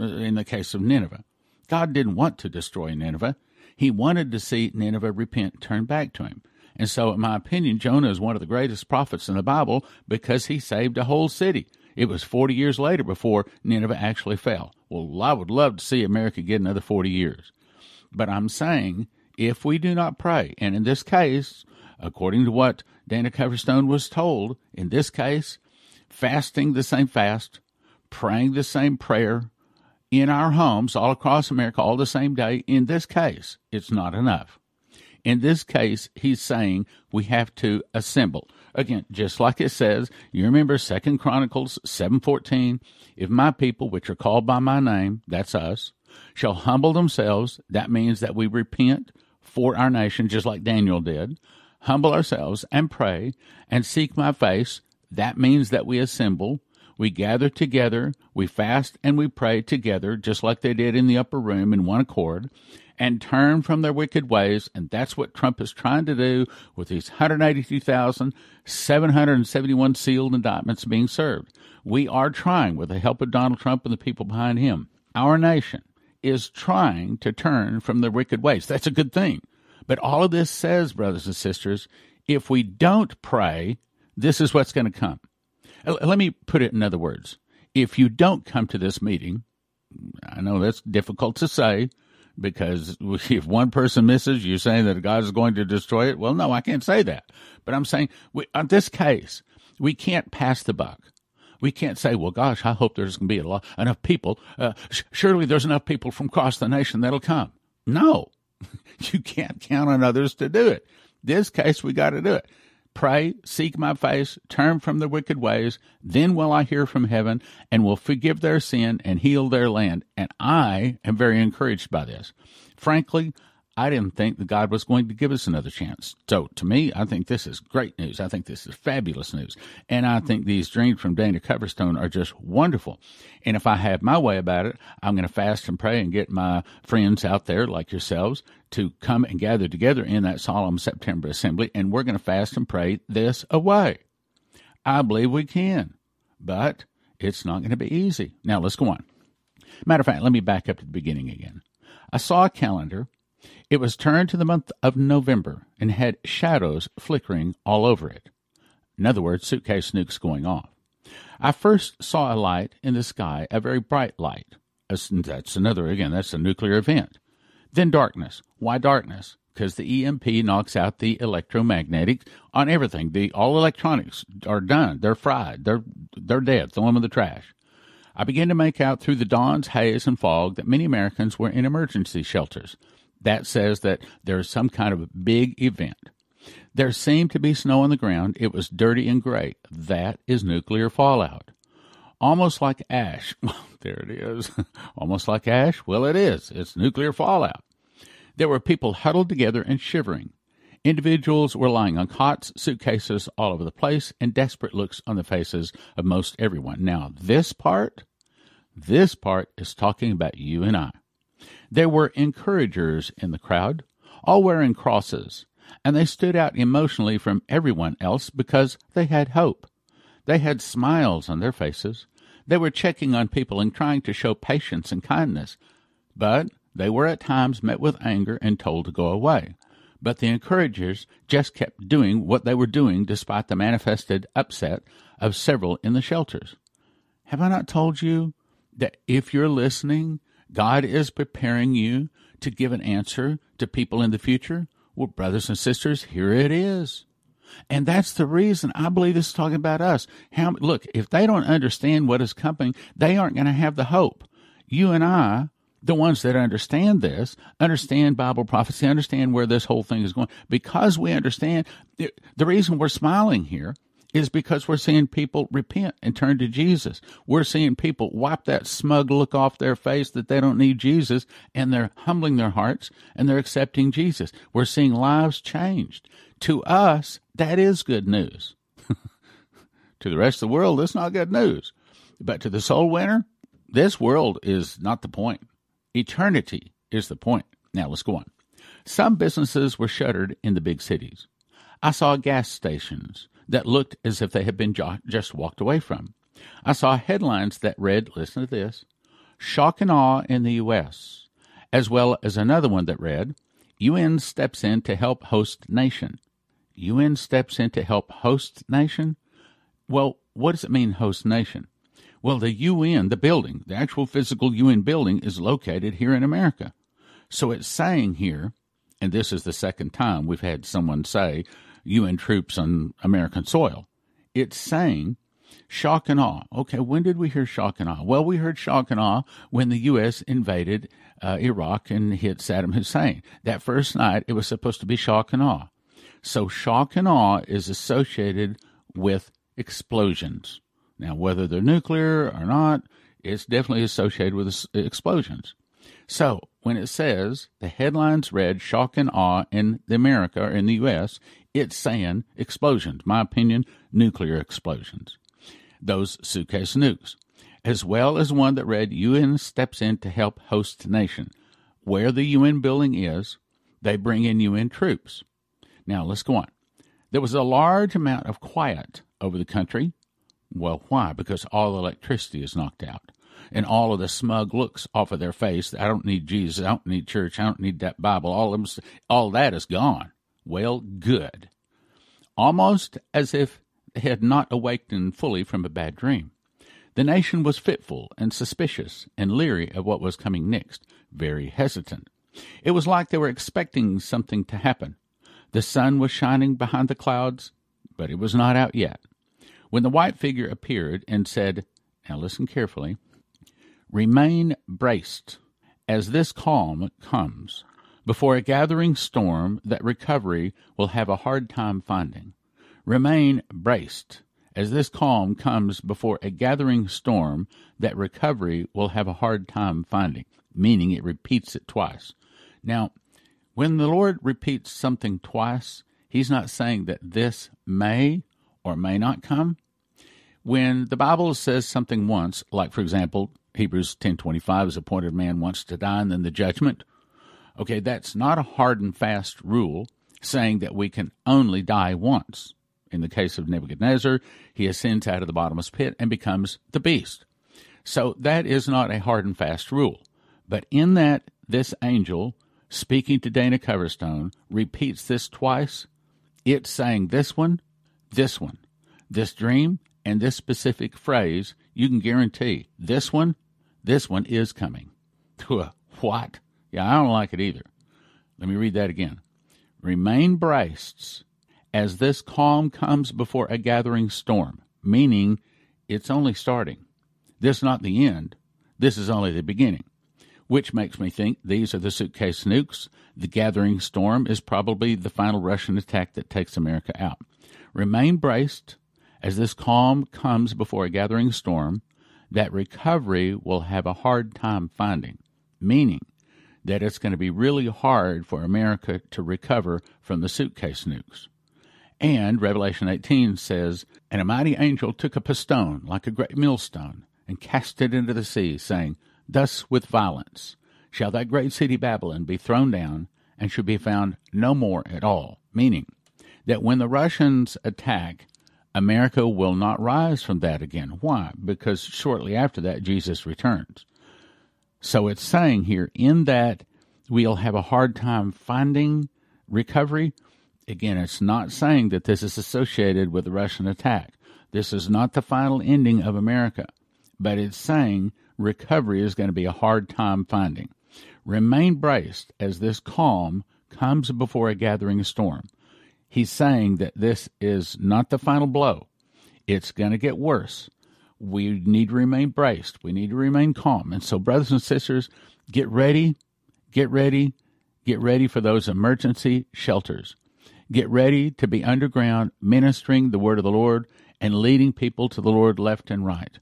Uh, in the case of Nineveh, God didn't want to destroy Nineveh. He wanted to see Nineveh repent, turn back to him. And so, in my opinion, Jonah is one of the greatest prophets in the Bible because he saved a whole city. It was 40 years later before Nineveh actually fell. Well, I would love to see America get another 40 years. But I'm saying if we do not pray, and in this case, according to what Dana Coverstone was told, in this case, fasting the same fast, praying the same prayer, in our homes all across America all the same day. In this case, it's not enough. In this case, he's saying we have to assemble. Again, just like it says, you remember Second Chronicles 7:14, if my people which are called by my name, that's us, shall humble themselves, that means that we repent for our nation just like Daniel did, humble ourselves and pray and seek my face, that means that we assemble we gather together, we fast and we pray together, just like they did in the upper room in one accord, and turn from their wicked ways. And that's what Trump is trying to do with these 182,771 sealed indictments being served. We are trying, with the help of Donald Trump and the people behind him, our nation is trying to turn from their wicked ways. That's a good thing. But all of this says, brothers and sisters, if we don't pray, this is what's going to come. Let me put it in other words. If you don't come to this meeting, I know that's difficult to say because if one person misses, you're saying that God is going to destroy it. Well, no, I can't say that. But I'm saying, we, on this case, we can't pass the buck. We can't say, well, gosh, I hope there's going to be lot, enough people. Uh, sh- surely there's enough people from across the nation that'll come. No, you can't count on others to do it. This case, we got to do it. Pray, seek my face, turn from their wicked ways. Then will I hear from heaven and will forgive their sin and heal their land. And I am very encouraged by this. Frankly, I didn't think that God was going to give us another chance. So to me, I think this is great news. I think this is fabulous news. And I think these dreams from Dana Coverstone are just wonderful. And if I have my way about it, I'm going to fast and pray and get my friends out there like yourselves to come and gather together in that solemn September assembly. And we're going to fast and pray this away. I believe we can, but it's not going to be easy. Now let's go on. Matter of fact, let me back up to the beginning again. I saw a calendar it was turned to the month of November and had shadows flickering all over it. In other words, suitcase nukes going off. I first saw a light in the sky, a very bright light. That's another, again, that's a nuclear event. Then darkness. Why darkness? Because the EMP knocks out the electromagnetic on everything. The all electronics are done. They're fried. They're they're dead. Throw them in the trash. I began to make out through the dawn's haze and fog that many Americans were in emergency shelters that says that there's some kind of a big event. There seemed to be snow on the ground. It was dirty and gray. That is nuclear fallout. Almost like ash. there it is. Almost like ash? Well, it is. It's nuclear fallout. There were people huddled together and shivering. Individuals were lying on cots, suitcases all over the place, and desperate looks on the faces of most everyone. Now, this part, this part is talking about you and I. There were encouragers in the crowd, all wearing crosses, and they stood out emotionally from everyone else because they had hope. They had smiles on their faces. They were checking on people and trying to show patience and kindness, but they were at times met with anger and told to go away. But the encouragers just kept doing what they were doing despite the manifested upset of several in the shelters. Have I not told you that if you're listening, God is preparing you to give an answer to people in the future. Well, brothers and sisters, here it is. And that's the reason I believe this is talking about us. How, look, if they don't understand what is coming, they aren't going to have the hope. You and I, the ones that understand this, understand Bible prophecy, understand where this whole thing is going. Because we understand, the reason we're smiling here is because we're seeing people repent and turn to Jesus. We're seeing people wipe that smug look off their face that they don't need Jesus and they're humbling their hearts and they're accepting Jesus. We're seeing lives changed. To us, that is good news. to the rest of the world, that's not good news. But to the soul winner, this world is not the point. Eternity is the point. Now let's go on. Some businesses were shuttered in the big cities. I saw gas stations that looked as if they had been just walked away from. I saw headlines that read, listen to this, shock and awe in the U.S., as well as another one that read, UN steps in to help host nation. UN steps in to help host nation? Well, what does it mean, host nation? Well, the UN, the building, the actual physical UN building, is located here in America. So it's saying here, and this is the second time we've had someone say, UN troops on American soil. It's saying shock and awe. Okay, when did we hear shock and awe? Well, we heard shock and awe when the U.S. invaded uh, Iraq and hit Saddam Hussein. That first night, it was supposed to be shock and awe. So, shock and awe is associated with explosions. Now, whether they're nuclear or not, it's definitely associated with explosions. So, when it says the headlines read shock and awe in the America in the U.S., it's saying explosions. My opinion, nuclear explosions. Those suitcase nukes. As well as one that read UN steps in to help host nation. Where the UN building is, they bring in UN troops. Now let's go on. There was a large amount of quiet over the country. Well, why? Because all electricity is knocked out and all of the smug looks off of their face. I don't need Jesus. I don't need church. I don't need that Bible. All of them, all that is gone. Well, good. Almost as if they had not awakened fully from a bad dream. The nation was fitful and suspicious and leery of what was coming next, very hesitant. It was like they were expecting something to happen. The sun was shining behind the clouds, but it was not out yet. when the white figure appeared and said, Now listen carefully, remain braced as this calm comes before a gathering storm that recovery will have a hard time finding. Remain braced as this calm comes before a gathering storm that recovery will have a hard time finding, meaning it repeats it twice. Now, when the Lord repeats something twice, He's not saying that this may or may not come. When the Bible says something once, like for example, Hebrews 10:25 is appointed man once to die and then the judgment. Okay, that's not a hard and fast rule saying that we can only die once. In the case of Nebuchadnezzar, he ascends out of the bottomless pit and becomes the beast. So that is not a hard and fast rule. But in that, this angel, speaking to Dana Coverstone, repeats this twice. It's saying this one, this one, this dream, and this specific phrase, you can guarantee this one, this one is coming. What? Yeah, I don't like it either. Let me read that again. Remain braced as this calm comes before a gathering storm, meaning it's only starting. This is not the end. This is only the beginning. Which makes me think these are the suitcase nukes. The gathering storm is probably the final Russian attack that takes America out. Remain braced as this calm comes before a gathering storm that recovery will have a hard time finding, meaning that it's going to be really hard for America to recover from the suitcase nukes. And Revelation 18 says, And a mighty angel took up a stone, like a great millstone, and cast it into the sea, saying, Thus with violence shall that great city Babylon be thrown down, and shall be found no more at all. Meaning that when the Russians attack, America will not rise from that again. Why? Because shortly after that, Jesus returns. So it's saying here in that we'll have a hard time finding recovery. Again, it's not saying that this is associated with the Russian attack. This is not the final ending of America, but it's saying recovery is going to be a hard time finding. Remain braced as this calm comes before a gathering storm. He's saying that this is not the final blow. It's going to get worse we need to remain braced. We need to remain calm. And so, brothers and sisters, get ready, get ready, get ready for those emergency shelters. Get ready to be underground, ministering the word of the Lord and leading people to the Lord left and right.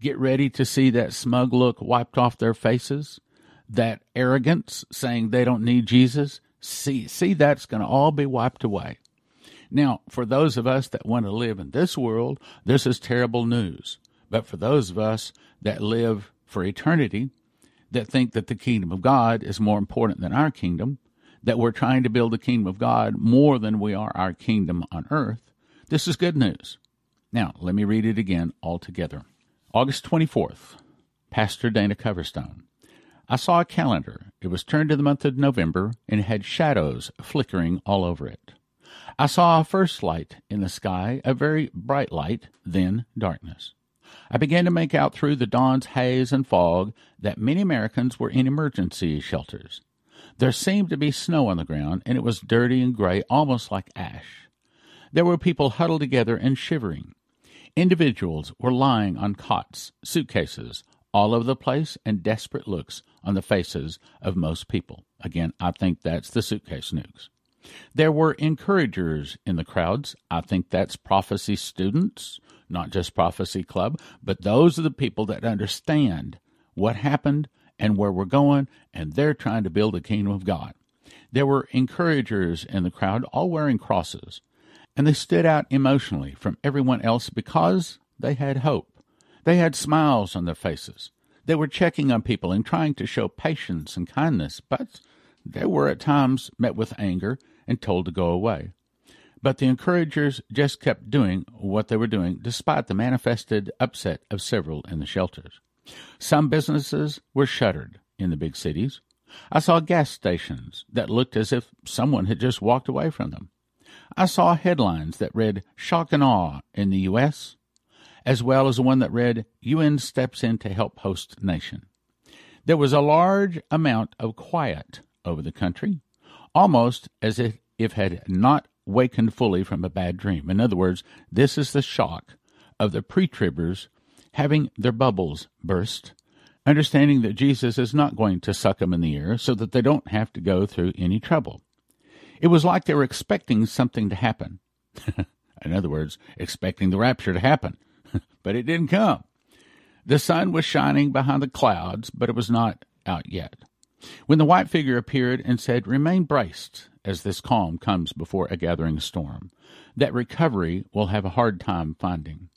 Get ready to see that smug look wiped off their faces, that arrogance saying they don't need Jesus. See, see that's going to all be wiped away. Now, for those of us that want to live in this world, this is terrible news. But for those of us that live for eternity, that think that the kingdom of God is more important than our kingdom, that we're trying to build the kingdom of God more than we are our kingdom on earth, this is good news. Now, let me read it again all together. August 24th, Pastor Dana Coverstone. I saw a calendar. It was turned to the month of November and had shadows flickering all over it. I saw a first light in the sky, a very bright light, then darkness. I began to make out through the dawn's haze and fog that many Americans were in emergency shelters. There seemed to be snow on the ground, and it was dirty and gray, almost like ash. There were people huddled together and shivering. Individuals were lying on cots, suitcases, all over the place, and desperate looks on the faces of most people. Again, I think that's the suitcase nukes. There were encouragers in the crowds. I think that's prophecy students not just Prophecy Club, but those are the people that understand what happened and where we're going, and they're trying to build the kingdom of God. There were encouragers in the crowd, all wearing crosses, and they stood out emotionally from everyone else because they had hope. They had smiles on their faces. They were checking on people and trying to show patience and kindness, but they were at times met with anger and told to go away. But the encouragers just kept doing what they were doing despite the manifested upset of several in the shelters. Some businesses were shuttered in the big cities. I saw gas stations that looked as if someone had just walked away from them. I saw headlines that read Shock and Awe in the U.S., as well as one that read UN steps in to help host nation. There was a large amount of quiet over the country, almost as if it had not wakened fully from a bad dream. In other words, this is the shock of the pre tribbers having their bubbles burst, understanding that Jesus is not going to suck them in the air so that they don't have to go through any trouble. It was like they were expecting something to happen. in other words, expecting the rapture to happen, but it didn't come. The sun was shining behind the clouds, but it was not out yet. When the white figure appeared and said, Remain braced as this calm comes before a gathering storm, that recovery will have a hard time finding.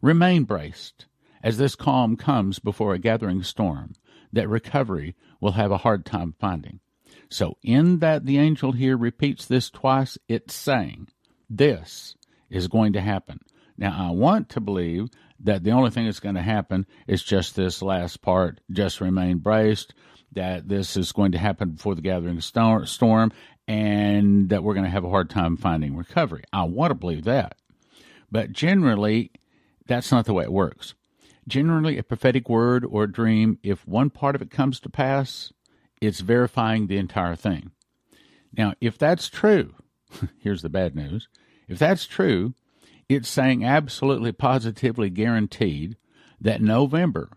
Remain braced as this calm comes before a gathering storm, that recovery will have a hard time finding. So, in that the angel here repeats this twice, it's saying, This is going to happen. Now, I want to believe that the only thing that's going to happen is just this last part, just remain braced, that this is going to happen before the gathering storm, and that we're going to have a hard time finding recovery. I want to believe that. But generally, that's not the way it works. Generally, a prophetic word or a dream, if one part of it comes to pass, it's verifying the entire thing. Now, if that's true, here's the bad news. If that's true, it's saying absolutely positively guaranteed that November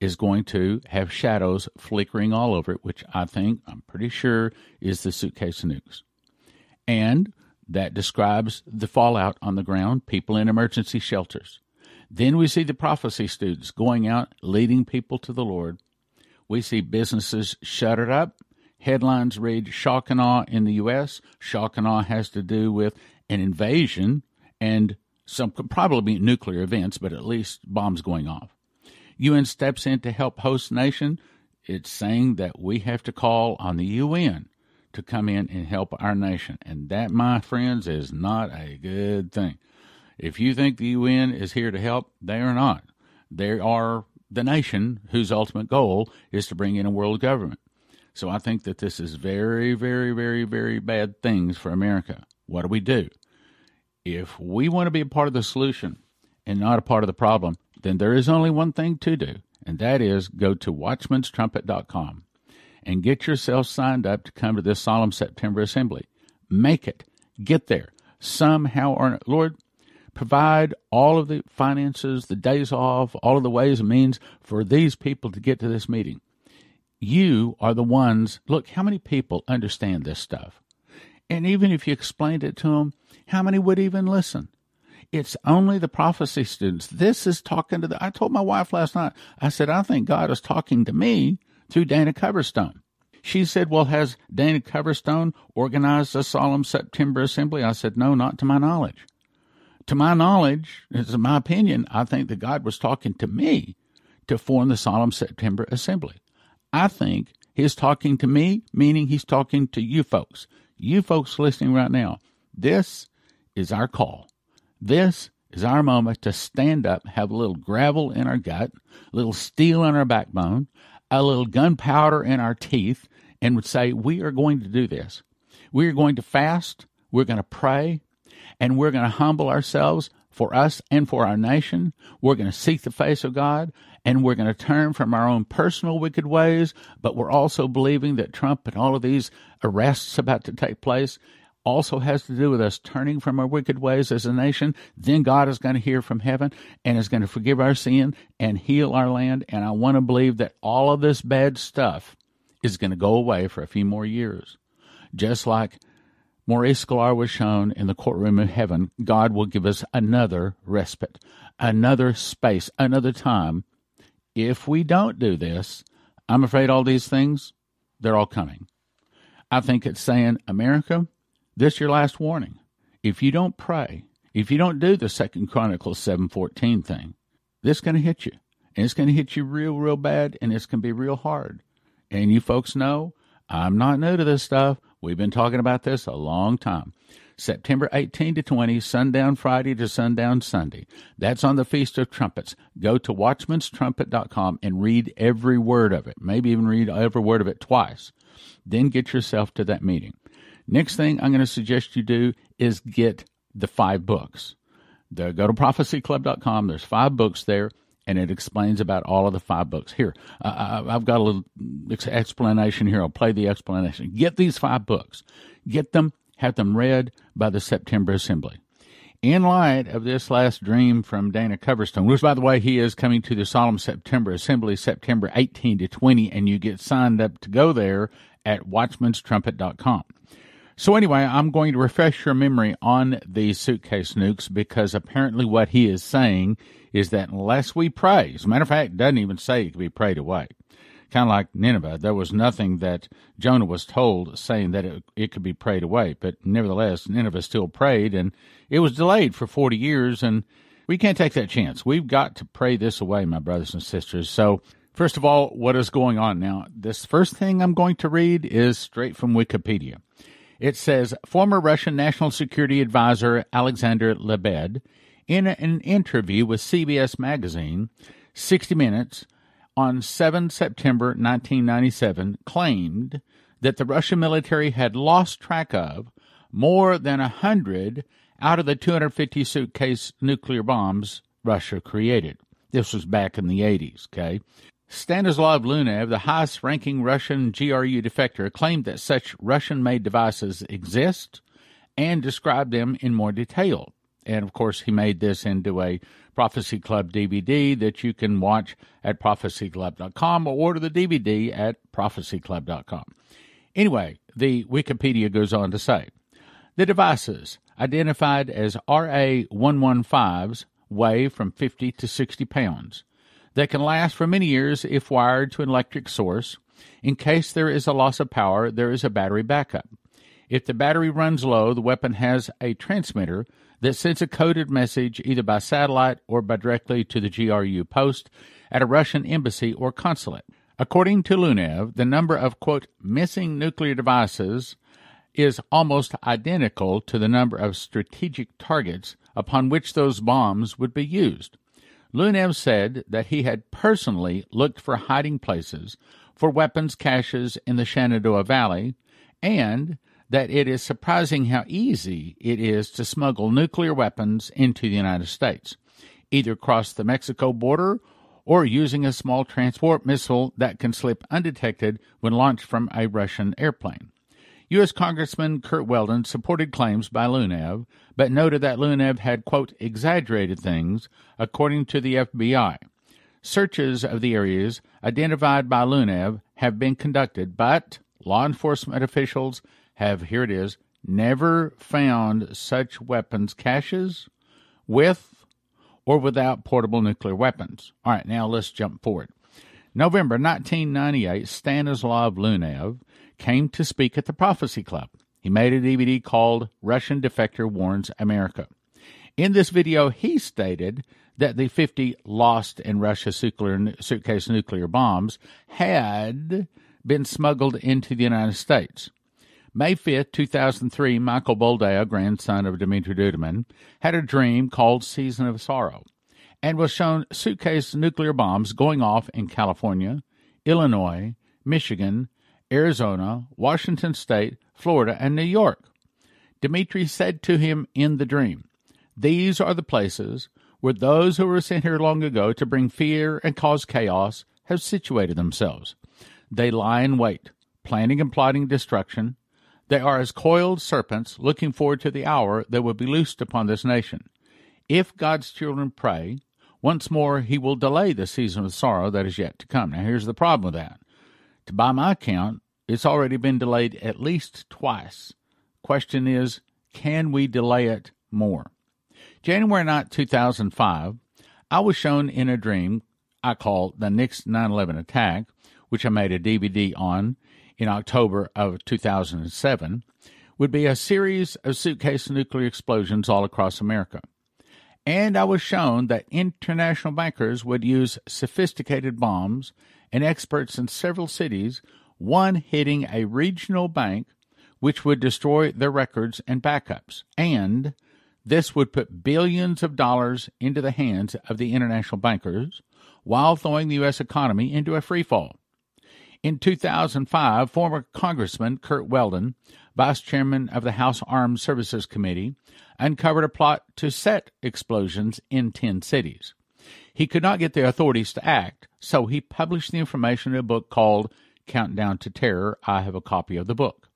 is going to have shadows flickering all over it, which I think, I'm pretty sure, is the suitcase nukes. And that describes the fallout on the ground, people in emergency shelters. Then we see the prophecy students going out, leading people to the Lord. We see businesses shuttered up. Headlines read shock and awe in the U.S. Shock and awe has to do with an invasion and some could probably be nuclear events, but at least bombs going off. UN steps in to help host nation. It's saying that we have to call on the UN to come in and help our nation. And that, my friends, is not a good thing. If you think the UN is here to help, they are not. They are the nation whose ultimate goal is to bring in a world government. So I think that this is very, very, very, very bad things for America. What do we do? If we want to be a part of the solution and not a part of the problem, then there is only one thing to do, and that is go to watchmanstrumpet.com and get yourself signed up to come to this solemn September assembly. Make it. Get there. Somehow or Lord, provide all of the finances, the days off, all of the ways and means for these people to get to this meeting. You are the ones. Look, how many people understand this stuff? And even if you explained it to them, how many would even listen? It's only the prophecy students. This is talking to the. I told my wife last night, I said, I think God is talking to me through Dana Coverstone. She said, Well, has Dana Coverstone organized a solemn September assembly? I said, No, not to my knowledge. To my knowledge, it's my opinion, I think that God was talking to me to form the solemn September assembly. I think he's talking to me, meaning he's talking to you folks. You folks listening right now. This is our call. This is our moment to stand up, have a little gravel in our gut, a little steel in our backbone, a little gunpowder in our teeth, and would say, We are going to do this. We are going to fast, we're going to pray, and we're going to humble ourselves for us and for our nation. We're going to seek the face of God, and we're going to turn from our own personal wicked ways, but we're also believing that Trump and all of these arrests about to take place also has to do with us turning from our wicked ways as a nation, then God is going to hear from heaven and is going to forgive our sin and heal our land. And I want to believe that all of this bad stuff is going to go away for a few more years. Just like Maurice Sklar was shown in the courtroom of heaven, God will give us another respite, another space, another time. If we don't do this, I'm afraid all these things, they're all coming. I think it's saying, America, this your last warning. If you don't pray, if you don't do the Second Chronicles seven fourteen thing, this is going to hit you, and it's going to hit you real, real bad, and it's going to be real hard. And you folks know I'm not new to this stuff. We've been talking about this a long time. September 18 to 20, sundown Friday to sundown Sunday. That's on the Feast of Trumpets. Go to watchmanstrumpet.com and read every word of it. Maybe even read every word of it twice. Then get yourself to that meeting. Next thing I'm going to suggest you do is get the five books. The, go to prophecyclub.com. There's five books there, and it explains about all of the five books. Here, uh, I've got a little explanation here. I'll play the explanation. Get these five books. Get them, have them read by the September Assembly. in light of this last dream from Dana Coverstone, which, by the way, he is coming to the Solemn September Assembly September 18 to 20, and you get signed up to go there at watchmanstrumpet.com. So, anyway, I'm going to refresh your memory on these suitcase nukes because apparently what he is saying is that unless we pray, as a matter of fact, doesn't even say it can be prayed away. Kind of like Nineveh, there was nothing that Jonah was told saying that it, it could be prayed away. But nevertheless, Nineveh still prayed, and it was delayed for 40 years, and we can't take that chance. We've got to pray this away, my brothers and sisters. So, first of all, what is going on now? This first thing I'm going to read is straight from Wikipedia. It says former Russian National Security Advisor Alexander Lebed, in an interview with CBS Magazine, 60 Minutes, on 7 September 1997, claimed that the Russian military had lost track of more than a hundred out of the 250 suitcase nuclear bombs Russia created. This was back in the 80s, okay? Stanislav Lunev, the highest ranking Russian GRU defector, claimed that such Russian made devices exist and described them in more detail. And of course, he made this into a Prophecy Club DVD that you can watch at prophecyclub.com or order the DVD at prophecyclub.com. Anyway, the Wikipedia goes on to say the devices identified as RA 115s weigh from 50 to 60 pounds that can last for many years if wired to an electric source. In case there is a loss of power, there is a battery backup. If the battery runs low, the weapon has a transmitter that sends a coded message either by satellite or by directly to the GRU post at a Russian embassy or consulate. According to Lunev, the number of, quote, missing nuclear devices is almost identical to the number of strategic targets upon which those bombs would be used. Lunev said that he had personally looked for hiding places for weapons caches in the Shenandoah Valley and that it is surprising how easy it is to smuggle nuclear weapons into the United States, either across the Mexico border or using a small transport missile that can slip undetected when launched from a Russian airplane. U.S. Congressman Curt Weldon supported claims by Lunev, but noted that Lunev had, quote, exaggerated things, according to the FBI. Searches of the areas identified by Lunev have been conducted, but law enforcement officials have, here it is, never found such weapons caches with or without portable nuclear weapons. All right, now let's jump forward. November 1998, Stanislav Lunev came to speak at the Prophecy Club. He made a DVD called Russian Defector Warns America. In this video, he stated that the 50 lost in Russia suitcase nuclear bombs had been smuggled into the United States. May 5, 2003, Michael Boldea, grandson of Dmitry Duduman, had a dream called Season of Sorrow and was shown suitcase nuclear bombs going off in California, Illinois, Michigan, Arizona, Washington State, Florida, and New York. Dmitri said to him in the dream, These are the places where those who were sent here long ago to bring fear and cause chaos have situated themselves. They lie in wait, planning and plotting destruction. They are as coiled serpents looking forward to the hour that will be loosed upon this nation. If God's children pray, once more he will delay the season of sorrow that is yet to come. Now, here's the problem with that. To by my count, it's already been delayed at least twice. Question is, can we delay it more? January 9, 2005, I was shown in a dream I call the Next 9/11 attack, which I made a DVD on in October of 2007, would be a series of suitcase nuclear explosions all across America. And I was shown that international bankers would use sophisticated bombs and experts in several cities one hitting a regional bank, which would destroy their records and backups. And this would put billions of dollars into the hands of the international bankers while throwing the U.S. economy into a freefall. In 2005, former Congressman Curt Weldon, vice chairman of the House Armed Services Committee, uncovered a plot to set explosions in 10 cities. He could not get the authorities to act, so he published the information in a book called Countdown to Terror, I have a copy of the book.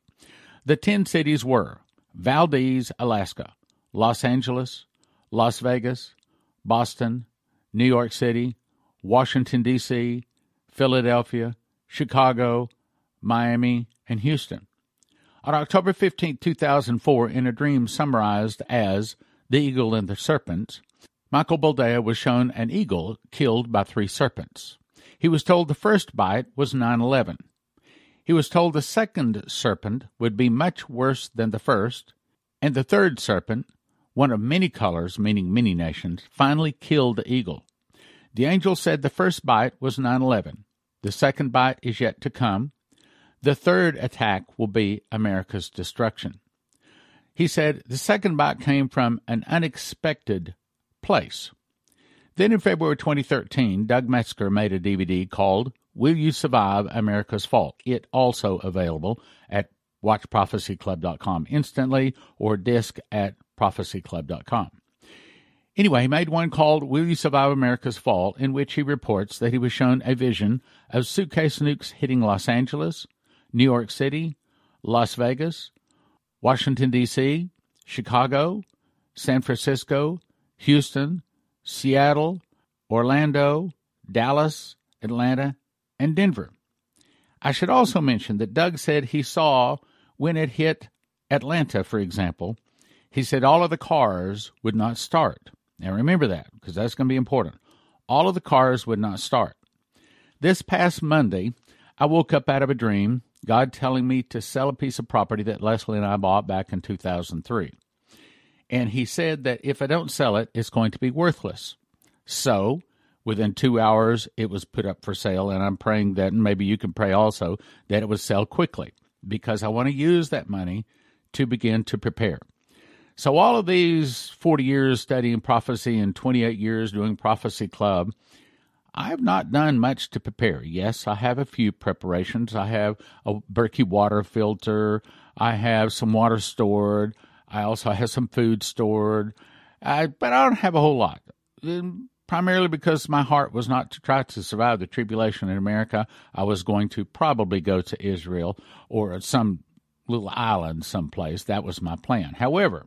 The 10 cities were Valdez, Alaska, Los Angeles, Las Vegas, Boston, New York City, Washington, D.C., Philadelphia, Chicago, Miami, and Houston. On October 15, 2004, in a dream summarized as The Eagle and the Serpent, Michael Boldea was shown an eagle killed by three serpents. He was told the first bite was 9 11. He was told the second serpent would be much worse than the first, and the third serpent, one of many colors, meaning many nations, finally killed the eagle. The angel said the first bite was 9 11. The second bite is yet to come. The third attack will be America's destruction. He said the second bite came from an unexpected place. Then in February 2013, Doug Metzger made a DVD called Will You Survive America's Fall? It also available at watchprophecyclub.com instantly or disc at prophecyclub.com. Anyway, he made one called Will You Survive America's Fall, in which he reports that he was shown a vision of suitcase nukes hitting Los Angeles, New York City, Las Vegas, Washington, D.C., Chicago, San Francisco, Houston, Seattle, Orlando, Dallas, Atlanta, and Denver. I should also mention that Doug said he saw when it hit Atlanta, for example, he said all of the cars would not start. Now remember that because that's going to be important. All of the cars would not start. This past Monday, I woke up out of a dream, God telling me to sell a piece of property that Leslie and I bought back in 2003. And he said that if I don't sell it, it's going to be worthless. So Within two hours, it was put up for sale, and I'm praying that, and maybe you can pray also, that it would sell quickly because I want to use that money to begin to prepare. So, all of these 40 years studying prophecy and 28 years doing Prophecy Club, I have not done much to prepare. Yes, I have a few preparations. I have a Berkey water filter. I have some water stored. I also have some food stored. But I don't have a whole lot um, primarily because my heart was not to try to survive the tribulation in America. I was going to probably go to Israel or some little island someplace. That was my plan. However,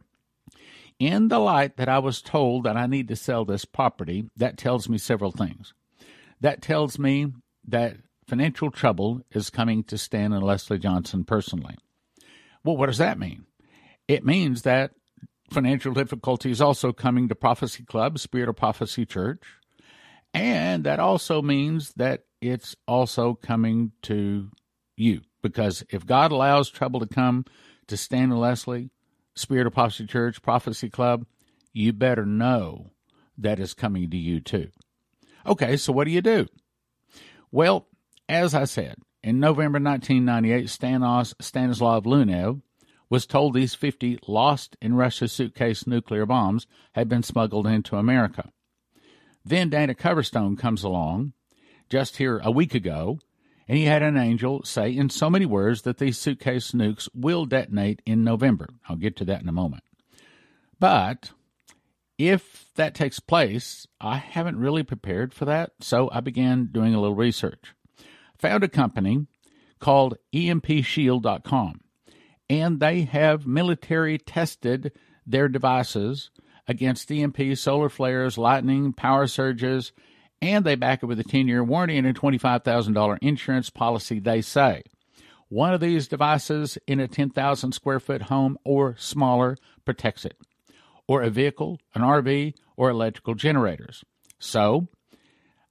in the light that I was told that I need to sell this property, that tells me several things. That tells me that financial trouble is coming to Stan and Leslie Johnson personally. Well, what does that mean? It means that financial difficulties also coming to Prophecy Club, Spirit of Prophecy Church. And that also means that it's also coming to you. Because if God allows trouble to come to Stan and Leslie, Spirit of Prophecy Church, Prophecy Club, you better know that is coming to you too. Okay, so what do you do? Well, as I said, in November 1998, Stanos, Stanislav Lunev was told these 50 lost in Russia suitcase nuclear bombs had been smuggled into America. Then Dana Coverstone comes along just here a week ago, and he had an angel say in so many words that these suitcase nukes will detonate in November. I'll get to that in a moment. But if that takes place, I haven't really prepared for that, so I began doing a little research. Found a company called EMPShield.com and they have military tested their devices against EMP, solar flares, lightning, power surges, and they back it with a 10 year warranty and a $25,000 insurance policy, they say. One of these devices in a 10,000 square foot home or smaller protects it, or a vehicle, an RV, or electrical generators. So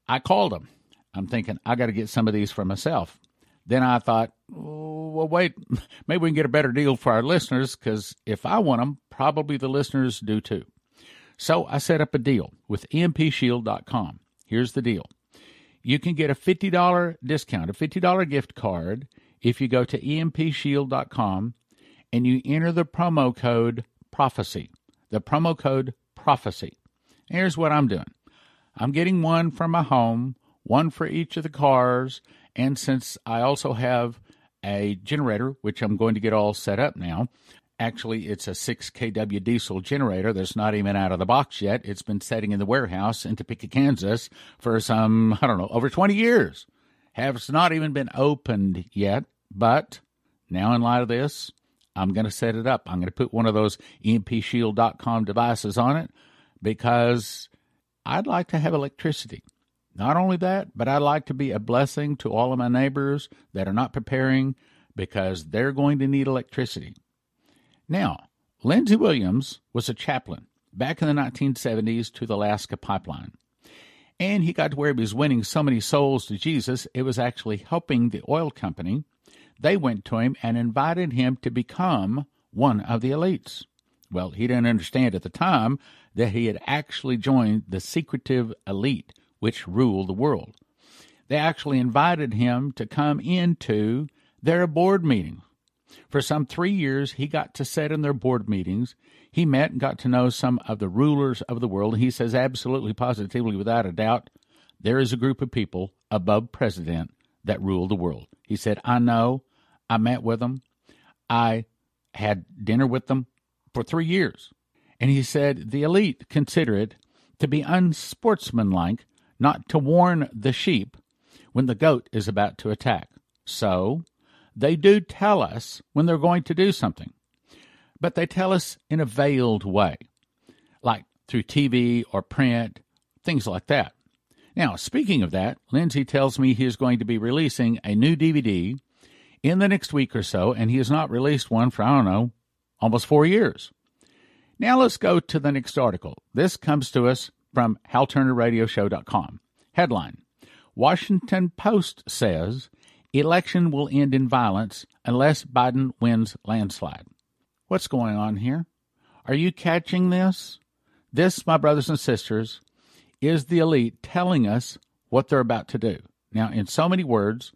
I called them. I'm thinking, I got to get some of these for myself. Then I thought, oh, well, wait, maybe we can get a better deal for our listeners because if I want them, probably the listeners do too. So I set up a deal with EMPShield.com. Here's the deal you can get a $50 discount, a $50 gift card, if you go to EMPShield.com and you enter the promo code prophecy. The promo code prophecy. Here's what I'm doing I'm getting one for my home, one for each of the cars, and since I also have a generator, which I'm going to get all set up now, actually it's a 6 kW diesel generator that's not even out of the box yet. It's been sitting in the warehouse in Topeka, Kansas for some, I don't know, over 20 years. Has not even been opened yet, but now in light of this, I'm going to set it up. I'm going to put one of those EMPShield.com devices on it, because I'd like to have electricity. Not only that, but I'd like to be a blessing to all of my neighbors that are not preparing because they're going to need electricity. Now, Lindsey Williams was a chaplain back in the 1970s to the Alaska Pipeline. And he got to where he was winning so many souls to Jesus, it was actually helping the oil company. They went to him and invited him to become one of the elites. Well, he didn't understand at the time that he had actually joined the secretive elite which rule the world. They actually invited him to come into their board meeting. For some three years, he got to sit in their board meetings. He met and got to know some of the rulers of the world. He says, absolutely, positively, without a doubt, there is a group of people above president that rule the world. He said, I know. I met with them. I had dinner with them for three years. And he said, the elite consider it to be unsportsmanlike not to warn the sheep when the goat is about to attack. So, they do tell us when they're going to do something, but they tell us in a veiled way, like through TV or print, things like that. Now, speaking of that, Lindsey tells me he is going to be releasing a new DVD in the next week or so, and he has not released one for, I don't know, almost four years. Now let's go to the next article. This comes to us from HalTurnerRadioShow.com. Headline Washington Post says election will end in violence unless Biden wins landslide. What's going on here? Are you catching this? This, my brothers and sisters, is the elite telling us what they're about to do. Now, in so many words,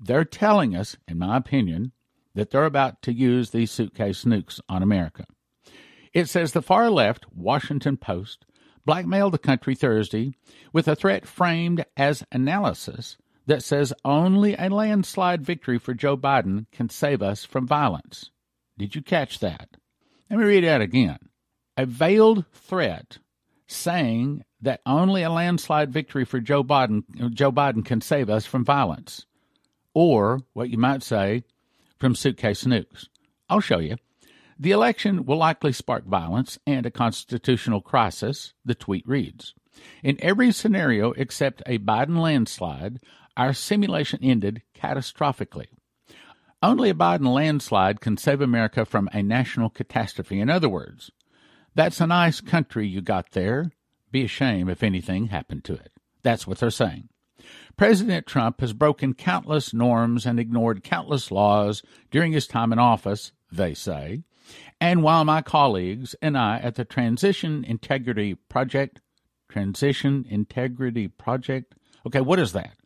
they're telling us, in my opinion, that they're about to use these suitcase nukes on America. It says the far left Washington Post blackmailed the country Thursday with a threat framed as analysis that says only a landslide victory for Joe Biden can save us from violence. Did you catch that? Let me read that again. A veiled threat saying that only a landslide victory for Joe Biden Joe Biden can save us from violence. Or what you might say, from suitcase nukes. I'll show you. The election will likely spark violence and a constitutional crisis, the tweet reads. In every scenario except a Biden landslide, our simulation ended catastrophically. Only a Biden landslide can save America from a national catastrophe. In other words, that's a nice country you got there. Be a shame if anything happened to it. That's what they're saying. President Trump has broken countless norms and ignored countless laws during his time in office, they say. And while my colleagues and I at the Transition Integrity Project, Transition Integrity Project, okay, what is that?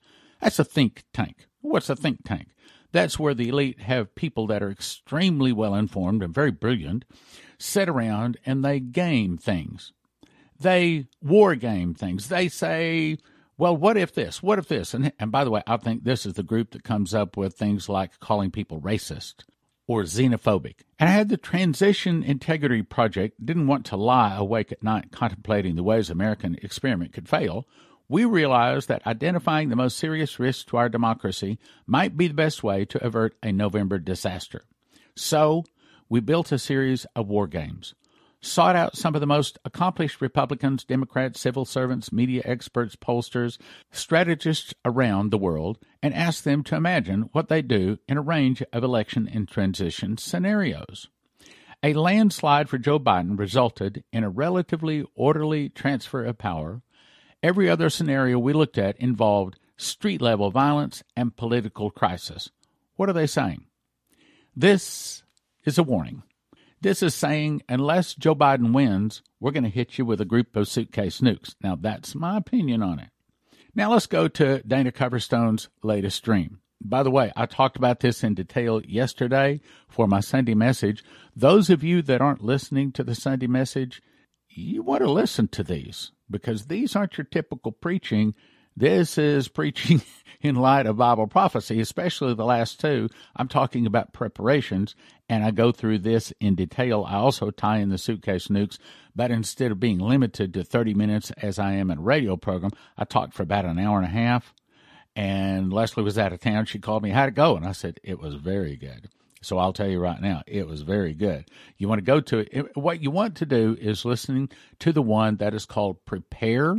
That's a think tank. What's a think tank? That's where the elite have people that are extremely well informed and very brilliant sit around and they game things. They war game things. They say, well, what if this? What if this? And, and by the way, I think this is the group that comes up with things like calling people racist or xenophobic. And I had the Transition Integrity Project, didn't want to lie awake at night contemplating the ways American experiment could fail. We realized that identifying the most serious risks to our democracy might be the best way to avert a November disaster. So, we built a series of war games sought out some of the most accomplished Republicans, Democrats, civil servants, media experts, pollsters, strategists around the world, and asked them to imagine what they do in a range of election and transition scenarios. A landslide for Joe Biden resulted in a relatively orderly transfer of power. Every other scenario we looked at involved street level violence and political crisis. What are they saying? This is a warning. This is saying unless Joe Biden wins, we're going to hit you with a group of suitcase nukes. Now, that's my opinion on it. Now, let's go to Dana Coverstone's latest stream. By the way, I talked about this in detail yesterday for my Sunday message. Those of you that aren't listening to the Sunday message, you want to listen to these because these aren't your typical preaching. This is preaching in light of Bible prophecy, especially the last two. I'm talking about preparations, and I go through this in detail. I also tie in the suitcase nukes, but instead of being limited to 30 minutes as I am in a radio program, I talked for about an hour and a half. And Leslie was out of town. She called me, How'd it go? And I said, It was very good. So I'll tell you right now, it was very good. You want to go to it. What you want to do is listening to the one that is called Prepare,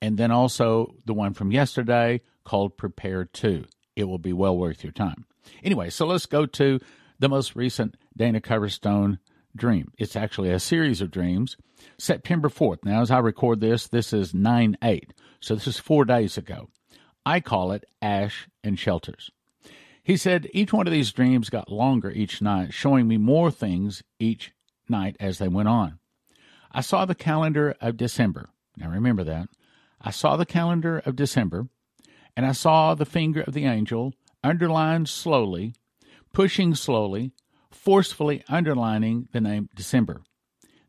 and then also the one from yesterday called Prepare 2. It will be well worth your time. Anyway, so let's go to the most recent Dana Coverstone dream. It's actually a series of dreams. September 4th. Now, as I record this, this is 9 8. So this is four days ago. I call it Ash and Shelters. He said each one of these dreams got longer each night, showing me more things each night as they went on. I saw the calendar of December. Now remember that. I saw the calendar of December, and I saw the finger of the angel underlined slowly, pushing slowly, forcefully underlining the name December.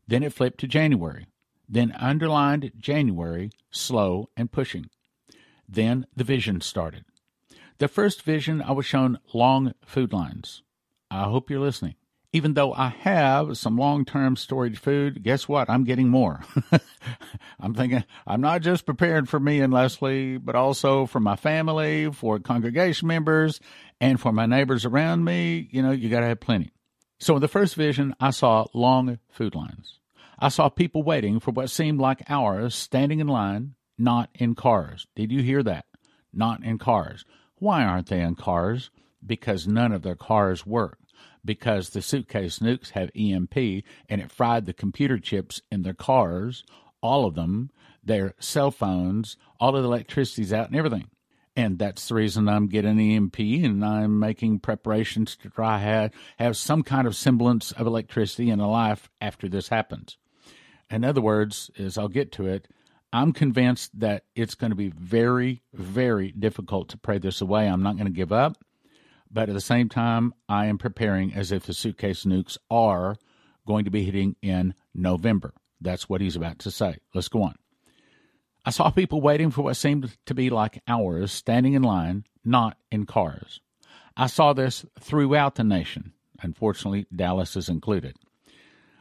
Then it flipped to January, then underlined January, slow and pushing. Then the vision started. The first vision, I was shown long food lines. I hope you're listening. Even though I have some long term storage food, guess what? I'm getting more. I'm thinking I'm not just prepared for me and Leslie, but also for my family, for congregation members, and for my neighbors around me. You know, you got to have plenty. So in the first vision, I saw long food lines. I saw people waiting for what seemed like hours, standing in line, not in cars. Did you hear that? Not in cars. Why aren't they in cars? Because none of their cars work. Because the suitcase nukes have EMP and it fried the computer chips in their cars, all of them, their cell phones, all of the electricity's out and everything. And that's the reason I'm getting EMP and I'm making preparations to try have, have some kind of semblance of electricity in a life after this happens. In other words, as I'll get to it, I'm convinced that it's going to be very, very difficult to pray this away. I'm not going to give up. But at the same time, I am preparing as if the suitcase nukes are going to be hitting in November. That's what he's about to say. Let's go on. I saw people waiting for what seemed to be like hours, standing in line, not in cars. I saw this throughout the nation. Unfortunately, Dallas is included.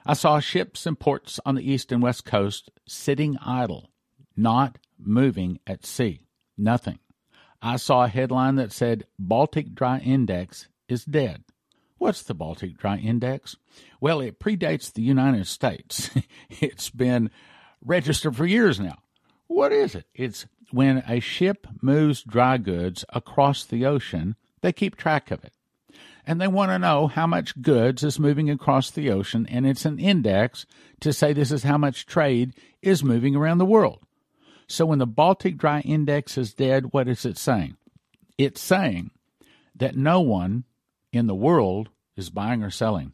I saw ships and ports on the east and west coast sitting idle, not moving at sea. Nothing. I saw a headline that said Baltic Dry Index is dead. What's the Baltic Dry Index? Well, it predates the United States. it's been registered for years now. What is it? It's when a ship moves dry goods across the ocean, they keep track of it. And they want to know how much goods is moving across the ocean, and it's an index to say this is how much trade is moving around the world. So when the Baltic Dry Index is dead, what is it saying? It's saying that no one in the world is buying or selling.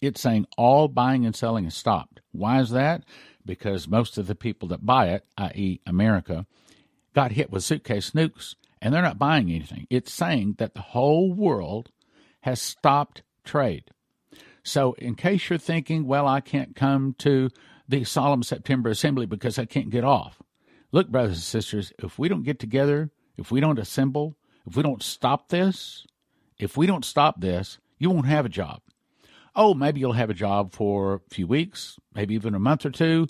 It's saying all buying and selling is stopped. Why is that? Because most of the people that buy it, i.e., America, got hit with suitcase nukes and they're not buying anything. It's saying that the whole world has stopped trade. So, in case you're thinking, well, I can't come to the solemn September assembly because I can't get off, Look, brothers and sisters, if we don't get together, if we don't assemble, if we don't stop this, if we don't stop this, you won't have a job. Oh, maybe you'll have a job for a few weeks, maybe even a month or two.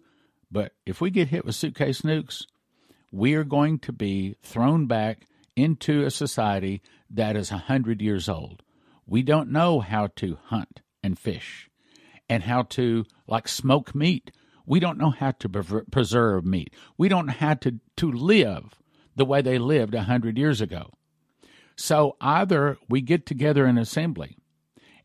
But if we get hit with suitcase nukes, we are going to be thrown back into a society that is a hundred years old. We don't know how to hunt and fish and how to like smoke meat we don't know how to preserve meat. We don't know how to, to live the way they lived a hundred years ago. So either we get together in assembly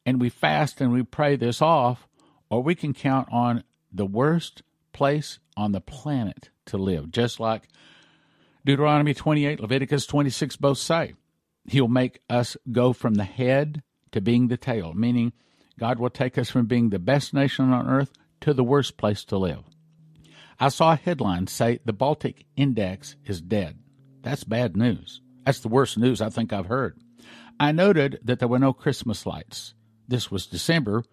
and we fast and we pray this off, or we can count on the worst place on the planet to live, just like Deuteronomy 28, Leviticus 26 both say. He'll make us go from the head to being the tail, meaning God will take us from being the best nation on earth to the worst place to live. I saw a headline say the Baltic Index is dead. That's bad news. That's the worst news I think I've heard. I noted that there were no Christmas lights. This was December.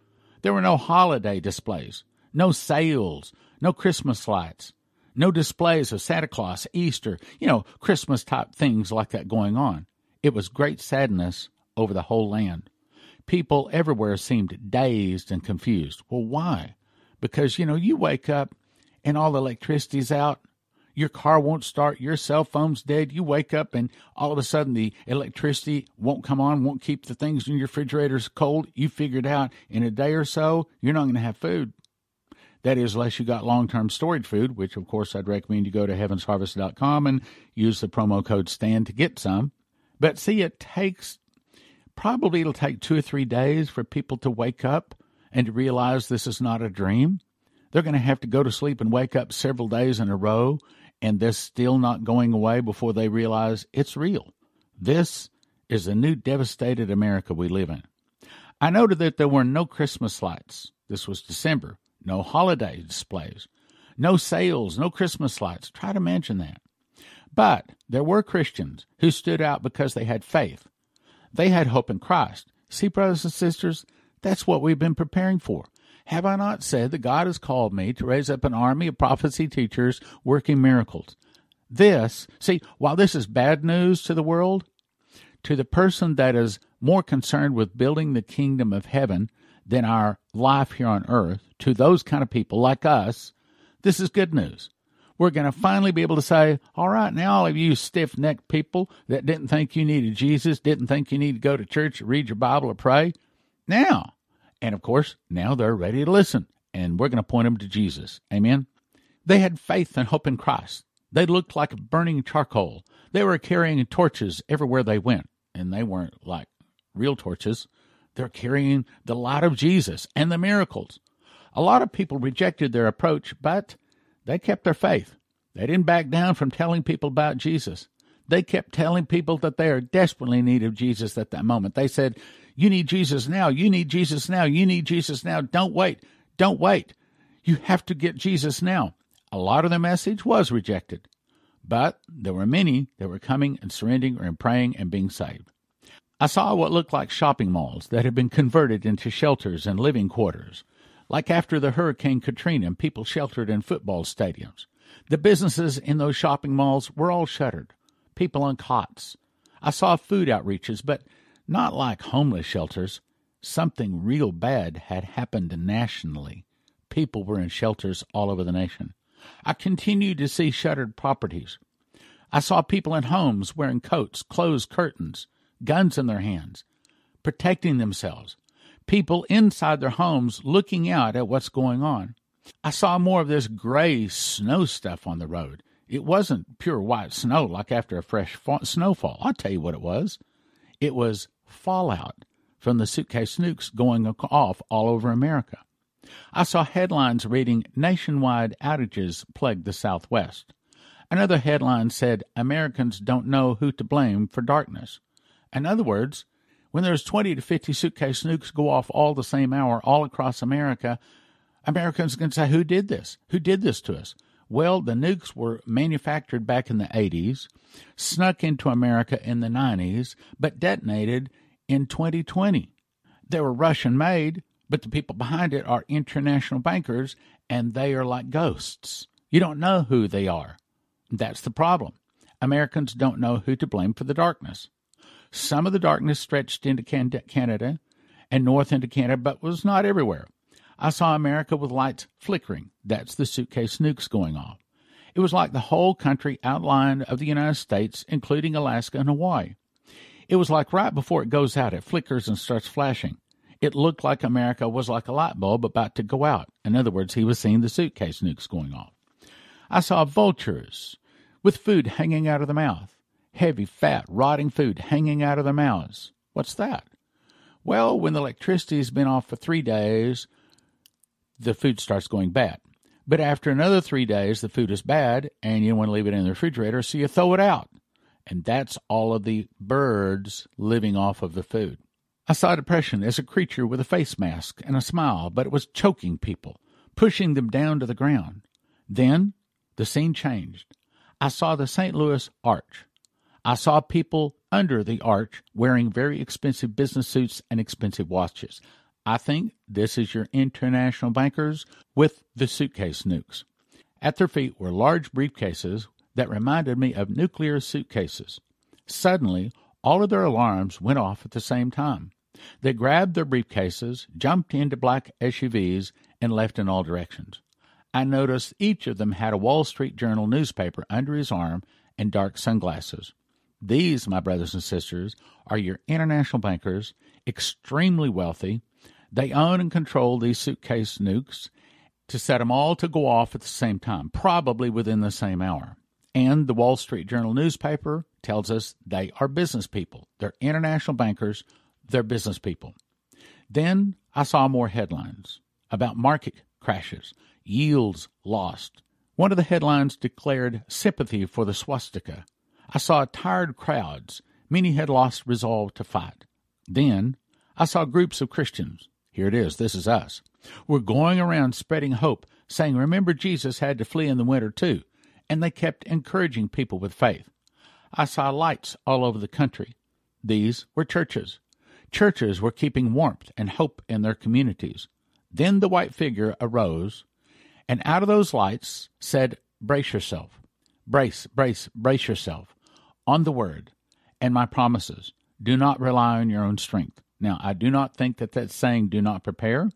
There were no holiday displays, no sales, no Christmas lights, no displays of Santa Claus, Easter, you know, Christmas type things like that going on. It was great sadness over the whole land. People everywhere seemed dazed and confused. Well, why? because you know you wake up and all the electricity's out Your car won't start. Your cell phone's dead. You wake up and all of a sudden the electricity won't come on, won't keep the things in your refrigerators cold. You figured out in a day or so, you're not going to have food. That is, unless you got long term storage food, which of course I'd recommend you go to heavensharvest.com and use the promo code STAN to get some. But see, it takes probably it'll take two or three days for people to wake up and to realize this is not a dream. They're going to have to go to sleep and wake up several days in a row and this still not going away before they realize it's real. This is the new devastated America we live in. I noted that there were no Christmas lights. This was December. No holiday displays. No sales, no Christmas lights. Try to imagine that. But there were Christians who stood out because they had faith. They had hope in Christ. See, brothers and sisters, that's what we've been preparing for. Have I not said that God has called me to raise up an army of prophecy teachers working miracles? This, see, while this is bad news to the world, to the person that is more concerned with building the kingdom of heaven than our life here on earth, to those kind of people like us, this is good news. We're going to finally be able to say, all right, now all of you stiff necked people that didn't think you needed Jesus, didn't think you needed to go to church, read your Bible, or pray, now and of course, now they're ready to listen, and we're going to point them to Jesus. Amen. They had faith and hope in Christ. They looked like burning charcoal. They were carrying torches everywhere they went, and they weren't like real torches. They're carrying the light of Jesus and the miracles. A lot of people rejected their approach, but they kept their faith. They didn't back down from telling people about Jesus. They kept telling people that they are desperately in need of Jesus at that moment. They said, you need Jesus now. You need Jesus now. You need Jesus now. Don't wait. Don't wait. You have to get Jesus now. A lot of the message was rejected, but there were many that were coming and surrendering and praying and being saved. I saw what looked like shopping malls that had been converted into shelters and living quarters, like after the Hurricane Katrina and people sheltered in football stadiums. The businesses in those shopping malls were all shuttered, people on cots. I saw food outreaches, but not like homeless shelters. Something real bad had happened nationally. People were in shelters all over the nation. I continued to see shuttered properties. I saw people in homes wearing coats, closed curtains, guns in their hands, protecting themselves. People inside their homes looking out at what's going on. I saw more of this gray snow stuff on the road. It wasn't pure white snow like after a fresh fa- snowfall. I'll tell you what it was. It was fallout from the suitcase nukes going off all over America. I saw headlines reading Nationwide outages plague the Southwest. Another headline said Americans don't know who to blame for darkness. In other words, when there's 20 to 50 suitcase nukes go off all the same hour all across America, Americans can say, Who did this? Who did this to us? Well, the nukes were manufactured back in the 80s, snuck into America in the 90s, but detonated in 2020. They were Russian made, but the people behind it are international bankers and they are like ghosts. You don't know who they are. That's the problem. Americans don't know who to blame for the darkness. Some of the darkness stretched into Canada and north into Canada, but was not everywhere. I saw America with lights flickering. That's the suitcase nukes going off. It was like the whole country outlined of the United States, including Alaska and Hawaii. It was like right before it goes out, it flickers and starts flashing. It looked like America was like a light bulb about to go out. In other words, he was seeing the suitcase nukes going off. I saw vultures with food hanging out of the mouth. Heavy, fat, rotting food hanging out of their mouths. What's that? Well, when the electricity's been off for three days, the food starts going bad. But after another three days, the food is bad, and you want to leave it in the refrigerator, so you throw it out and that's all of the birds living off of the food. I saw depression as a creature with a face mask and a smile, but it was choking people, pushing them down to the ground. Then the scene changed. I saw the St. Louis Arch. I saw people under the arch wearing very expensive business suits and expensive watches. I think this is your international bankers with the suitcase nukes. At their feet were large briefcases that reminded me of nuclear suitcases. Suddenly, all of their alarms went off at the same time. They grabbed their briefcases, jumped into black SUVs, and left in all directions. I noticed each of them had a Wall Street Journal newspaper under his arm and dark sunglasses. These, my brothers and sisters, are your international bankers, extremely wealthy. They own and control these suitcase nukes to set them all to go off at the same time, probably within the same hour. And the Wall Street Journal newspaper tells us they are business people. They're international bankers, they're business people. Then I saw more headlines about market crashes, yields lost. One of the headlines declared sympathy for the swastika. I saw tired crowds. Many had lost resolve to fight. Then I saw groups of Christians. Here it is, this is us. We're going around spreading hope, saying, Remember, Jesus had to flee in the winter too. And they kept encouraging people with faith. I saw lights all over the country. These were churches. Churches were keeping warmth and hope in their communities. Then the white figure arose, and out of those lights said, Brace yourself. Brace, brace, brace yourself on the word and my promises. Do not rely on your own strength. Now, I do not think that that's saying do not prepare.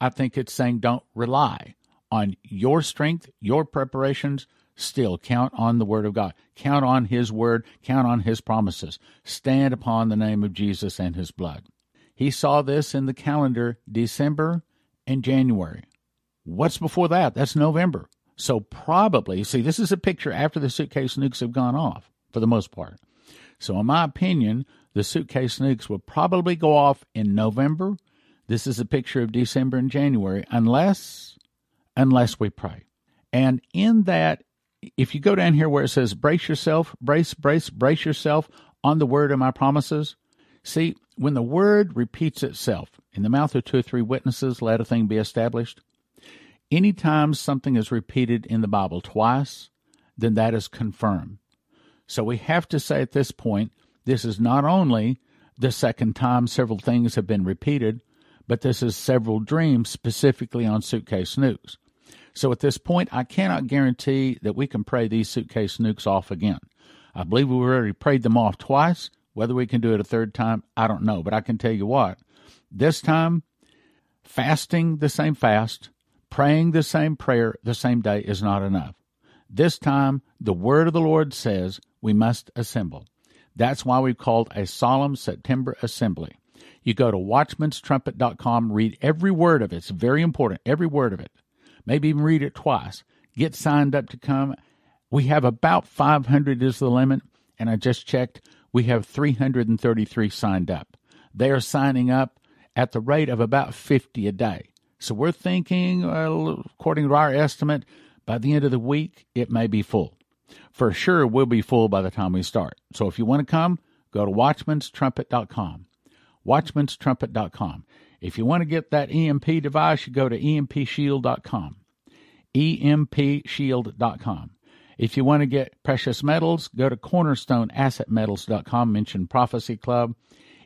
I think it's saying don't rely on your strength, your preparations. Still, count on the Word of God. Count on His Word. Count on His promises. Stand upon the name of Jesus and His blood. He saw this in the calendar December and January. What's before that? That's November. So, probably, see, this is a picture after the suitcase nukes have gone off for the most part. So, in my opinion, the suitcase nukes will probably go off in November. This is a picture of December and January, unless unless we pray. And in that, if you go down here where it says brace yourself, brace, brace, brace yourself on the word of my promises, see, when the word repeats itself in the mouth of two or three witnesses, let a thing be established. Anytime something is repeated in the Bible twice, then that is confirmed. So we have to say at this point, this is not only the second time several things have been repeated, but this is several dreams specifically on suitcase nukes. So at this point, I cannot guarantee that we can pray these suitcase nukes off again. I believe we already prayed them off twice. Whether we can do it a third time, I don't know. But I can tell you what, this time, fasting the same fast, praying the same prayer the same day is not enough. This time, the word of the Lord says we must assemble. That's why we've called a solemn September assembly. You go to watchmanstrumpet.com, read every word of it. It's very important, every word of it. Maybe even read it twice. Get signed up to come. We have about 500 is the limit, and I just checked. We have 333 signed up. They are signing up at the rate of about 50 a day. So we're thinking, uh, according to our estimate, by the end of the week, it may be full for sure we'll be full by the time we start. So if you want to come, go to watchmanstrumpet.com. Watchmanstrumpet.com. If you want to get that EMP device, you go to empshield.com. empshield.com. If you want to get precious metals, go to cornerstoneassetmetals.com, mention Prophecy Club.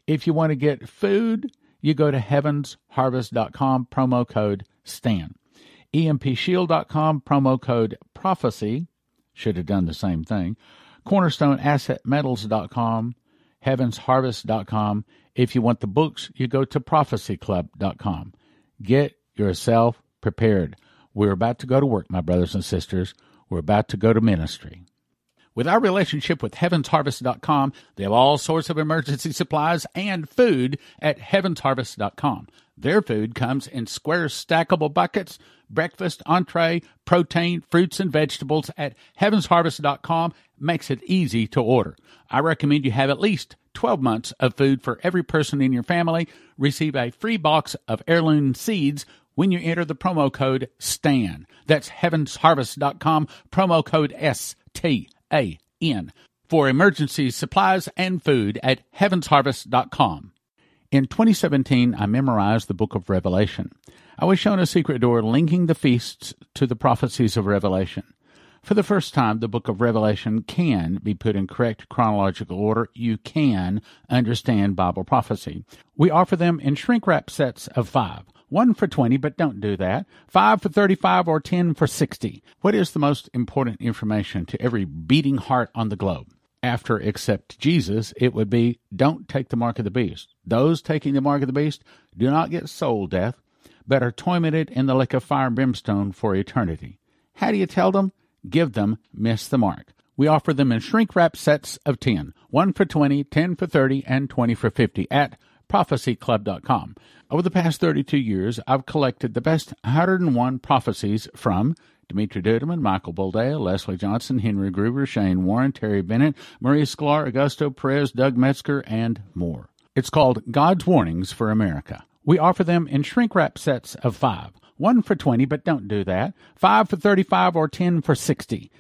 If you want to get food, you go to heavensharvest.com, promo code STAN. empshield.com, promo code PROPHECY, should have done the same thing. CornerstoneAssetMetals.com, HeavensHarvest.com. If you want the books, you go to ProphecyClub.com. Get yourself prepared. We're about to go to work, my brothers and sisters. We're about to go to ministry. With our relationship with HeavensHarvest.com, they have all sorts of emergency supplies and food at HeavensHarvest.com. Their food comes in square stackable buckets, breakfast, entree, protein, fruits, and vegetables at HeavensHarvest.com makes it easy to order. I recommend you have at least 12 months of food for every person in your family. Receive a free box of heirloom seeds when you enter the promo code STAN. That's heavensharvest.com, promo code S T a N for emergency supplies and food at heavensharvest.com. In 2017, I memorized the book of Revelation. I was shown a secret door linking the feasts to the prophecies of Revelation. For the first time, the book of Revelation can be put in correct chronological order. You can understand Bible prophecy. We offer them in shrink wrap sets of five one for 20, but don't do that. Five for 35 or 10 for 60. What is the most important information to every beating heart on the globe? After accept Jesus, it would be don't take the mark of the beast. Those taking the mark of the beast do not get soul death, but are tormented in the lake of fire and brimstone for eternity. How do you tell them? Give them Miss the Mark. We offer them in shrink wrap sets of 10, 1 for 20, 10 for 30, and 20 for 50 at prophecyclub.com. Over the past 32 years, I've collected the best 101 prophecies from Dimitri Duduman, Michael Boldea, Leslie Johnson, Henry Gruber, Shane Warren, Terry Bennett, Maria Sklar, Augusto Perez, Doug Metzger, and more. It's called God's Warnings for America. We offer them in shrink wrap sets of five. One for 20, but don't do that. Five for 35 or 10 for 60.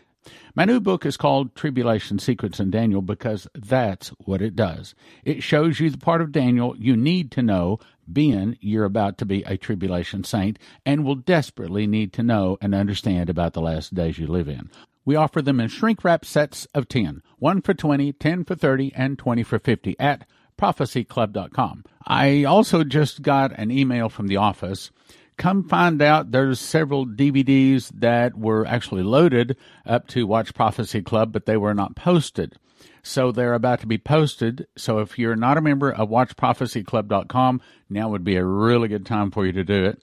My new book is called Tribulation Secrets in Daniel because that's what it does. It shows you the part of Daniel you need to know, being you're about to be a tribulation saint and will desperately need to know and understand about the last days you live in. We offer them in shrink wrap sets of 10, 1 for 20, 10 for 30, and 20 for 50 at prophecyclub.com. I also just got an email from the office come find out there's several DVDs that were actually loaded up to Watch Prophecy Club, but they were not posted. So they're about to be posted. So if you're not a member of WatchProphecyClub.com, now would be a really good time for you to do it.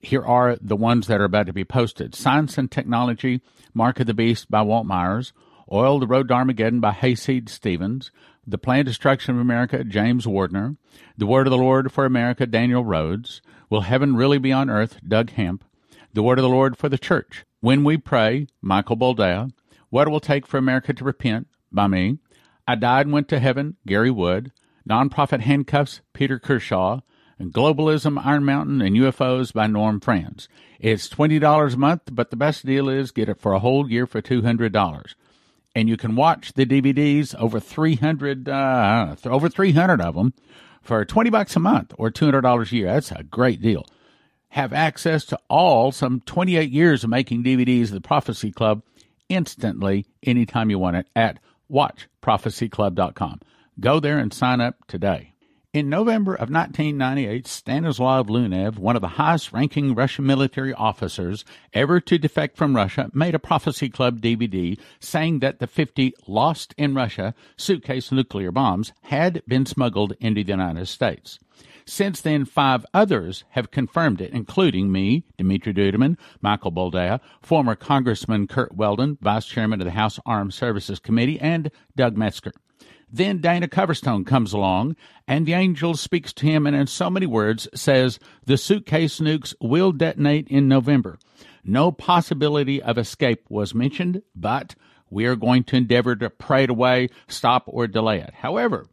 Here are the ones that are about to be posted Science and Technology, Mark of the Beast by Walt Myers, Oil the Road to Armageddon by Hayseed Stephens, The Planned Destruction of America, James Wardner, The Word of the Lord for America, Daniel Rhodes, Will Heaven Really Be on Earth? Doug Hamp. The Word of the Lord for the Church. When We Pray, Michael Boldea. What It Will Take for America to Repent, by me. I Died and Went to Heaven, Gary Wood. Nonprofit Handcuffs, Peter Kershaw. And Globalism, Iron Mountain, and UFOs by Norm Franz. It's $20 a month, but the best deal is get it for a whole year for $200 and you can watch the DVDs over 300 uh, over 300 of them for 20 bucks a month or $200 a year. That's a great deal. Have access to all some 28 years of making DVDs of the Prophecy Club instantly anytime you want it at watchprophecyclub.com. Go there and sign up today. In November of 1998, Stanislav Lunev, one of the highest ranking Russian military officers ever to defect from Russia, made a Prophecy Club DVD saying that the 50 lost in Russia suitcase nuclear bombs had been smuggled into the United States. Since then, five others have confirmed it, including me, Dimitri Duduman, Michael Boldea, former Congressman Curt Weldon, Vice Chairman of the House Armed Services Committee, and Doug Metzger. Then Dana Coverstone comes along, and the angel speaks to him and, in so many words, says, The suitcase nukes will detonate in November. No possibility of escape was mentioned, but we are going to endeavor to pray it away, stop, or delay it. However,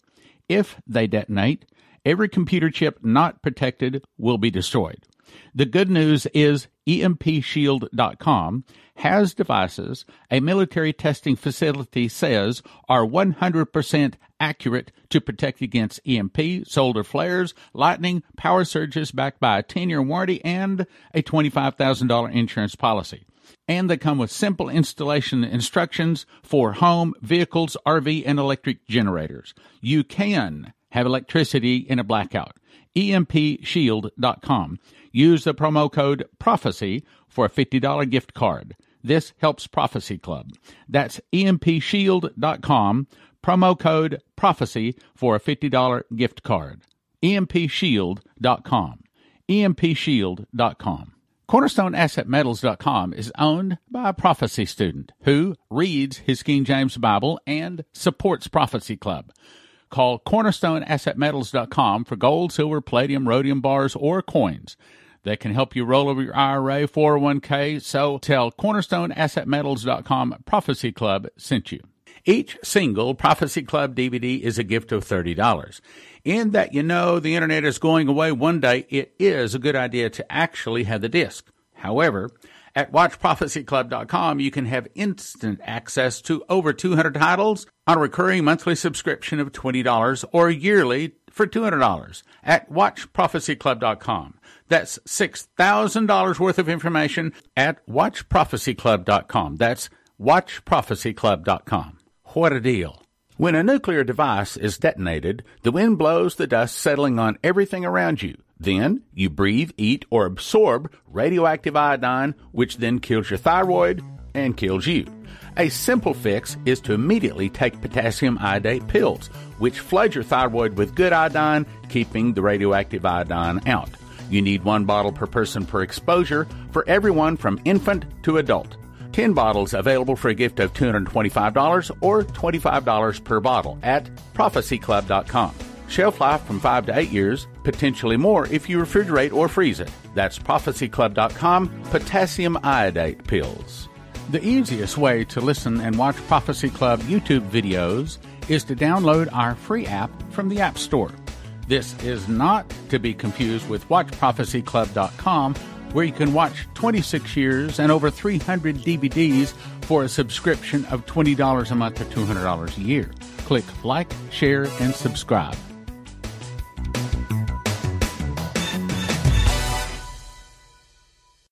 if they detonate, every computer chip not protected will be destroyed. The good news is EMPShield.com has devices a military testing facility says are 100% accurate to protect against EMP, solar flares, lightning, power surges backed by a 10 year warranty and a $25,000 insurance policy. And they come with simple installation instructions for home, vehicles, RV, and electric generators. You can have electricity in a blackout. EMPShield.com. Use the promo code PROPHECY for a $50 gift card. This helps Prophecy Club. That's empshield.com, promo code PROPHECY for a $50 gift card. empshield.com. empshield.com. CornerstoneAssetMetals.com is owned by a prophecy student who reads his King James Bible and supports Prophecy Club. Call CornerstoneAssetMetals.com for gold, silver, palladium, rhodium bars, or coins that can help you roll over your IRA, 401k. So tell cornerstoneassetmetals.com Prophecy Club sent you. Each single Prophecy Club DVD is a gift of $30. In that you know the internet is going away one day, it is a good idea to actually have the disc. However, at WatchProphecyClub.com, you can have instant access to over 200 titles on a recurring monthly subscription of $20 or yearly for $200 at WatchProphecyClub.com. That's $6,000 worth of information at WatchProphecyClub.com. That's WatchProphecyClub.com. What a deal. When a nuclear device is detonated, the wind blows the dust settling on everything around you. Then you breathe, eat, or absorb radioactive iodine, which then kills your thyroid and kills you. A simple fix is to immediately take potassium iodate pills, which flood your thyroid with good iodine, keeping the radioactive iodine out. You need one bottle per person per exposure for everyone from infant to adult. 10 bottles available for a gift of $225 or $25 per bottle at prophecyclub.com. Shelf life from 5 to 8 years, potentially more if you refrigerate or freeze it. That's prophecyclub.com, potassium iodate pills. The easiest way to listen and watch Prophecy Club YouTube videos is to download our free app from the App Store. This is not to be confused with WatchProphecyClub.com, where you can watch 26 years and over 300 DVDs for a subscription of $20 a month or $200 a year. Click like, share, and subscribe.